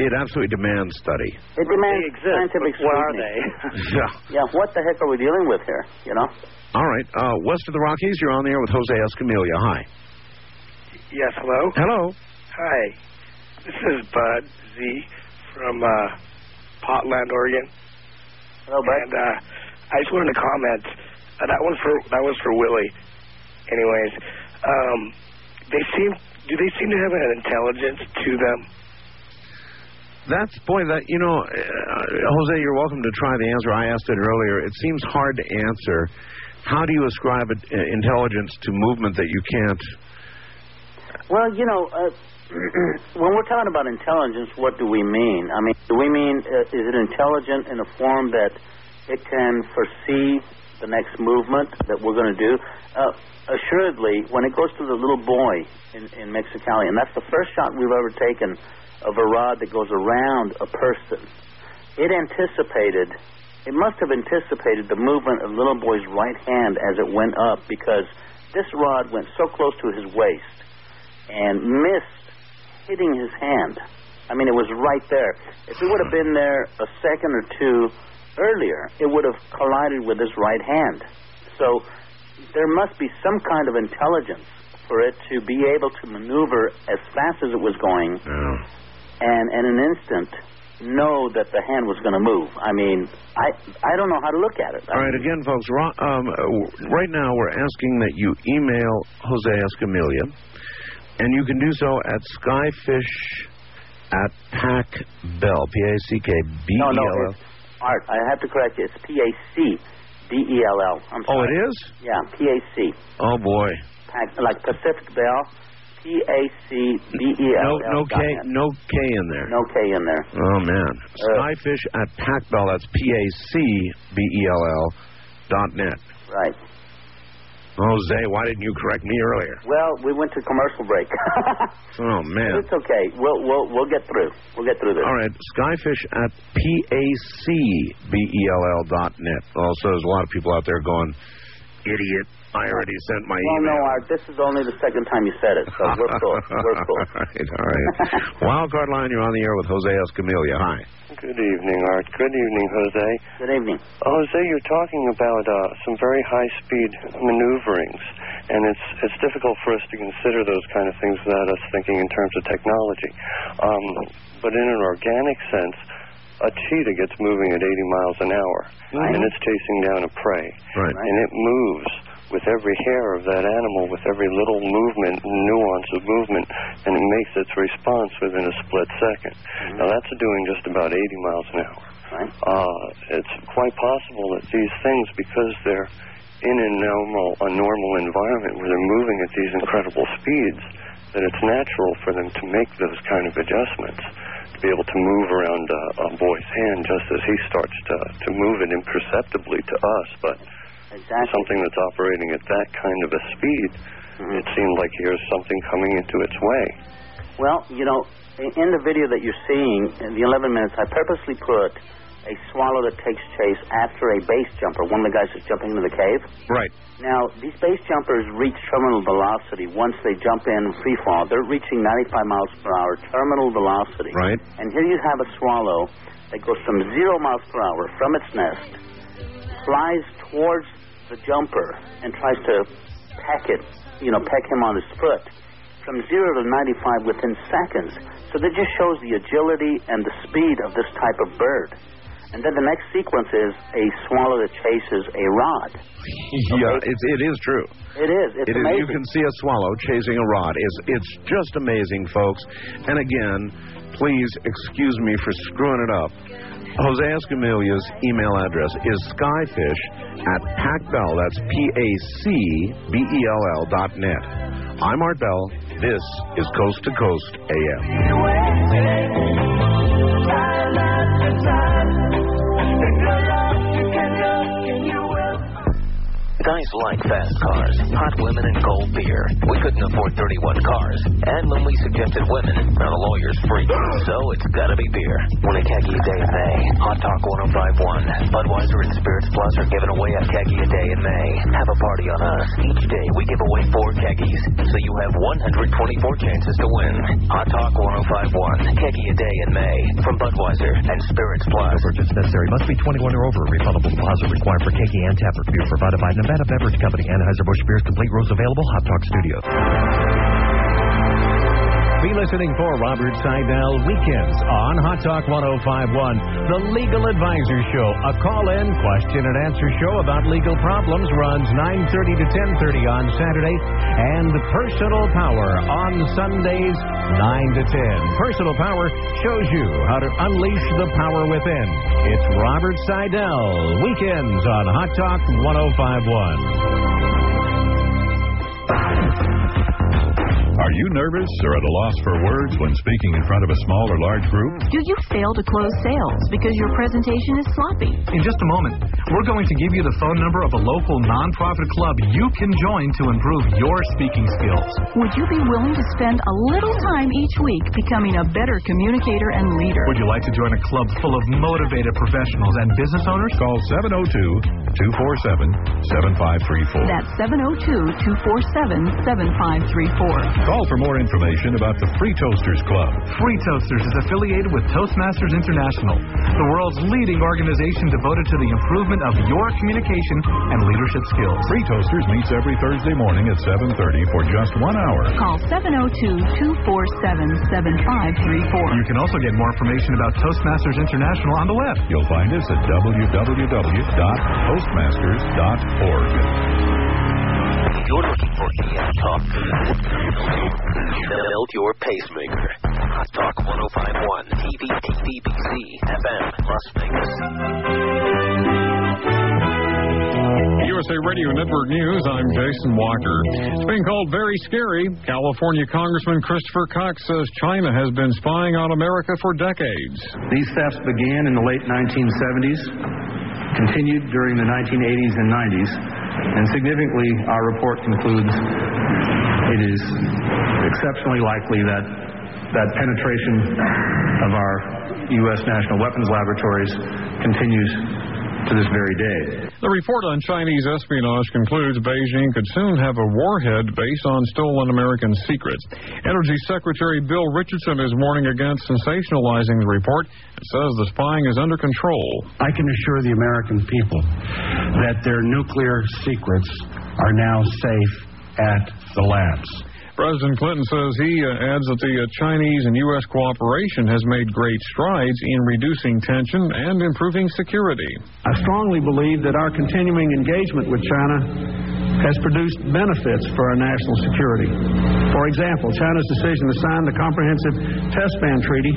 it absolutely demands study.
It demands scientific
What are
they?
Yeah.
Yeah. What the heck are we dealing with here? You know.
All right. Uh, west of the Rockies, you're on the air with Jose Escamilla. Hi.
Yes, hello?
Hello.
Hi. This is Bud Z from uh, Portland, Oregon.
Hello, Bud.
And uh, I just wanted to comment. Uh, that one for that was for Willie. Anyways, um, they seem do they seem to have an intelligence to them?
That's boy. That you know, uh, Jose, you're welcome to try the answer. I asked it earlier. It seems hard to answer. How do you ascribe it, uh, intelligence to movement that you can't?
Well, you know, uh, when we're talking about intelligence, what do we mean? I mean, do we mean uh, is it intelligent in a form that it can foresee the next movement that we're going to do. Uh, assuredly, when it goes to the little boy in, in Mexicali, and that's the first shot we've ever taken of a rod that goes around a person, it anticipated, it must have anticipated the movement of little boy's right hand as it went up because this rod went so close to his waist and missed hitting his hand. I mean, it was right there. If it would have been there a second or two earlier, it would have collided with his right hand. So there must be some kind of intelligence for it to be able to maneuver as fast as it was going, and in an instant know that the hand was going to move. I mean, I I don't know how to look at it.
All right, again, folks. Um, uh, right now, we're asking that you email Jose Escamilla, and you can do so at skyfish at Pac Bell, P A C K B E
No, no,
L L.
it's Art. I have to correct you. It's P A C B E L L. I'm sorry.
Oh, it is.
Yeah, P A C.
Oh boy.
Like Pacific Bell. P A C B E
No,
L L.
no K, no K in there.
No K in there.
Oh man. Uh, Skyfish at Pac Bell. That's P A C B E L L dot net.
Right.
Jose, why didn't you correct me earlier?
Well, we went to commercial break.
Oh man.
It's okay. We'll we'll we'll get through. We'll get through this.
All right, skyfish at P-A-C-B-E-L-L dot net. Also, there's a lot of people out there going, idiot, I already sent my
Well, no,
email.
Art. This is only the second time you said it, so we're cool. We're cool.
all right, all right. Wild card line, you're on the air with Jose Escamilla. Hi.
Good evening, Art. Good evening, Jose.
Good evening.
Jose, you're talking about uh, some very high-speed maneuverings, and it's it's difficult for us to consider those kind of things without us thinking in terms of technology. Um, but in an organic sense, a cheetah gets moving at 80 miles an hour, and it's chasing down a prey,
Right.
and it moves with every hair of that animal, with every little movement, nuance of movement, and it makes its response within a split 2nd Now that's doing just about 80 miles an hour. Uh, it's quite possible that these things, because they're in a normal, a normal environment where they're moving at these incredible speeds, that it's natural for them to make those kind of adjustments, to be able to move around a, a boy's hand just as he starts to, to move it imperceptibly to us, but something that's operating at that kind of a speed, mm-hmm. it seemed like here's something coming into its way.
Well, you know, in the video that you're seeing, in the 11 minutes, I purposely put a swallow that takes chase after a base jumper, one of the guys that's jumping into the cave.
Right.
Now, these base jumpers reach terminal velocity once they jump in free fall. They're reaching 95 miles per hour terminal velocity.
Right.
And here you have a swallow that goes from zero miles per hour from its nest, flies towards the jumper, and tries to peck it, you know, peck him on his foot from zero to 95 within seconds. So that just shows the agility and the speed of this type of bird. And then the next sequence is a swallow that chases a rod.
Yeah, it's, it is true.
It is. It's
It is. You can see a swallow chasing a rod. It's, it's just amazing, folks. And again, please excuse me for screwing it up. Jose Escamilla's email address is skyfish at pacbell. That's P A C B E L L dot net. I'm Art Bell. This is Coast to Coast AM.
Guys like fast cars, hot women, and cold beer. We couldn't afford 31 cars. And when we suggested women, now the lawyers freaked. So it's gotta be beer. When a keggy a day in May, Hot Talk 1051. Budweiser and Spirits Plus are giving away a keggy a day in May. Have a party on us. Each day we give away four keggies. So you have 124 chances to win. Hot Talk 1051. Keggy a day in May. From Budweiser and Spirits Plus.
Purchase necessary. Must be 21 or over. Refundable deposit required for KK and Tapper. Beer provided by Nevada Beverage Company. Anheuser-Busch Beers. Complete rules available. Hot Talk Studio.
Be listening for Robert Seidel weekends on Hot Talk 1051, the Legal Advisor Show. A call-in question and answer show about legal problems runs 9:30 to 10:30 on Saturday, and Personal Power on Sundays 9 to 10. Personal Power shows you how to unleash the power within. It's Robert Seidel weekends on Hot Talk 1051.
Are you nervous or at a loss for words when speaking in front of a small or large group?
Do you fail to close sales because your presentation is sloppy?
In just a moment, we're going to give you the phone number of a local nonprofit club you can join to improve your speaking skills.
Would you be willing to spend a little time each week becoming a better communicator and leader?
Would you like to join a club full of motivated professionals and business owners?
Call 702 247 7534.
That's 702 247 7534.
Call for more information about the Free Toasters Club.
Free Toasters is affiliated with Toastmasters International, the world's leading organization devoted to the improvement of your communication and leadership skills.
Free Toasters meets every Thursday morning at 7:30 for just one hour.
Call 702-247-7534.
You can also get more information about Toastmasters International on the web.
You'll find us at www.toastmasters.org.
You're looking for EM Talk. Melt your pacemaker. Hot Talk 1051, TV, TVBC, FM, Las Vegas.
USA Radio Network News, I'm Jason Walker. It's being called very scary. California Congressman Christopher Cox says China has been spying on America for decades.
These thefts began in the late 1970s, continued during the 1980s and 90s, and significantly, our report concludes it is exceptionally likely that that penetration of our U.S. national weapons laboratories continues to this very day.
The report on Chinese espionage concludes Beijing could soon have a warhead based on stolen American secrets. Energy Secretary Bill Richardson is warning against sensationalizing the report and says the spying is under control.
I can assure the American people that their nuclear secrets are now safe at the labs.
President Clinton says he uh, adds that the uh, Chinese and U.S. cooperation has made great strides in reducing tension and improving security.
I strongly believe that our continuing engagement with China has produced benefits for our national security. For example, China's decision to sign the Comprehensive Test Ban Treaty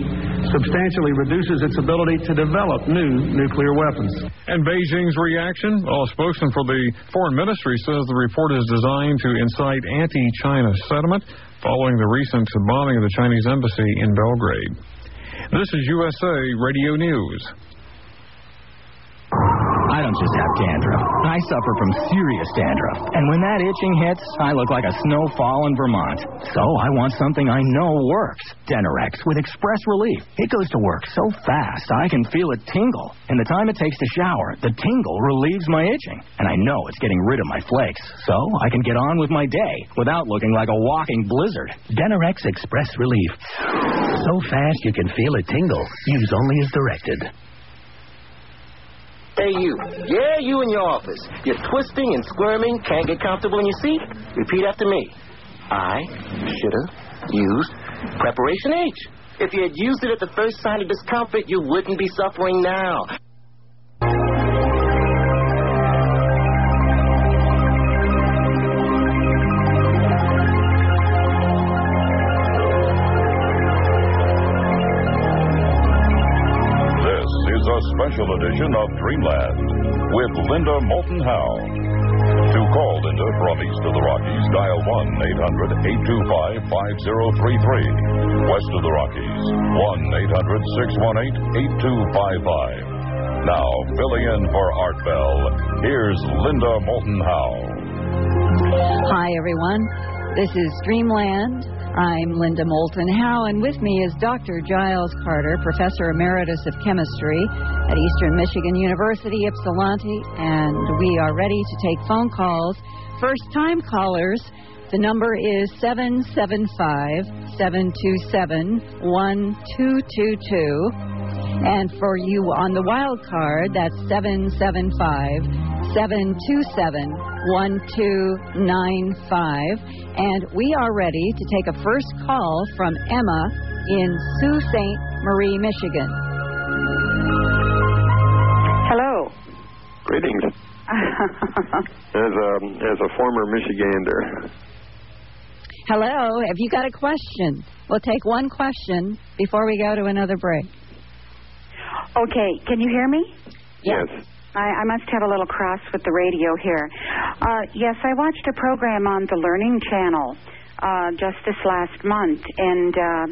substantially reduces its ability to develop new nuclear weapons.
And Beijing's reaction? Well, a spokesman for the foreign ministry says the report is designed to incite anti-China sentiment following the recent bombing of the Chinese embassy in Belgrade. This is USA Radio News.
Don't just have dandruff. I suffer from serious dandruff. And when that itching hits, I look like a snowfall in Vermont. So I want something I know works. Denorex with express relief. It goes to work so fast I can feel it tingle. And the time it takes to shower, the tingle relieves my itching. And I know it's getting rid of my flakes. So I can get on with my day without looking like a walking blizzard.
Denorex Express Relief. So fast you can feel it tingle. Use only as directed.
Hey, you. Yeah, you in your office. You're twisting and squirming, can't get comfortable in your seat? Repeat after me. I should have used Preparation H. If you had used it at the first sign of discomfort, you wouldn't be suffering now.
Edition of Dreamland with Linda Moulton Howe. To call Linda from east of the Rockies, dial 1 800 825 5033. West of the Rockies, 1 800 618 8255. Now, filling in for Art Bell, here's Linda Moulton Howe.
Hi, everyone. This is Dreamland. I'm Linda Moulton Howe, and with me is Dr. Giles Carter, Professor Emeritus of Chemistry at Eastern Michigan University, Ypsilanti, and we are ready to take phone calls. First time callers, the number is 775 727 1222. And for you on the wild card, that's 775 727 1295. And we are ready to take a first call from Emma in Sault Ste. Marie, Michigan.
Hello.
Greetings. as a as a former Michigander,
Hello. Have you got a question? We'll take one question before we go to another break.
Okay, can you hear me?
yes.
I, I must have a little cross with the radio here. Uh, yes, I watched a program on the Learning Channel uh, just this last month, and uh,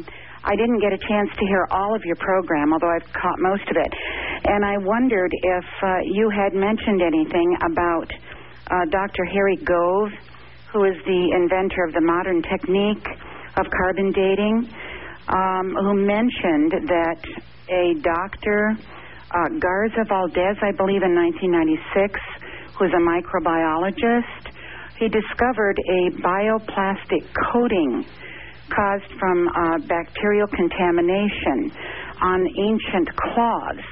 I didn't get a chance to hear all of your program, although I've caught most of it. And I wondered if uh, you had mentioned anything about uh, Dr. Harry Gove, who is the inventor of the modern technique of carbon dating, um, who mentioned that a doctor, uh, Garza Valdes, I believe, in 1996, who's a microbiologist, he discovered a bioplastic coating caused from uh, bacterial contamination on ancient cloths.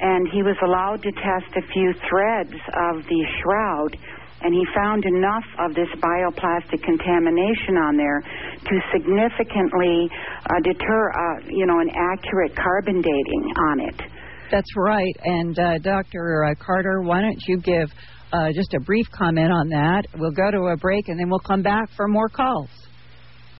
And he was allowed to test a few threads of the shroud, and he found enough of this bioplastic contamination on there to significantly uh, deter, uh, you know, an accurate carbon dating on it.
That's right. And uh, Dr. Uh, Carter, why don't you give uh, just a brief comment on that? We'll go to a break and then we'll come back for more calls.